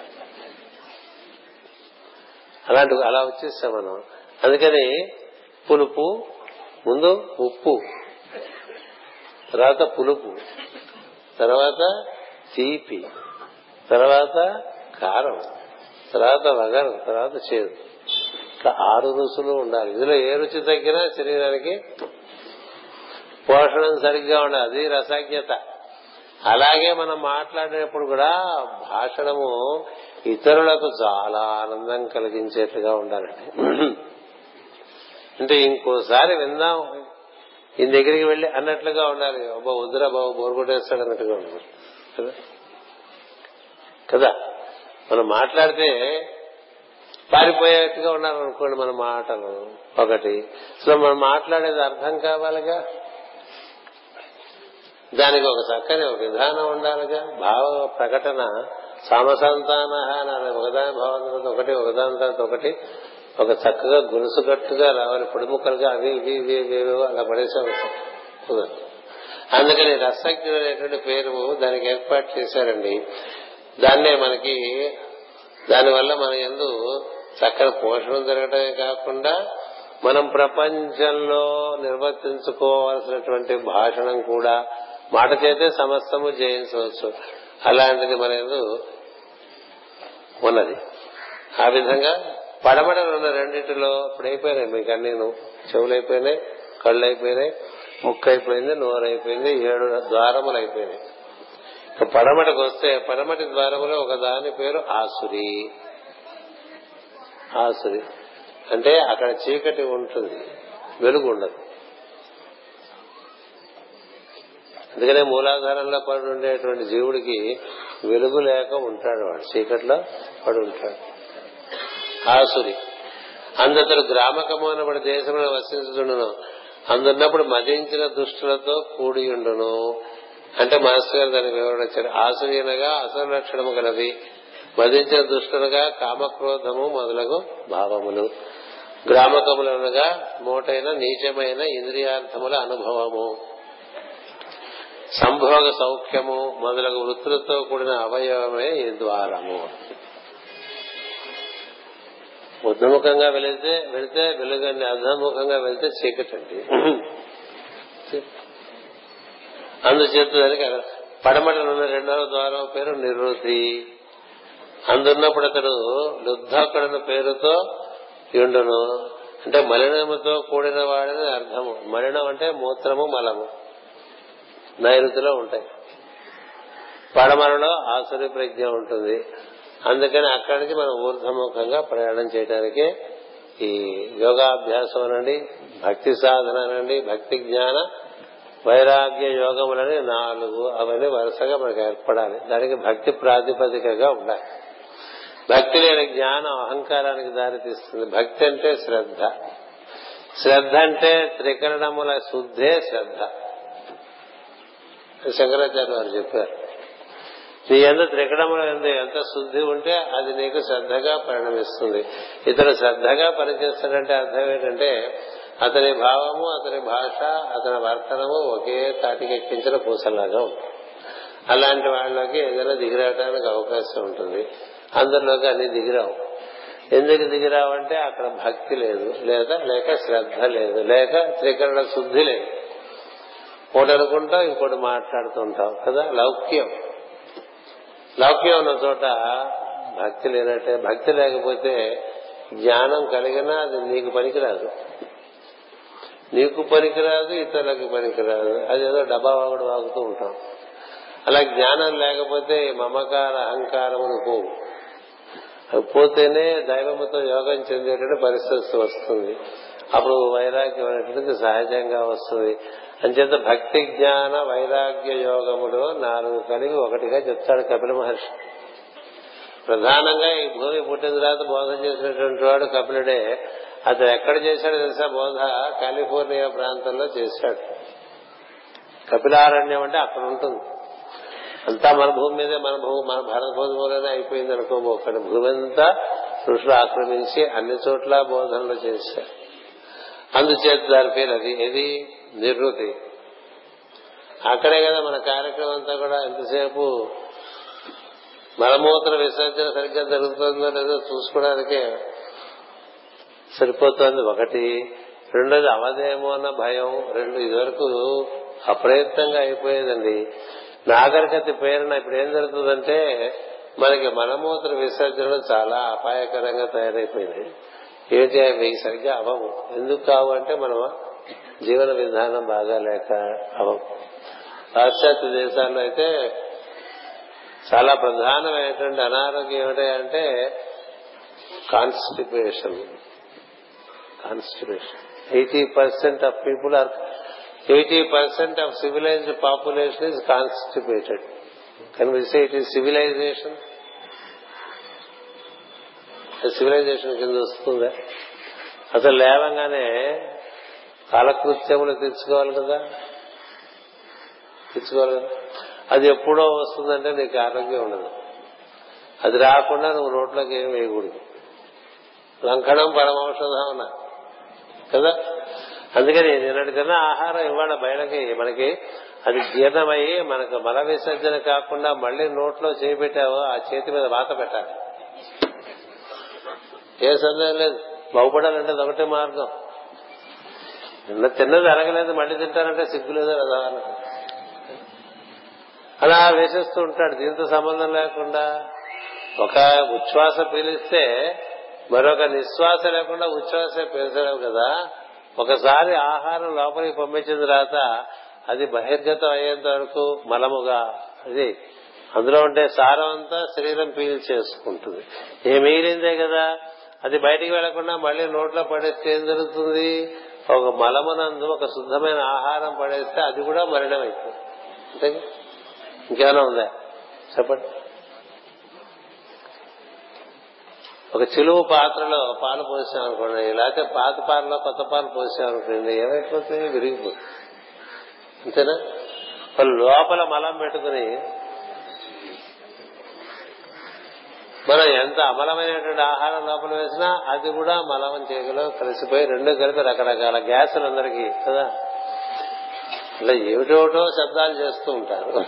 అలాంటి అలా వచ్చేస్తాం మనం. అందుకని పులుపు ముందు ఉప్పు తర్వాత పులుపు తర్వాత తీపి తర్వాత కారం తర్వాత వగరం తర్వాత చేదు. ఆరు రుచులు ఉండాలి. ఇందులో ఏ రుచి తగ్గినా శరీరానికి పోషణం సరిగ్గా ఉండాలి అది రసాజ్ఞత అలాగే మనం మాట్లాడేటప్పుడు కూడా భాషణము ఇతరులకు చాలా ఆనందం కలిగించేట్లుగా ఉండాలండి. అంటే ఇంకోసారి విందాం. ఈ దగ్గరికి వెళ్ళి అన్నట్లుగా ఉండాలి. అబ్బా వద్దురా బాబు బోర్ కొట్టేస్తాడు అన్నట్టుగా ఉండాలి. కదా? మనం మాట్లాడితే పారిపోయేట్టుగా ఉన్నారనుకోండి మన మాటలు. ఒకటి. సో మనం మాట్లాడేది అర్థం కావాలిగా? దానికి ఒక చక్కని ఒక విధానం ఉండాలిగా? భావ ప్రకటన సమసంతాన అన్నారు ఒకదాని భావం తర్వాత ఒకటి ఒకదాని తర్వాత ఒకటి. ఒక చక్కగా గురుసుగట్టుగా రావాలి. పొడిముక్కలుగా అవి ఇవి ఇవి ఇవి అలా పడేసే అందుకని రసజ్ఞుడు అనేటువంటి పేరు దానికి ఏర్పాటు చేశారండి. దాన్నే మనకి దానివల్ల మన ఎందు చక్కని పోషణం జరగటమే కాకుండా మనం ప్రపంచంలో నిర్వర్తించుకోవాల్సినటువంటి భాషణం కూడా మాట చేతే సమస్తము జయించవచ్చు. అలాంటిది మన ఉన్నది. ఆ విధంగా పడమడలు ఉన్న రెండింటిలో ఇప్పుడు అయిపోయినాయి మీకు అన్ని చెవులు అయిపోయినాయి కళ్ళు అయిపోయినాయి ముక్కు అయిపోయింది నోరు అయిపోయింది ఏడు ద్వారములు అయిపోయినాయి ఇక వస్తే పడమటి ద్వారములో ఒక దాని పేరు ఆసురి. ఆసురి. అంటే అక్కడ చీకటి ఉంటుంది వెలుగు ఉండదు. అందుకనే మూలాధారంలో పడి ఉండేటువంటి జీవుడికి వెలుగు లేక ఉంటాడు వాడు చీకట్లో పడి ఉంటాడు. ఆసురి. అందతడు గ్రామకము అనబడి దేశంలో వసించుండును అందున్నప్పుడు మదించిన దుష్టులతో కూడి ఉండును అంటే మాస్టర్ గారు దానికి వివరణ ఇచ్చారు. ఆసురి అనగా అసలు లక్షణము గలది. మదించిన దుష్టులుగా కామక్రోధము మొదలగు భావములు. గ్రామకములనగా మోటైన నీచమైన ఇంద్రియార్థముల అనుభవము. సంభోగ సౌఖ్యము మొదలగు వృత్తులతో కూడిన అవయవమే ఈ ద్వారము. ఉద్యముఖంగా వెళితే వెళితే వెలుగండి అధముఖంగా వెళితే చీకటండి. అందుచేత దానికి పడమటలో ఉన్న రెండవ ద్వారం పేరు నివృత్తి అందున్నప్పుడు అతడు లుద్ధకుడన పేరుతో యుండును అంటే మలినముతో కూడిన వాడని అర్థము. మలినం అంటే మూత్రము మలము. నైరుతిలో ఉంటాయి. పడమరలో ఆసురి ప్రజ్ఞ ఉంటుంది. అందుకని అక్కడి నుంచి మనం ఊర్ధముఖంగా ప్రయాణం చేయడానికి ఈ యోగాభ్యాసం అనండి భక్తి సాధన అనండి భక్తి జ్ఞాన వైరాగ్య యోగములని నాలుగు అవన్నీ వరుసగా మనకు ఏర్పడాలి. దానికి భక్తి ప్రాతిపదికగా ఉండాలి. భక్తి లేని జ్ఞానం అహంకారానికి దారితీస్తుంది. భక్తి అంటే శ్రద్ధ. శ్రద్ధ అంటే త్రికరణముల శుద్ధే శ్రద్ధ. శంకరాచార్య వారు చెప్పారు. నీ ఎంత త్రికణముల ఎందు ఎంత శుద్ధి ఉంటే అది నీకు శ్రద్ధగా పరిణమిస్తుంది. ఇతను శ్రద్ధగా పనిచేస్తాడంటే అర్థం ఏంటంటే అతని భావము అతని భాష అతని వర్తనము ఒకే తాటికి ఎక్కించిన పూసలాగా ఉంటుంది. అలాంటి వాళ్ళకి ఏదైనా దిగిరాటానికి అవకాశం ఉంటుంది. అందరిలోకి అన్ని దిగిరావు. ఎందుకు దిగిరావంటే అక్కడ భక్తి లేదు లేదా లేక శ్రద్ధ లేదు లేక త్రికరణ శుద్ధి లేదు. ఒకటి అనుకుంటాం ఇంకోటి మాట్లాడుతుంటాం కదా? లౌక్యం. లౌక్యం ఉన్న చోట భక్తి లేనట్టే భక్తి లేకపోతే జ్ఞానం కలిగినా అది నీకు పనికిరాదు. నీకు పనికిరాదు ఇతరులకు పనికిరాదు. అదేదో డబ్బా వాగుడు వాగుతూ ఉంటాం. అలా జ్ఞానం లేకపోతే మమకార అహంకారము పోవు పోతేనే దైవముతో యోగం చెందేటువంటి పరిస్థితి వస్తుంది. అప్పుడు వైరాగ్యం అనేటువంటిది సహజంగా వస్తుంది. అంచేత భక్తి జ్ఞాన వైరాగ్య యోగములు నాలుగు కలిగి ఒకటిగా చెప్తాడు కపిల మహర్షి. ప్రధానంగా ఈ భూమి పుట్టిన తర్వాత బోధ చేసినటువంటి వాడు కపిలుడే. అతను ఎక్కడ చేశాడో తెలుసా? బోధ కాలిఫోర్నియా ప్రాంతంలో చేశాడు. కపిలారణ్యం అంటే అక్కడ ఉంటుంది. అంతా మన భూమి మీదే మన భూమి మన భారత భూమిలోనే అయిపోయింది అనుకోబో అక్కడ భూమి అంతా ఋషులు ఆక్రమించి అన్ని చోట్ల బోధనలు చేశారు. అందుచేత దాని పేరు అది ఏది? నిర్వృతి. అక్కడే కదా మన కార్యక్రమం అంతా కూడా ఎంతసేపు మలమూత్ర విసర్జన సరిగ్గా జరుగుతుందో లేదో చూసుకోవడానికే సరిపోతుంది. ఒకటి రెండోది అవదేమో అన్న భయం రెండు ఇదివరకు అప్రయత్నంగా అయిపోయేదండి. నాగరికత పేరున ఇప్పుడు ఏం జరుగుతుందంటే మనకి మలమూత్ర విసర్జన చాలా అపాయకరంగా తయారైపోయింది ఏంటి అవి? సరిగ్గా అవము ఎందుకు కావు అంటే మనం జీవన విధానం బాగా లేక అవము పాశ్చాత్య దేశాల్లో అయితే చాలా ప్రధానమైనటువంటి అనారోగ్యం ఏమిటంటే constipation constipation eighty percent of people are eighty percent of civilised population is constipated can we say it is civilisation civilisation కింద వస్తుందా? అసలు లేవంగానే కాలకృత్యములు తెచ్చుకోవాలి కదా? తెచ్చుకోవాలి కదా? అది ఎప్పుడో వస్తుందంటే నీకు ఆరోగ్యం ఉండదు. అది రాకుండా నువ్వు నోట్లోకి ఏం వేయకూడదు. లంకణం పరమౌషధం కదా? అందుకని నిన్నటి తిన్న ఆహారం ఇవాళ బయటకి మనకి అది జీర్ణమయ్యి మనకు మల విసర్జన కాకుండా మళ్ళీ నోట్లో చేపెట్టావో ఆ చేతి మీద వాత పెట్టాలి. ఏ సందేహం లేదు. బాగుపడాలంటే ఒకటే మార్గం. నిన్న తిన్నది అరగలేదు మళ్ళీ తింటానంటే సిగ్గులేదు కదా అలా వేసేస్తూ ఉంటాడు. దీంతో సంబంధం లేకుండా ఒక ఉచ్ఛ్వాస పీలిస్తే మరొక నిశ్వాస లేకుండా ఉచ్ఛ్వాస పీల్చలేవు కదా. ఒకసారి ఆహారం లోపలికి పంపించిన తర్వాత అది బహిర్గతం అయ్యేంత వరకు మలముగా అది అందులో ఉండే సారం అంతా శరీరం పీల్ చేసుకుంటుంది. ఏ మిగిలిందే కదా? అది బయటికి వెళ్ళకుండా మళ్ళీ నోట్లో పడేస్తే ఏం జరుగుతుంది? ఒక మలమునందు ఒక శుద్ధమైన ఆహారం పడేస్తే అది కూడా మరణం అయిపోతుంది అంతే ఇంకేమైనా ఉందా? చెప్పండి. ఒక చిలువ పాత్రలో పాలు పోసాం అనుకోండి లేకపోతే పాత పాలలో కొత్త పాలు పోసాం అనుకోండి ఏమైపోతుంది? విరిగిపోతుంది అంతేనా? లోపల మలం పెట్టుకుని మనం ఎంత అమలమైనటువంటి ఆహారం లోపల వేసినా అది కూడా మలం చేయగలో కలిసిపోయి రెండు కలిపి రకరకాల గ్యాసులు అందరికీ కదా? ఇలా ఏమిటోటో శబ్దాలు చేస్తూ ఉంటారు.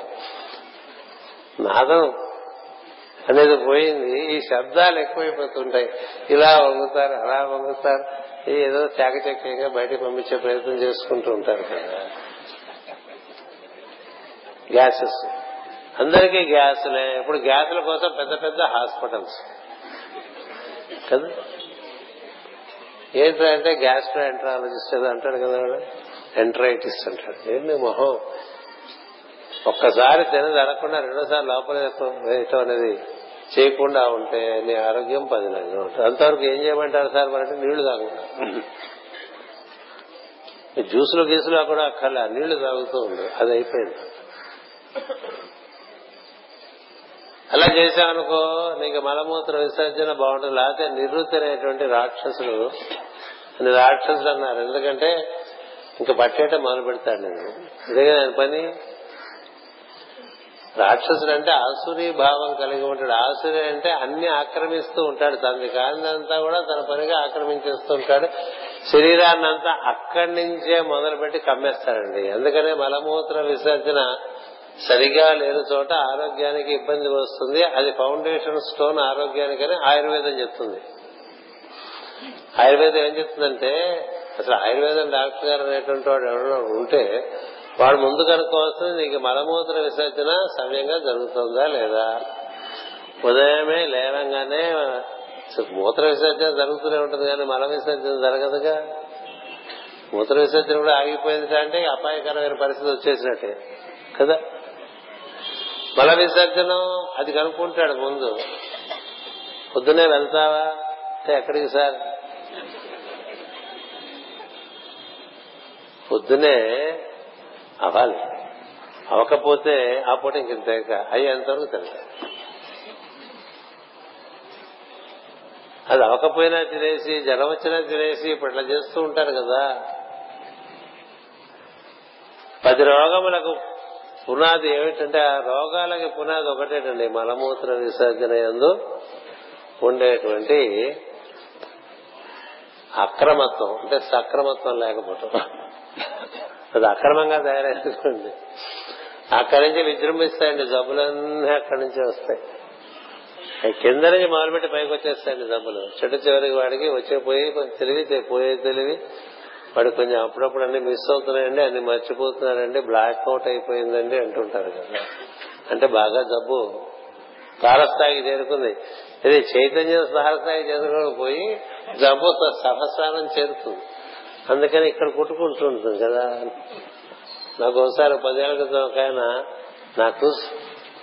నాదం అనేది పోయింది. ఈ శబ్దాలు ఎక్కువైపోతుంటాయి. ఇలా వంగుతారు అలా వంగుతారు. ఏదో చాకచక్యంగా బయటకు పంపించే ప్రయత్నం చేసుకుంటూ ఉంటారు కదా. గ్యాసెస్. అందరికీ గ్యాసులే. ఇప్పుడు గ్యాసుల కోసం పెద్ద పెద్ద హాస్పిటల్స్. కదా? ఏంటంటే గ్యాస్ట్రో ఎంట్రాలజిస్ట్ ఏదో అంటాడు కదా ఎంట్రైటిస్ అంటాడు. ఏంటి మొహం? ఒక్కసారి తినది అడగకుండా రెండోసారి లోపల వేయటం అనేది చేయకుండా ఉంటే నీ ఆరోగ్యం పదిలంగా ఉంటుంది అంతవరకు ఏం చేయమంటారు సార్? మరి నీళ్ళు తాగకుండా జ్యూసులు గీసులు కూడా అక్కర్లే నీళ్ళు తాగుతూ ఉంది అది అయిపోయింది. అలా చేశామనుకో నీకు మలమూత్ర విసర్జన బాగుంటుంది. లేకపోతే నివృత్తి అనేటువంటి రాక్షసులు అని రాక్షసులు అన్నారు. ఎందుకంటే ఇంకా పట్టేయటం మొదలు పెడతాడు నేను. ఇదే కదా పని? రాక్షసుడు అంటే ఆసురీ భావం కలిగి ఉంటాడు. ఆసురి అంటే అన్ని ఆక్రమిస్తూ ఉంటాడు. తనది కానిదంతా కూడా తన పనిగా ఆక్రమించేస్తూ ఉంటాడు. శరీరాన్ని అంతా అక్కడి నుంచే మొదలుపెట్టి కమ్మేస్తాడండి. అందుకనే మలమూత్ర విసర్జన సరిగా లేని చోట ఆరోగ్యానికి ఇబ్బంది వస్తుంది. అది ఫౌండేషన్ స్టోన్ ఆరోగ్యానికని ఆయుర్వేదం చెప్తుంది. ఆయుర్వేదం ఏం చెప్తుందంటే అసలు ఆయుర్వేదం డాక్టర్ గారు అనేటువంటి వాడు ఎవరైనా ఉంటే వాడు ముందు కనుక్కోవాల్సింది నీకు మలమూత్ర విసర్జన సమయంగా జరుగుతుందా లేదా? ఉదయమే లేవంగానే మూత్ర విసర్జన జరుగుతూనే ఉంటుంది కానీ మల విసర్జన జరగదుగా? మూత్ర విసర్జన కూడా ఆగిపోయింది అంటే అపాయకరమైన పరిస్థితి వచ్చేసినట్టే కదా? మల విసర్జనం అది కనుక్కుంటాడు ముందు. పొద్దునే వెళ్తావా? అంటే ఎక్కడికి సార్? పొద్దునే అవ్వాలి. అవ్వకపోతే ఆ పూట ఇంక ఇంత అయ్యేంతవరకు తెలుసు. అది అవ్వకపోయినా తినేసి జ్వరం వచ్చినా తినేసి ఇప్పుడు ఇట్లా చేస్తూ ఉంటారు కదా. పది రోగములకు పునాది ఏమిటంటే ఆ రోగాలకి పునాది ఒకటేటండి మలమూత్ర విసర్జన ఎందు ఉండేటువంటి అక్రమత్వం అంటే సక్రమత్వం లేకపోవటం. అది అక్రమంగా తయారైంది. అక్కడి నుంచి విజృంభిస్తాయండి జబ్బులన్నీ అక్కడి నుంచి వస్తాయి. కింద నుంచి మొదలుపెట్టి పైకి వచ్చేస్తాయండి జబ్బులు. చెట్టు చివరికి వాడికి వచ్చే పోయి కొంచెం తెలివి పోయే తెలివి. వాడు కొంచెం అప్పుడప్పుడు అన్ని మిస్ అవుతున్నాయండి అన్ని మర్చిపోతున్నారండి బ్లాక్ అవుట్ అయిపోయిందండి అంటుంటారు కదా. అంటే బాగా జబ్బు తారస్థాయికి చేరుకుంది. ఇది చైతన్యం తారస్థాయికి చేరుకోకపోయి జబ్బు సహస్రానం చేరుతుంది. అందుకని ఇక్కడ కుట్టుకుంటుంటుంది కదా. నాకు ఒకసారి పదేళ్ళ క్రితం ఒక ఆయన నాకు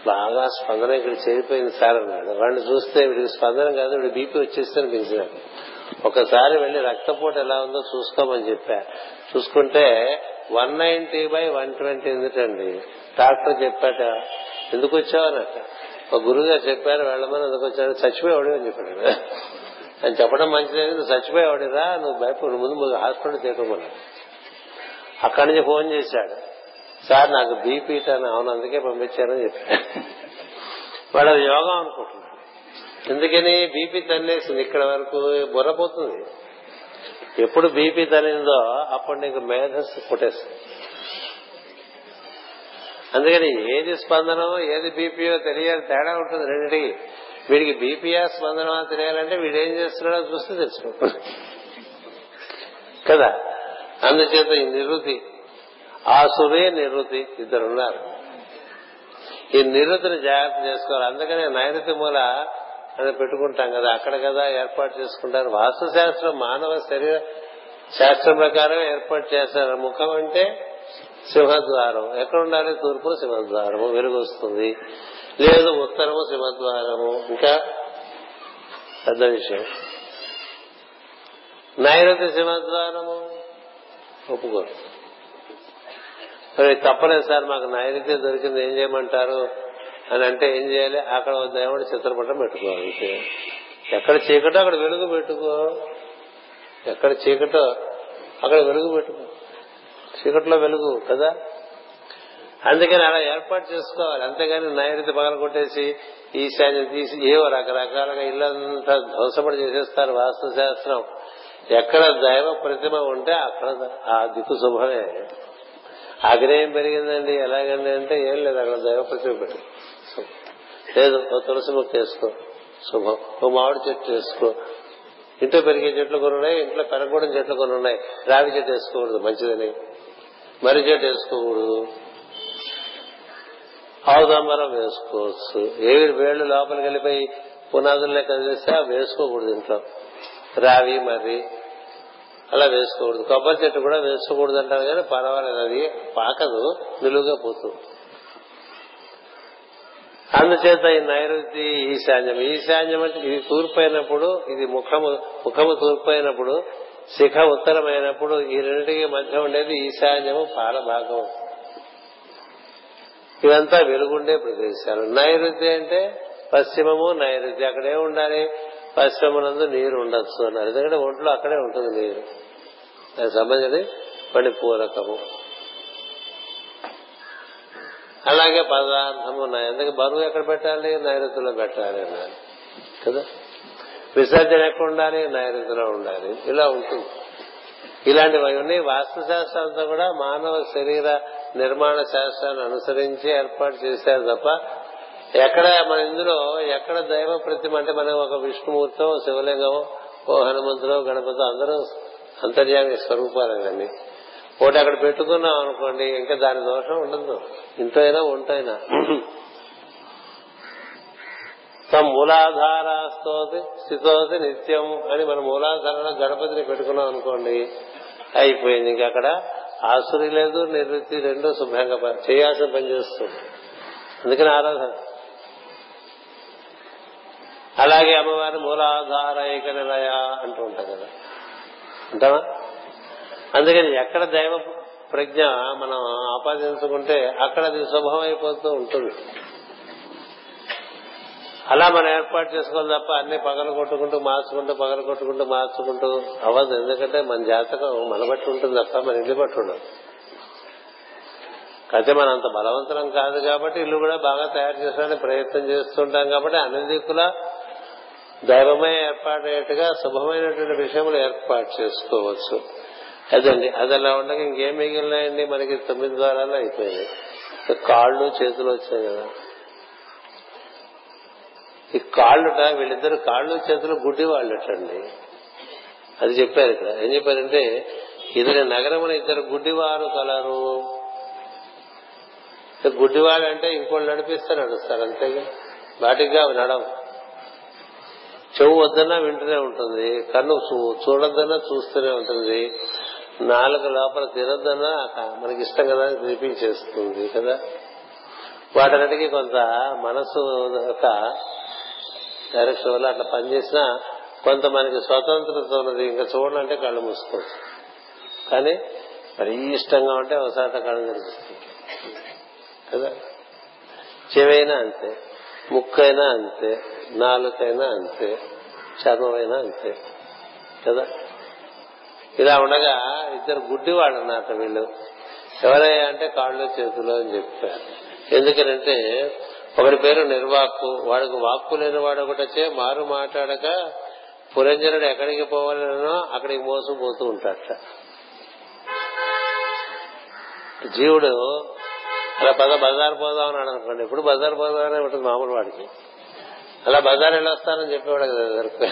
బాగా స్పందన ఇక్కడ చేరిపోయింది సార్ అన్నాడు. వాడిని చూస్తే వీడికి స్పందన కాదు వీడి బీపీ వచ్చేస్తే అనిపించిన ఒకసారి వెళ్ళి రక్తపోటు ఎలా ఉందో చూసుకోమని చెప్పా. చూసుకుంటే one ninety by one twenty ఎందుకండి? డాక్టర్ చెప్పాట. ఎందుకు వచ్చావనట ఒక గురువుగారు చెప్పారు వెళ్ళమని ఎందుకు వచ్చాడు చచ్చిపోయేవాడు అని చెప్పాడు. అని చెప్పడం మంచిదే నువ్వు చచ్చిపోయేవాడిరా నువ్వు భయపడు ముందు హాస్పిటల్ చేరుకున్నా అక్కడి నుంచి ఫోన్ చేశాడు. సార్ నాకు బీపీ అని అవును అందుకే పంపించారని చెప్పాడు. వాడు అది యోగం అనుకుంటున్నాడు. ఎందుకని? బీపీ తన్నేసింది ఇక్కడ వరకు బుర్రపోతుంది ఎప్పుడు బీపీ తనిందో అప్పుడు నీకు మేధస్సు పుట్టేస్తుంది. అందుకని ఏది స్పందనో ఏది బీపీయో తెలియాలి తేడా ఉంటుంది రెండింటికి. వీడికి బీపీఆ స్పందనమా తెలియాలంటే వీడు ఏం చేస్తున్నాడో చూస్తే తెలుసుకో కదా? అందుచేత ఈ నిరుతి ఆసురే నిరుతి ఇద్దరున్నారు. ఈ నిరుతిని జాగ్రత్త చేసుకోవాలి. అందుకనే నైరుతి మూల అని పెట్టుకుంటాం కదా అక్కడ కదా ఏర్పాటు చేసుకుంటారు. వాస్తు శాస్త్రం మానవ శరీర శాస్త్రం ప్రకారం ఏర్పాటు చేస్తారు. ముఖం అంటే సింహద్వారం. ఎక్కడ ఉండాలి తూర్పు సింహద్వారము. వెలుగు వస్తుంది లేదు ఉత్తరము సింహద్వారము. ఇంకా పెద్ద విషయం. నైరుతి సింహద్వారము. ఒప్పుకోరు. తప్పలేదు సార్ మాకు నైరుతి దొరికింది ఏం చేయమంటారు? అని అంటే ఏం చేయాలి? అక్కడ దేవుడి చిత్రపటం పెట్టుకోవాలి ఎక్కడ చీకటో అక్కడ వెలుగు పెట్టుకో. ఎక్కడ చీకటో అక్కడ వెలుగు పెట్టుకో. చీకట్లో వెలుగు కదా? అందుకని అలా ఏర్పాటు చేసుకోవాలి. అంతేగాని నైరుతి పగల కొట్టేసి ఈశాన్యం తీసి ఏవో రకరకాలుగా ఇల్లంతా ధ్వంసపడి చేసేస్తారు వాస్తు శాస్త్రం. ఎక్కడ దైవ ప్రతిమ ఉంటే అక్కడ ఆ దిక్కు శుభమే. ఆగ్నేయం పెరిగిందండి. ఎలాగండి అంటే ఏం లేదు అక్కడ దైవ ప్రతిమ పెట్టి. లేదు ఓ తులసి మొక్క వేసుకో. శుభం. ఓ మామిడి చెట్టు వేసుకో. ఇంట్లో పెరిగే చెట్లు కొన్ని ఉన్నాయి ఇంట్లో పెరగకూడని చెట్లు కొన్ని ఉన్నాయి. రావి చెట్టు వేసుకోకూడదు మంచిదని. మర్రి చెట్టు వేసుకోకూడదు. ఆవుదాంబరం వేసుకోవచ్చు. ఏవి వేళ్ళు లోపలికి వెళ్ళిపోయి పునాదుల్లో కదిలిస్తే అవి వేసుకోకూడదు ఇంట్లో. రావి మర్రి అలా వేసుకోకూడదు. కొబ్బరి చెట్టు కూడా వేసుకోకూడదు అంటారు కానీ పర్వాలేదు. అది పాకదు. నిలువుగా పోతుంది. అందుచేత ఈ నైరుతి ఈశాన్యం. ఈశాన్యం అంటే ఇది తూర్పు అయినప్పుడు ఇది ముఖము ముఖము తూర్పు అయినప్పుడు శిఖ ఉత్తరమైనప్పుడు ఈ రెండింటికి మధ్య ఉండేది ఈశాన్యము పాల భాగం ఇదంతా వెలుగుండే ప్రదేశాలు. నైరుతి అంటే పశ్చిమము నైరుతి అక్కడే ఉండాలి. పశ్చిమనందు నీరు ఉండొచ్చు అన్నారు. ఎందుకంటే ఒంట్లో అక్కడే ఉంటుంది నీరు. దానికి సంబంధించి మణిపూరకము. అలాగే పదార్థము ఎందుకు బరువు ఎక్కడ పెట్టాలి? నైరుతిలో పెట్టాలి అన్నారు. కదా? విసర్జన ఎక్కడ ఉండాలి? నైరుతిలో ఉండాలి. ఇలా ఉంటుంది. ఇలాంటివన్నీ వాస్తుశాస్త్రం అంతా కూడా మానవ శరీర నిర్మాణ శాస్త్రాన్ని అనుసరించి ఏర్పాటు చేశారు తప్ప ఎక్కడ మన ఇందులో ఎక్కడ దైవ ప్రతిమ అంటే మనం ఒక విష్ణుమూర్తో శివలింగమో ఓ హనుమంతుడో గణపతి అందరూ అంతర్యామి స్వరూపాలేనండి ఒకటి అక్కడ పెట్టుకున్నాం అనుకోండి ఇంకా దాని దోషం ఉండదు. ఇంతైనా ఒంటైనా. మూలాధారాస్తోతి స్థితోతి నిత్యం అని మన మూలాధారంలో గణపతిని పెట్టుకున్నాం అనుకోండి అయిపోయింది. ఇంకా అక్కడ ఆసురి లేదు నివృత్తి రెండో శుభ్రంగా చేయాల్సిన పని చేస్తుంది. అందుకని ఆరాధన. అలాగే అమ్మవారి మూలాధార ఏక నిలయ అంటూ ఉంటాం కదా. అంటావా? అందుకని ఎక్కడ దైవ ప్రజ్ఞ మనం ఆపాదించుకుంటే అక్కడ అది శుభం అయిపోతూ ఉంటుంది. అలా మనం ఏర్పాటు చేసుకోవాలి తప్ప అన్ని పగలు కొట్టుకుంటూ మార్చుకుంటూ పగలు కొట్టుకుంటూ మార్చుకుంటూ అవ్వదు. ఎందుకంటే మన జాతకం మన బట్టి ఉంటుంది తప్ప మన ఇల్లు బట్టి ఉండదు. అయితే మనం అంత బలవంతరం కాదు కాబట్టి ఇల్లు కూడా బాగా తయారు చేసడానికి ప్రయత్నం చేస్తుంటాం కాబట్టి అన్ని దిక్కుల దైవమే ఏర్పాటయ్యేట్టుగా శుభమైనటువంటి విషయములు ఏర్పాటు చేసుకోవచ్చు. అదండి అది అలా ఉండగా ఇంకేం మిగిలినాయండి? మనకి తొమ్మిది ద్వారాలు అయిపోయినాయి. కాళ్ళు చేతులు వచ్చాయి కదా. ఈ కాళ్ళుట వీళ్ళిద్దరు కాళ్ళు చేతులు గుడ్డి వాళ్ళటండి. అది చెప్పారు ఇక్కడ. ఏం చెప్పారంటే ఇతని నగరమున ఇద్దరు గుడ్డివారు కలరు. గుడ్డివాడు అంటే ఇంకోళ్ళు నడిపిస్తే నడుస్తారు అంతేగా. వాటిగా అవి నడవు. చెవు వద్దన్నా వింటూనే ఉంటుంది కన్ను చూడొద్దన్నా చూస్తూనే ఉంటుంది. నాలుగు లోపల తినొద్దన్నా మనకి ఇష్టం కదా తినిపించేస్తుంది కదా. వాటన్నిటికీ కొంత మనసు యొక్క డైరెక్షన్ వల్ల అట్లా పనిచేసినా కొంత మనకి స్వతంత్రత ఉన్నది ఇంకా చూడాలంటే కళ్ళు మూసుకోవచ్చు. కానీ మరి ఇష్టంగా ఉంటే ఒకసారి కళ్ళు తెరిపిస్తుంది కదా? చెవైనా అంతే ముక్కైనా అంతే నాలుకైనా అంతే చర్మమైనా అంతే. కదా? ఇలా ఉండగా ఇద్దరు గుడ్డి వాళ్ళు అన్నమాట వీళ్ళు. ఎవరయ్యా అంటే కాళ్ళు చేతులు అని చెప్పారు. ఎందుకనంటే ఒకటి పేరు నిర్వాక్కు వాడికి వాక్కు లేని వాడు ఒకటొచ్చే మారు మాట్లాడక పురంజనుడు ఎక్కడికి పోవాలనో అక్కడికి మోసపోతూ ఉంటాడట. జీవుడు అలా పద బజార్ పోదాం అన్నాడు అనుకోండి ఇప్పుడు బజార్ పోదామనే ఉంటుంది మామూలు వాడికి. అలా బజార్ వెళ్ళొస్తానని చెప్పేవాడు కదా దొరికి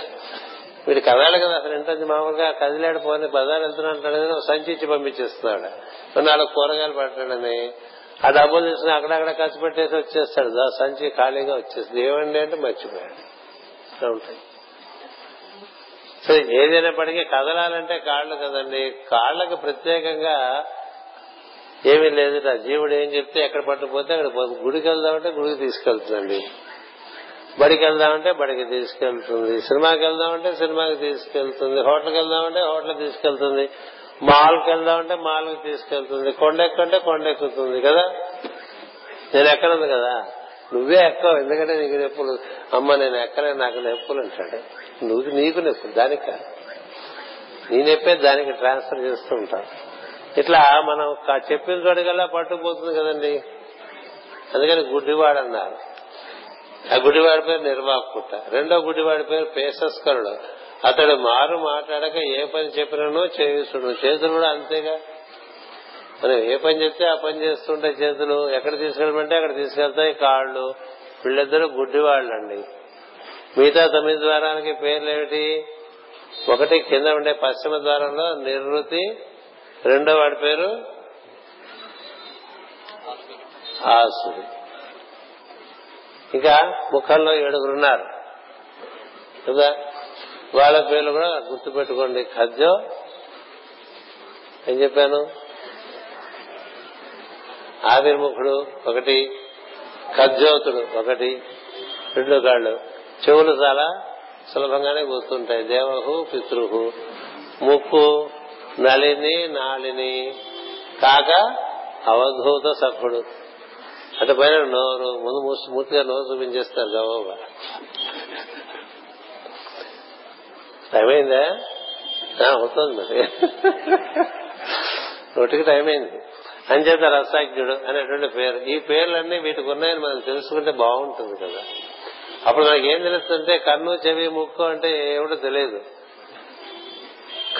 వీడు కదలాడు కదా అసలు ఏంటంటే మామూలుగా కదిలాడు పోని బజార్ వెళ్తున్నా అంటాడని సంచి ఇచ్చి పంపించేస్తున్నాడు. నాలుగు కూరగాయలు పట్టాడని ఆ డబ్బులు తీసుకుని అక్కడక్కడ ఖర్చు పెట్టేసి వచ్చేస్తాడు. సంచి ఖాళీగా వచ్చేస్తుంది. ఏమండి అంటే మర్చిపోయాడు. ఇట్లా ఉంటాయి. సో ఏదైనప్పటికీ కదలాలంటే కాళ్ళు కదండి. కాళ్ళకు ప్రత్యేకంగా ఏమీ లేదు. జీవుడు ఏం చెప్తే ఎక్కడ పట్టుకుపోతే అక్కడ గుడికి వెళ్దామంటే గుడికి తీసుకెళ్తుందండి. బడికి వెళ్దామంటే బడికి తీసుకెళ్తుంది. సినిమాకి వెళ్దామంటే సినిమాకి తీసుకెళ్తుంది. హోటల్కి వెళ్దామంటే హోటల్ తీసుకెళ్తుంది. మాల్కి వెళ్దామంటే మాల్కి తీసుకెళ్తుంది. కొండ ఎక్కుంటే కొండ ఎక్కుతుంది కదా? నేను ఎక్కనుంది కదా? నువ్వే ఎక్కవు ఎందుకంటే నీకు నొప్పులు. అమ్మ నేను ఎక్కలే నాకు నొప్పులు అంటాడు. నువ్వు నీకు నొప్పులు దానికి నీ నొప్పే దానికి ట్రాన్స్ఫర్ చేస్తూ ఉంటావు. ఇట్లా మనం చెప్పిన చోటుకల్లా పట్టుకుపోతుంది కదండి. అందుకని గుడ్డివాడు అన్నారు. ఆ గుడివాడి పేరు నిర్వాకుట రెండో గుడివాడి పేరు పేసస్కరుడు. అతడు మారు మాట్లాడక ఏ పని చెప్పినో చేయిస్తుడు. చేతులు కూడా అంతేగా. మనం ఏ పని చెప్తే ఆ పని చేస్తుంటే చేతులు ఎక్కడ తీసుకెళ్ళమంటే అక్కడ తీసుకెళ్తాయి కాళ్ళు. వీళ్ళిద్దరూ గుడ్డివాళ్ళండి. మిగతా తొమ్మిది ద్వారానికి పేర్లేమిటి? ఒకటి కింద ఉండే పశ్చిమ ద్వారంలో నిర్వృతి. రెండో వాడి పేరు? ఆసుడు ఇంకా ముఖంలో ఏడుగురున్నారు. కదా వాళ్ళ పేర్లు కూడా గుర్తుపెట్టుకోండి. ఖద్యో ఏం చెప్పాను? ఆవిర్ముఖుడు ఒకటి ఖజ్జోతుడు ఒకటి రెండు కాళ్ళు చెవులు చాలా సులభంగానే గుర్తుంటాయి. దేవహు పితృహు. ముక్కు నలిని నాళిని. కాక అవధూత సఖుడు అటు పైన నోరు ముందు మూర్తిగా నోరు చూపించేస్తారు గవోగా టైం అయిందా అవుతుంది మరి. నోటికి టైం అయింది అంచేత రసాజ్ఞుడు అనేటువంటి పేరు. ఈ పేర్లన్నీ వీటికి ఉన్నాయని మనం తెలుసుకుంటే బాగుంటుంది కదా. అప్పుడు మనకి ఏం తెలుస్తుంటే కన్ను చెవి ముక్కు అంటే ఏమిటో తెలియదు.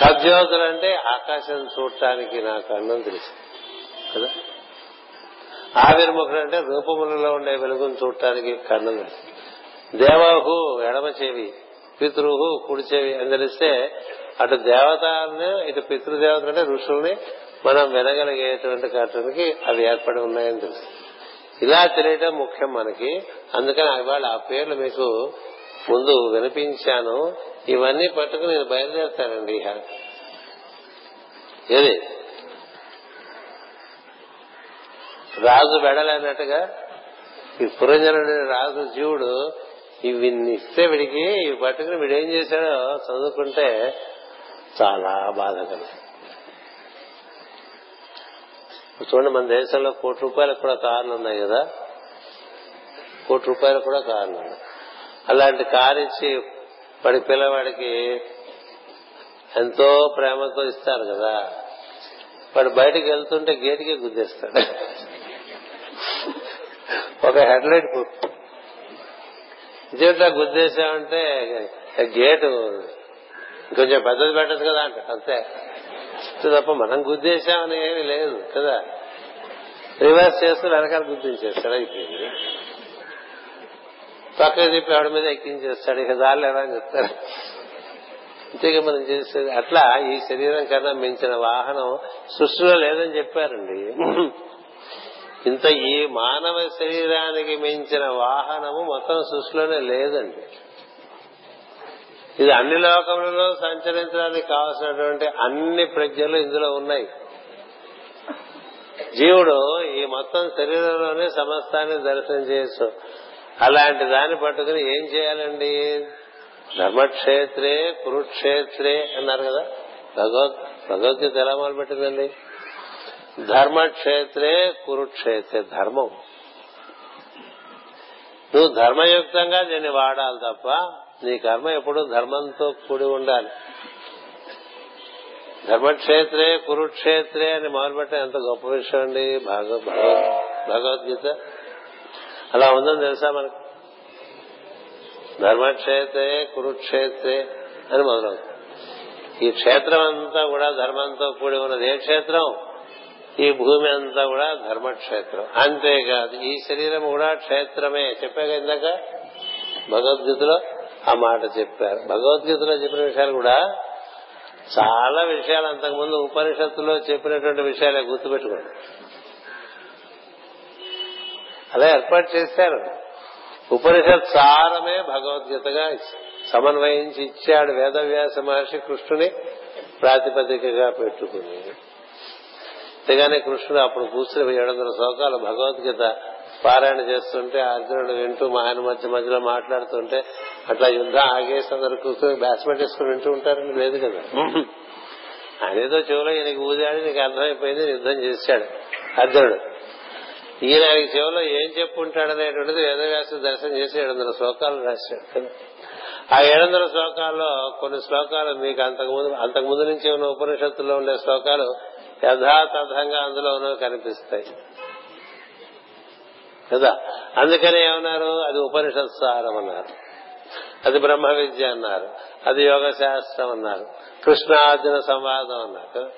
ఖద్యోతులు అంటే ఆకాశం చూడటానికి నా కన్నం తెలుసు. కదా? ఆవిర్ముఖుడు అంటే రూపములలో ఉండే వెలుగును చూడటానికి కన్ను తెలుసు. దేవాహు ఎడమ చెవి. పితృహు కుడి చెవి అని తెలిస్తే అటు దేవతల్ని ఇటు పితృదేవతలు అంటే ఋషుల్ని మనం వినగలిగేటువంటి కట్టడానికి అవి ఏర్పడి ఉన్నాయని తెలుసు. ఇలా తెలియటం ముఖ్యం మనకి. అందుకని ఇవాళ ఆ పేర్లు మీకు ముందు వినిపించాను. ఇవన్నీ పట్టుకుని నేను బయలుదేరుతానండి ఏది? రాజు వెడలేనట్టుగా ఈ పురంజనుడి రాజు జీవుడు ఇవి ఇస్తే వీడికి ఇవి పట్టుకుని వీడు ఏం చేశాడో చదువుకుంటే చాలా బాధ కలిగింది. చూడండి మన దేశంలో కోటి రూపాయలకు కూడా కార్లు ఉన్నాయి కదా. కోటి రూపాయలు కూడా కార్లు ఉన్నాయి అలాంటి కారు ఇచ్చి వాడి పిల్లవాడికి ఎంతో ప్రేమతో ఇస్తారు కదా. వాడు బయటకు వెళ్తుంటే గేటుకే గుద్దేస్తాడు. ఒక హెడ్ లైట్ ఇదేంటా గుద్దేశామంటే గేటు కొంచెం పెద్దది పెట్టదు కదా అంట అంతే. తప్ప మనం గుద్దేశామని ఏమి లేదు కదా. రివర్స్ చేస్తూ వెనకాల గుర్తించేస్తాడు అయిపోయింది పక్కన చెప్పి ఆవిడ మీద ఎక్కించేస్తాడు ఇక దారిలేదా అని చెప్తారు? అంతేగా మనం చేసేది. అట్లా ఈ శరీరం కన్నా మించిన వాహనం సృష్టిలో లేదని చెప్పారండి. ఇంత ఈ మానవ శరీరానికి మించిన వాహనము మొత్తం సృష్టిలోనే లేదండి. ఇది అన్ని లోకములలో సంచరించడానికి కావలసినటువంటి అన్ని ప్రజ్ఞలు ఇందులో ఉన్నాయి. జీవుడు ఈ మొత్తం శరీరంలోనే సమస్తాన్ని దర్శనం చేయొచ్చు అలాంటి దాన్ని పట్టుకుని ఏం చేయాలండి? ధర్మక్షేత్రే కురుక్షేత్రే అన్నారు కదా. భగవద్ భగవద్గీత ఎలా మొదలుపెట్టిందండి? ధర్మక్షేత్రే కురుక్షేత్రే ధర్మం. నువ్వు ధర్మయుక్తంగా దీన్ని వాడాలి తప్ప నీ కర్మ ఎప్పుడు ధర్మంతో కూడి ఉండాలి. ధర్మక్షేత్రే కురుక్షేత్రే అని మొదలుపెట్టే ఎంత గొప్ప విషయం అండి భగవద్గీత. అలా ఉందని తెలుసా మనకు? ధర్మక్షేత్రే కురుక్షేత్రే అని మొదలవుతుంది. ఈ క్షేత్రం అంతా కూడా ధర్మంతో కూడి ఉన్నది. ఏ క్షేత్రం? ఈ భూమి అంతా కూడా ధర్మక్షేత్రం. అంతేకాదు ఈ శరీరం కూడా క్షేత్రమే. చెప్పాక ఇందాక భగవద్గీతలో ఆ మాట చెప్పారు. భగవద్గీతలో చెప్పిన విషయాలు కూడా చాలా విషయాలు. అంతకుముందు ఉపనిషత్తులో చెప్పినటువంటి విషయాలే గుర్తుపెట్టుకోండి. అలా ఏర్పాటు చేశారు. ఉపనిషత్ సారమే భగవద్గీతగా సమన్వయించి ఇచ్చాడు వేదవ్యాస మహర్షి కృష్ణుని ప్రాతిపదికగా పెట్టుకుని. అంతేగాని కృష్ణుడు అప్పుడు కూర్చుని ఏడు వందల శ్లోకాలు భగవద్గీత పారాయణ చేస్తుంటే అర్జునుడు వింటూ మా ఆయన మధ్య మధ్యలో మాట్లాడుతుంటే అట్లా యుద్ధం ఆగేసి అందరు కూర్చొని బ్యాట్స్మెన్ చేసుకుని వింటూ ఉంటారని లేదు కదా. ఆయన ఏదో చెవులో ఈయనకి ఊదాడు నీకు అర్థమైపోయింది యుద్ధం చేశాడు. అర్జునుడు ఈయన ఆయనకి చెవులో ఏం చెప్పుంటాడనేటువంటిది వేదవ్యాసు దర్శనం చేసి ఏడు వందల శ్లోకాలు రాశాడు. కదా ఆ ఏడు వందల శ్లోకాల్లో కొన్ని శ్లోకాలు మీకు అంతకుముందు అంతకుముందు నుంచి ఉన్న ఉపనిషత్తుల్లో ఉండే శ్లోకాలు యథాతథంగా అందులోనూ కనిపిస్తాయి. కదా? అందుకనే ఏమన్నారు? అది ఉపనిషత్ సారం అన్నారు. అది బ్రహ్మ విద్య అన్నారు. అది యోగ శాస్త్రం అన్నారు. కృష్ణార్జున సంవాదం అన్నారు.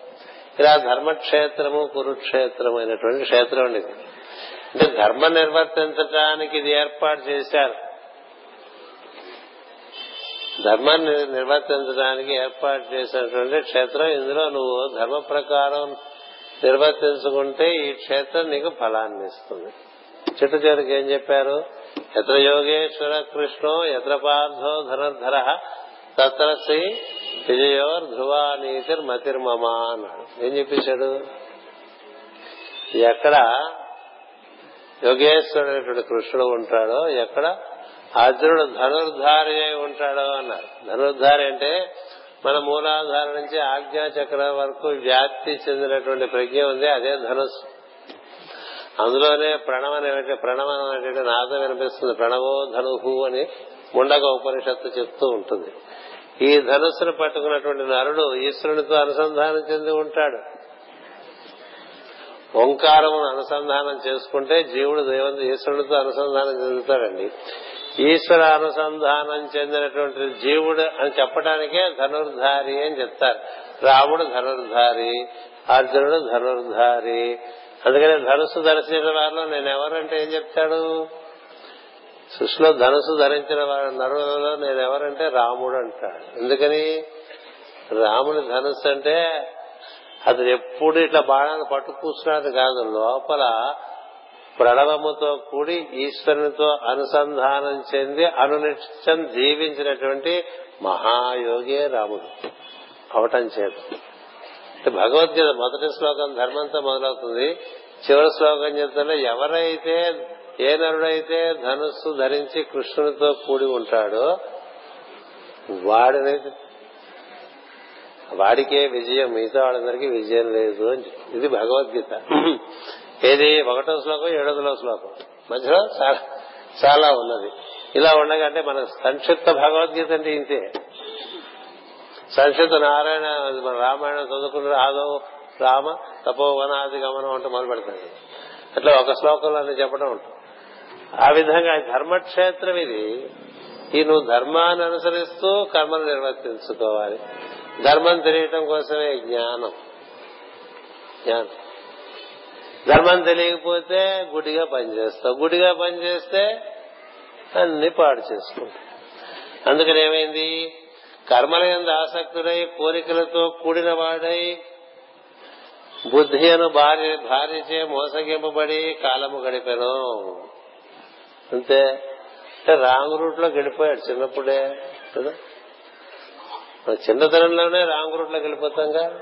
ఇలా ధర్మక్షేత్రము కురుక్షేత్రము అయినటువంటి క్షేత్రం అండి అంటే ధర్మం నిర్వర్తించడానికి ఇది ఏర్పాటు చేశారు. ధర్మాన్ని నిర్వర్తించడానికి ఏర్పాటు చేసినటువంటి క్షేత్రం. ఇందులో నువ్వు ధర్మ ప్రకారం నిర్వర్తించుకుంటే ఈ క్షేత్రం నీకు ఫలాన్ని ఇస్తుంది. చెట్టు చివరికి ఏం చెప్పారు? ఎత్ర యోగేశ్వర కృష్ణో ఎత్ర పార్థో ధనుర్ధర తత్ర శ్రీ విజయోర్ ధ్రువా నీతిర్ మతిర్మమ అన్నాడు. ఏం చెప్పేశాడు ఎక్కడ యోగేశ్వరుడు కృష్ణుడు ఉంటాడో ఎక్కడ అర్జునుడు ధనుర్ధారి అయి ఉంటాడు అన్నారు. ధనుర్ధారి అంటే మన మూలాధార నుంచి ఆజ్ఞా చక్రం వరకు వ్యాప్తి చెందినటువంటి ప్రజ్ఞ ఉంది అదే ధనుస్సు. అందులోనే ప్రణవం అనేటువంటి ప్రణవం అనేటువంటి నాదం వినిపిస్తుంది ప్రణవో ధనుహు అని ముండక ఉపనిషత్తు చెప్తూ ఉంటుంది. ఈ ధనుస్సును పట్టుకున్నటువంటి నరుడు ఈశ్వరునితో అనుసంధానం చెంది ఉంటాడు. ఓంకారమును అనుసంధానం చేసుకుంటే జీవుడు దేవంతో ఈశ్వరునితో అనుసంధానం చెందుతాడండి. ఈశ్వర అనుసంధానం చెందినటువంటి జీవుడు అని చెప్పడానికే ధనుర్ధారి అని చెప్తారు. రాముడు ధనుర్ధారి అర్జునుడు ధనుర్ధారి. అందుకని ధనుసు ధరించిన వారిలో నేను ఎవరంటే ఏం చెప్తాడు? సృష్టిలో ధనుసు ధరించిన వారి నరులలో నేను ఎవరంటే రాముడు అంటాడు. ఎందుకని? రాముని ధనుసు అంటే అతను ఎప్పుడు ఇట్లా బాణాన్ని పట్టు కూర్చున్నది కాదు లోపల ప్రణవముతో కూడి ఈశ్వరునితో అనుసంధానం చెంది అనునిత్యం జీవించినటువంటి మహాయోగే రాముడు. అవటం చేత. భగవద్గీత మొదటి శ్లోకం ధర్మంతో మొదలవుతుంది. చివరి శ్లోకం చెప్తుంటే ఎవరైతే ఏ నరుడైతే ధనుస్సు ధరించి కృష్ణునితో కూడి ఉంటాడో వాడిని వాడికే విజయం మిగతా వాళ్ళందరికీ విజయం లేదు అని ఇది భగవద్గీత. ఏది? ఒకటో శ్లోకం ఏడో శ్లోకం. మధ్యలో చాలా చాలా ఉన్నది. ఇలా ఉండగంటే మన సంక్షిప్త భగవద్గీత అంటే ఇంతే. సంక్షిప్త నారాయణ మన రామాయణం చదువుకున్న ఆదో రామ తపోవనాది గమనం అంటూ మొదలు పెడతాడు అట్లా ఒక శ్లోకంలో అన్ని చెప్పడం ఉంటుంది. ఆ విధంగా ధర్మక్షేత్రం ఇది ఈ నువ్వు ధర్మాన్ని అనుసరిస్తూ కర్మను నిర్వర్తించుకోవాలి. ధర్మం తెలియటం కోసమే జ్ఞానం. జ్ఞానం. ధర్మం తెలియకపోతే గుడిగా పనిచేస్తావు. గుడిగా పనిచేస్తే అన్ని పాడు చేసుకుంటావు అందుకని ఏమైంది? కర్మల ఎందు ఆసక్తుడై కోరికలతో కూడిన వాడై బుద్ధి అను భార్య భార్యచే మోసగింపబడి కాలము గడిపాను. అంతే. రాంగ్ రూట్లో గడిపోయాడు చిన్నప్పుడే కదా? చిన్నతనంలోనే రాంగ్ రూట్లోకి వెళ్ళిపోతాంగా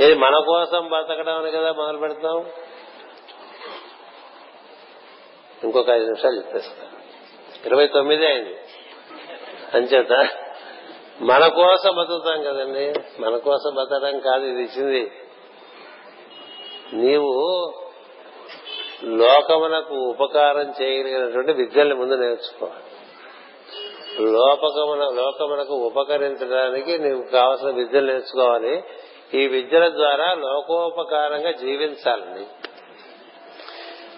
ఇది మన కోసం బతకడం అని కదా మొదలు పెడతాం ఇంకొక ఐదు నిమిషాలు చెప్పేస్తా. ఇరవై తొమ్మిది అయింది. అంచేత మన కోసం బతుకుతాం కదండి. మన కోసం బతకడం కాదు ఇది ఇచ్చింది. నీవు లోకమునకు ఉపకారం చేయగలిగినటువంటి విద్యల్ని ముందు నేర్చుకోవాలి. లోపకమున లోకమునకు ఉపకరించడానికి నీకు కావలసిన విద్యలు నేర్చుకోవాలి. ఈ విద్యల ద్వారా లోకోపకారంగా జీవించాలని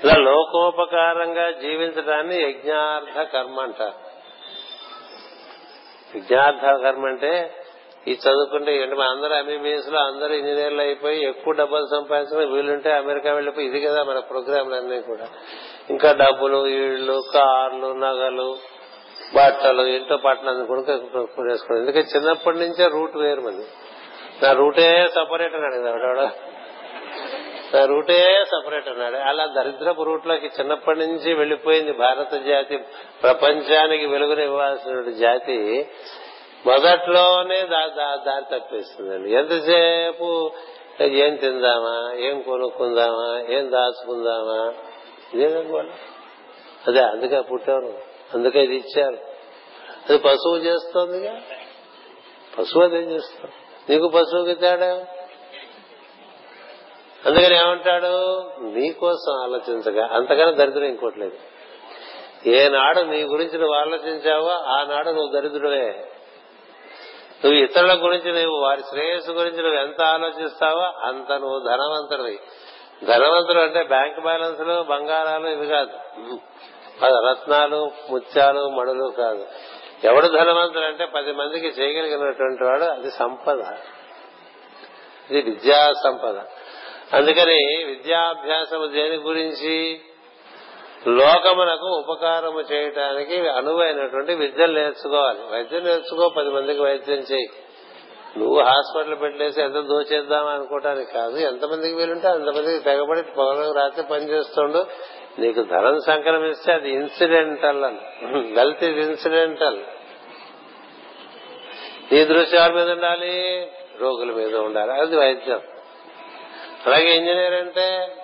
ఇలా లోకోపకారంగా జీవించడాన్ని యజ్ఞార్థ కర్మ అంటారు యజ్ఞార్థ కర్మ అంటే ఈ చదువుకుంటే ఏంటి? మన అందరూ ఎంబీబీఎస్లో అందరూ ఇంజనీర్లు అయిపోయి ఎక్కువ డబ్బులు సంపాదించిన వీలుంటే అమెరికా వెళ్ళిపోయి ఇది కదా మన ప్రోగ్రాంలు అన్నీ కూడా. ఇంకా డబ్బులు ఇళ్ళు కార్లు నగలు బట్టలు ఇంట్లో పట్టణం కొనుక్కోసుకోండి ఎందుకంటే చిన్నప్పటి నుంచే రూట్ వేరు మంది నా రూటే సపరేట్ అన్నాడు కదా నా రూటే సపరేట్ అన్నాడు అలా దరిద్రపు రూట్లోకి చిన్నప్పటి నుంచి వెళ్ళిపోయింది భారత జాతి ప్రపంచానికి వెలుగునివ్వాల్సిన జాతి. మొదట్లోనే దారి తప్పేస్తుందండి. ఎంతసేపు ఏం తిందామా ఏం కొనుక్కుందామా ఏం దాచుకుందామా? ఇదేదనుకోండి అదే అందుకే పుట్టారు. అందుకే ఇది ఇచ్చారు. అది పశువు చేస్తోందిగా. పశువు అదేం చేస్తాం నీకు పశువుకి తేడా? అందుకని ఏమంటాడు? నీకోసం ఆలోచించగా. అంతకన్నా దరిద్రం ఇంకోట్లేదు ఏనాడు నీ గురించి నువ్వు ఆలోచించావో ఆనాడు నువ్వు దరిద్రుడే. నువ్వు ఇతరుల గురించి నువ్వు వారి శ్రేయస్సు గురించి నువ్వు ఎంత ఆలోచిస్తావో అంత నువ్వు ధనవంతుడివి. ధనవంతుడు అంటే బ్యాంక్ బ్యాలెన్స్లు బంగారాలు ఇవి కాదు. రత్నాలు ముత్యాలు మడులు కాదు. ఎవడు ధనవంతుడు అంటే పది మందికి చేయగలిగినటువంటి వాడు అది సంపద. ఇది విద్యా సంపద. అందుకని విద్యాభ్యాసము దేని గురించి? లోకమునకు ఉపకారము చేయటానికి అనువైనటువంటి విద్యను నేర్చుకోవాలి. వైద్యం నేర్చుకో పది మందికి వైద్యం చేయి. నువ్వు హాస్పిటల్ పెట్టేసి ఎంత దోచేద్దాం అనుకోవటానికి కాదు. ఎంతమందికి వీలుంటే అంతమందికి తెగబడి పొగలకు రాత్రి పనిచేస్తుండు నీకు ధనం సంక్రమిస్తే అది ఇన్సిడెంటల్ అని. వెల్త్ ఇస్ ఇన్సిడెంటల్ నీ దృష్టి ఎవరి మీద ఉండాలి రోగుల మీద ఉండాలి. అది వైద్యం. అలాగే ఇంజనీర్ అంటే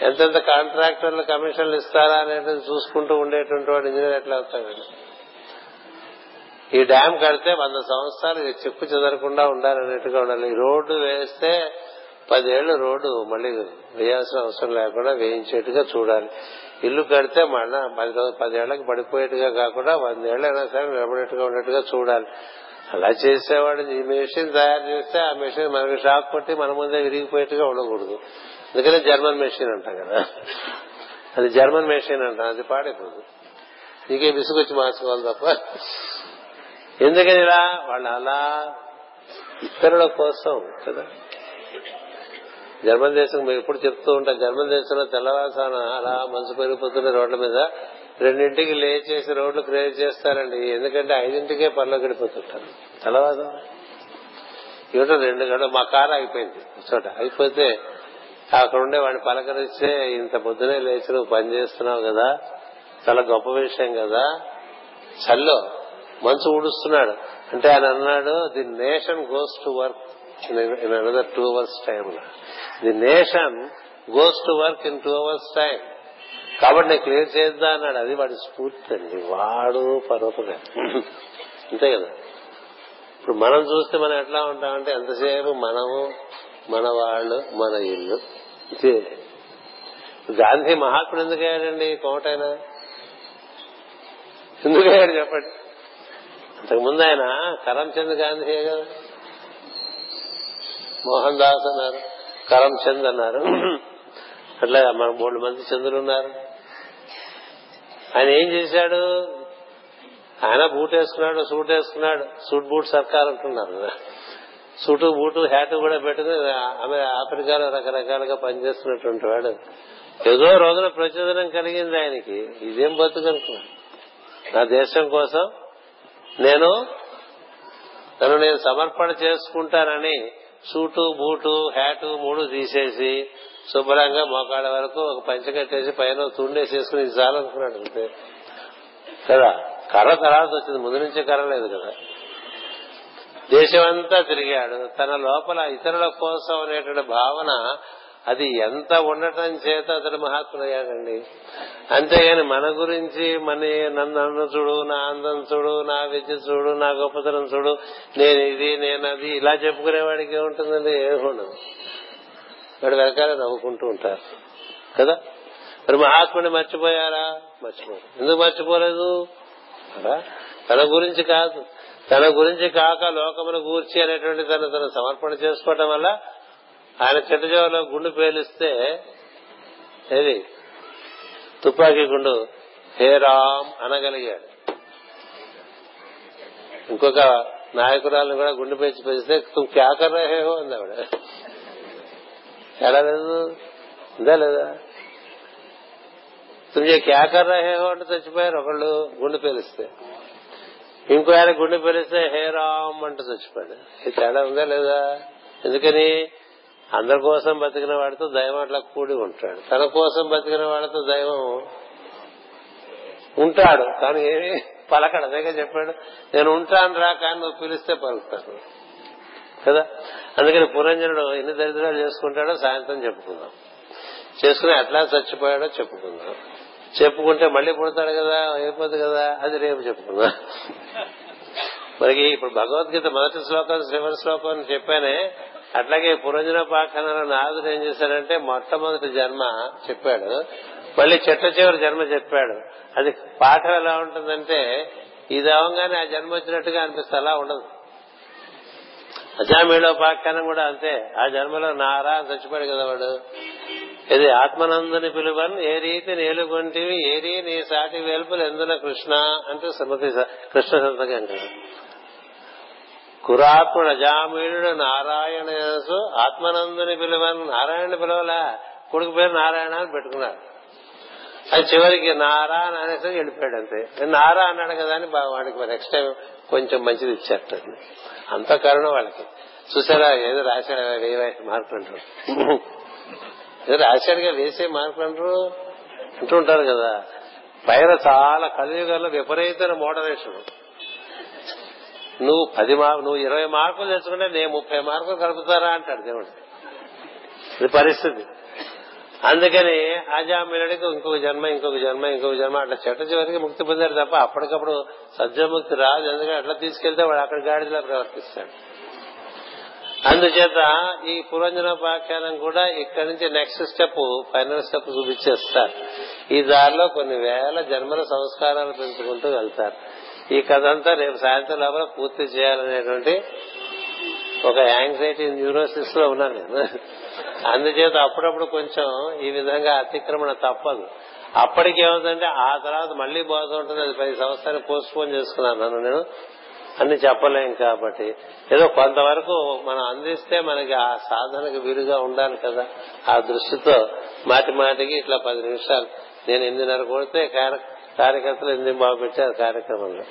ఎంతెంత కాంట్రాక్టర్లు కమిషన్లు ఇస్తారా అనేది చూసుకుంటూ ఉండేటువంటి వాడు ఇంజనీర్ ఎట్లా అవుతాడు? ఈ డ్యామ్ కడితే వంద సంవత్సరాలు చెక్కు చెదరకుండా ఉండాలన్నట్టుగా ఉండాలి. ఈ రోడ్డు వేస్తే పదేళ్ళ రోడ్డు మళ్ళీ వేయాల్సిన అవసరం లేకుండా వేయించేట్టుగా చూడాలి. ఇల్లు కడితే మళ్ళా పది రోజు పదేళ్ళకు పడిపోయేట్టుగా కాకుండా వందేళ్ళైనా సరే నిలబడేట్టుగా ఉండేట్టుగా చూడాలి. అలా చేసేవాడు ఈ మెషిన్ తయారు చేస్తే ఆ మెషిన్ మనకి షాక్ కొట్టి మన ముందే విరిగిపోయేట్టుగా ఉండకూడదు. అందుకనే జర్మన్ మెషిన్ అంటాం కదా. అది జర్మన్ మెషిన్ అంటాం అది పాడైపోదు. నీకే విసుగొచ్చి మార్చుకోవాలి తప్ప. ఎందుకని ఇలా? వాళ్ళు అలా ఇతరుల కోసం కదా. జర్మన్ దేశం మేము ఎప్పుడు చెప్తూ ఉంటాం జర్మన్ దేశంలో తెల్లవారుసాన అలా మనసు పెరిగిపోతున్న రోడ్ల మీద రెండింటికి లేచేసి రోడ్లు క్రియేట్ చేస్తారండి. ఎందుకంటే ఐదింటికే పనిలో గడిపోతుంటారు. తెల్లవారు ఏమిటో రెండు గంటలు మా కారు అయిపోయింది చోట. అయిపోతే అక్కడ ఉండే వాడిని పలకరిస్తే ఇంత పొద్దునే లేచి నువ్వు పని చేస్తున్నావు కదా చాలా గొప్ప విషయం కదా చల్లో మంచు ఊడుస్తున్నాడు. అంటే ఆయన అన్నాడు the nation goes to work in another two hours time the nation goes to work in two hours time కాబట్టి నేను క్లియర్ చేద్దా అన్నాడు అది వాడి స్ఫూర్తి అండి వాడు పర్వతమే అంతే కదా ఇప్పుడు మనం చూస్తే మనం ఎట్లా ఉంటామంటే ఎంతసేపు మనము మన వాళ్ళు మన ఇల్లు ఇదే గాంధీ మహాత్ముడు ఎందుకు అయ్యాడండి కోటైనా ఎందుకు అయ్యాడు చెప్పండి. అంతకుముందు ఆయన కరంచంద్ గాంధీ కదా. మోహన్ దాస్ అన్నారు కరంచంద్ అన్నారు. అట్లా మన మూడు మంది చంద్రులు ఉన్నారు. ఆయన ఏం చేశాడు? ఆయన బూట్ వేసుకున్నాడు సూట్ వేసుకున్నాడు. సూట్ బూట్ సర్కార్ అంటున్నారు. సూటు బూటు హ్యాట్ కూడా పెట్టుకుని ఆమె ఆఫ్రికాలో రకరకాలుగా పనిచేస్తున్నటువంటి వాడు. ఏదో రోజున ప్రచోదనం కలిగింది ఆయనకి. ఇదేం బతుకనుకున్నా నా దేశం కోసం నేను తను నేను సమర్పణ చేసుకుంటానని సూటు బూటు హ్యాటు మూడు తీసేసి శుభ్రంగా మోకాళ్ళ వరకు ఒక పంచకట్టేసి పైన తుండేసేసుకుని ఇది చాలనుకున్నాడు అంతే. కదా? కర్ర తర్వాత వచ్చింది. ముందు నుంచే కర్ర లేదు కదా? దేశమంతా తిరిగాడు. తన లోపల ఇతరుల కోసం అనేటువంటి భావన అది ఎంత ఉండటం చేత అతడు మహాత్ముడయ్యాడండి? అంతేగాని మన గురించి మన నన్ను చూడు నా అందం చూడు నా విద్య చూడు నా గొప్పతనం చూడు నేను ఇది నేను అది ఇలా చెప్పుకునేవాడికి ఏముంటుందండి? ఏమి వాడు వెనకాల నవ్వుకుంటూ ఉంటారు. కదా? మరి మహాత్ముని మర్చిపోయారా? మర్చిపోయారు ఎందుకు మర్చిపోలేదు? తన గురించి కాదు. తన గురించి కాక లోకమును గూర్చి అనేటువంటి తను తను సమర్పణ చేసుకోవటం వల్ల ఆయన చెట్టు గుండు పేలిస్తే ఏది? తుపాకీ గుండు. హే రామ్ అనగలిగాడు. ఇంకొక నాయకురాలను కూడా గుండు పేచి పెంచితే తుమ్ క్యా అంది ఆవిడ ఎలా లేదు? ఉందా లేదా? తుమ్జే క్యాకర్ కర్ అంటే చచ్చిపోయారు ఒకళ్ళు గుండు పేలిస్తే. ఇంకో ఆయన గుండె పెరిస్తే హే రామ్ అంటూ చచ్చిపోయాడు. తేడా ఉందా లేదా? ఎందుకని? అందరి కోసం బతికిన వాడితో దైవం అట్లా కూడి ఉంటాడు. తన కోసం బతికిన వాడితో దైవం ఉంటాడు. కానీ ఏమి పలకడు. అదేగా చెప్పాడు. నేను ఉంటాను రా కానీ నువ్వు పిలిస్తే పలుకుతాను కదా? అందుకని పురంజనుడు ఎన్ని దరిద్రాలు చేసుకుంటాడో సాయంత్రం చెప్పుకుందాం. చేసుకుని ఎట్లా చచ్చిపోయాడో చెప్పుకుందాం. చెప్పుకుంటే మళ్ళీ పుడతాడు కదా? అయిపోతుంది కదా? అది రేపు చెప్పుకుందాం. మనకి ఇప్పుడు భగవద్గీత మొదటి శ్లోకం శివ శ్లోకం అని చెప్పానే అట్లాగే పురంజన పాఖనలో నాదుడు ఏం చేశాడంటే మొట్టమొదటి జన్మ చెప్పాడు. మళ్ళీ చెట్ల చివరి జన్మ చెప్పాడు. అది పాఠం ఎలా ఉంటుందంటే ఇది అవగానే ఆ జన్మ వచ్చినట్టుగా అనిపిస్తే అలా ఉండదు. అజామీలో పాఖ్యానం కూడా అంతే. ఆ జన్మలో నారా అని చచ్చిపోయాడు కదా వాడు. ఇది ఆత్మనందుని పిలువన్ ఏ రీతి నేలుగొంటివి ఏరి నీ సాటి వెలుపులు ఎందున కృష్ణ అంటే సుమతి కృష్ణ సంతకం కదా కురాత్ముడు నారాయణ ఆత్మనందుని పిలువని. నారాయణ పిలవలా? కొడుకు పేరు నారాయణ అని పెట్టుకున్నాడు అది చివరికి నారా అని అనేసి వెళ్ళిపోయాడు అంతే నారా అన్నాడు కదా అని వాడికి నెక్స్ట్ టైం కొంచెం మంచిది ఇచ్చారు అంత కరుణ వాళ్ళకి. చూసారా ఏదో రాశాడు వేయ మార్కులు అంటారు. ఏదో రాశాడుగా వేసే మార్కులు అంటారు. అంటుంటారు కదా. పైన చాలా కలియుగంలో విపరీతమైన మోడరేషన్. నువ్వు పది మార్కు నువ్వు ఇరవై మార్కులు తెచ్చుకుంటే నేను ముప్పై మార్కులు కలుపుతారా అంటాడు దేవుడు. ఇది పరిస్థితి. అందుకని అజామిలుడికి ఇంకొక జన్మ ఇంకొక జన్మ ఇంకొక జన్మ అట్లా చెట్ట చివరికి ముక్తి పొందారు తప్ప అప్పటికప్పుడు సజ్జముక్తి రాదు. ఎందుకంటే అట్లా తీసుకెళ్తే వాడు అక్కడ గాడిదలా ప్రవర్తిస్తాడు. అందుచేత ఈ పురంజనోపాఖ్యానం కూడా ఇక్కడి నుంచి నెక్స్ట్ స్టెప్ ఫైనల్ స్టెప్ చూపించేస్తారు. ఈ దారిలో కొన్ని వేల జన్మల సంస్కారాలు పెంచుకుంటూ వెళ్తారు. ఈ కథ అంతా రేపు సాయంత్రం లోపల పూర్తి చేయాలనేటువంటి ఒక యాంగ్జైటీ న్యూరోసిస్లో ఉన్నాను నేను. అందుచేత అప్పుడప్పుడు కొంచెం ఈ విధంగా అతిక్రమణ తప్పదు. అప్పటికేమవుతుందంటే ఆ తర్వాత మళ్ళీ బాధ ఉంటుంది. అది పది సంవత్సరాలు పోస్ట్ పోన్ చేసుకున్నాను నన్ను నేను. అన్ని చెప్పలేం కాబట్టి. ఏదో కొంతవరకు మనం అందిస్తే మనకి ఆ సాధనకు వీలుగా ఉండాలి కదా. ఆ దృష్టితో మాటి మాటికి ఇట్లా పది నిమిషాలు. నేను ఎనిమిదిన్నర కొడితే కార్యకర్తలు ఎనిమిది బాగా పెట్టారు కార్యక్రమంలో?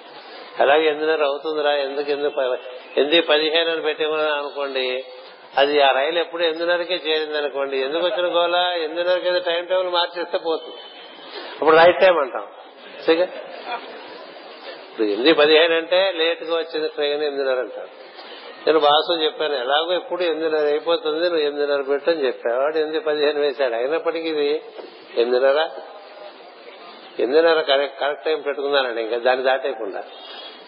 అలాగే ఎనిమిదిన్నర అవుతుందిరా? ఎందుకు ఎందుకు ఎనిమిది పదిహేను అని పెట్టేమని అనుకోండి అది ఆ రైలు ఎప్పుడు ఎనిమిదిన్నరకే చేరింది అనుకోండి ఎందుకు వచ్చిన గోళ? ఎనిమిదిన్నరకి టైం టేబుల్ మార్చేస్తే పోతుంది. అప్పుడు రైట్ టైం అంటాం. సరిగా? ఇప్పుడు ఎనిమిది పదిహేను అంటే లేట్గా వచ్చింది ట్రైన్ ఎనిమిదిన్నర అంటారు. నేను బాసు చెప్పాను ఎలాగో ఎప్పుడు ఎనిమిదిన్నర అయిపోతుంది నువ్వు ఎనిమిదిన్నర పెట్టని అని వాడు ఎనిమిది పదిహేను వేశాడు. అయినప్పటికీ ఇది ఎనిమిదిన్నర ఎనిమిదిన్నర కరెక్ట్ టైం పెట్టుకున్నానండి ఇంకా దాన్ని దాటేయకుండా.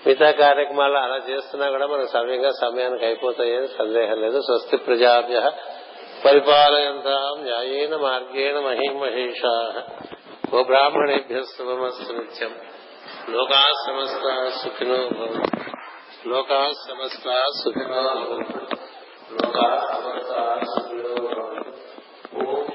మిగతా కార్యక్రమాలు అలా చేస్తున్నా కూడా మనకు సమయంగా సమయానికి అయిపోతాయని సందేహం లేదు. స్వస్తి ప్రజాభ్య పరిపాలయంతాం న్యాయేన మార్గేణ మహిమహేషా. ఓ బ్రాహ్మణేభ్య శుభమస్తు నిత్యం. లోకా సమస్త సుఖినో భవంతు. లోకా సమస్త సుఖినో భవంతు. లోకా సమస్త సుఖినో భవంతు.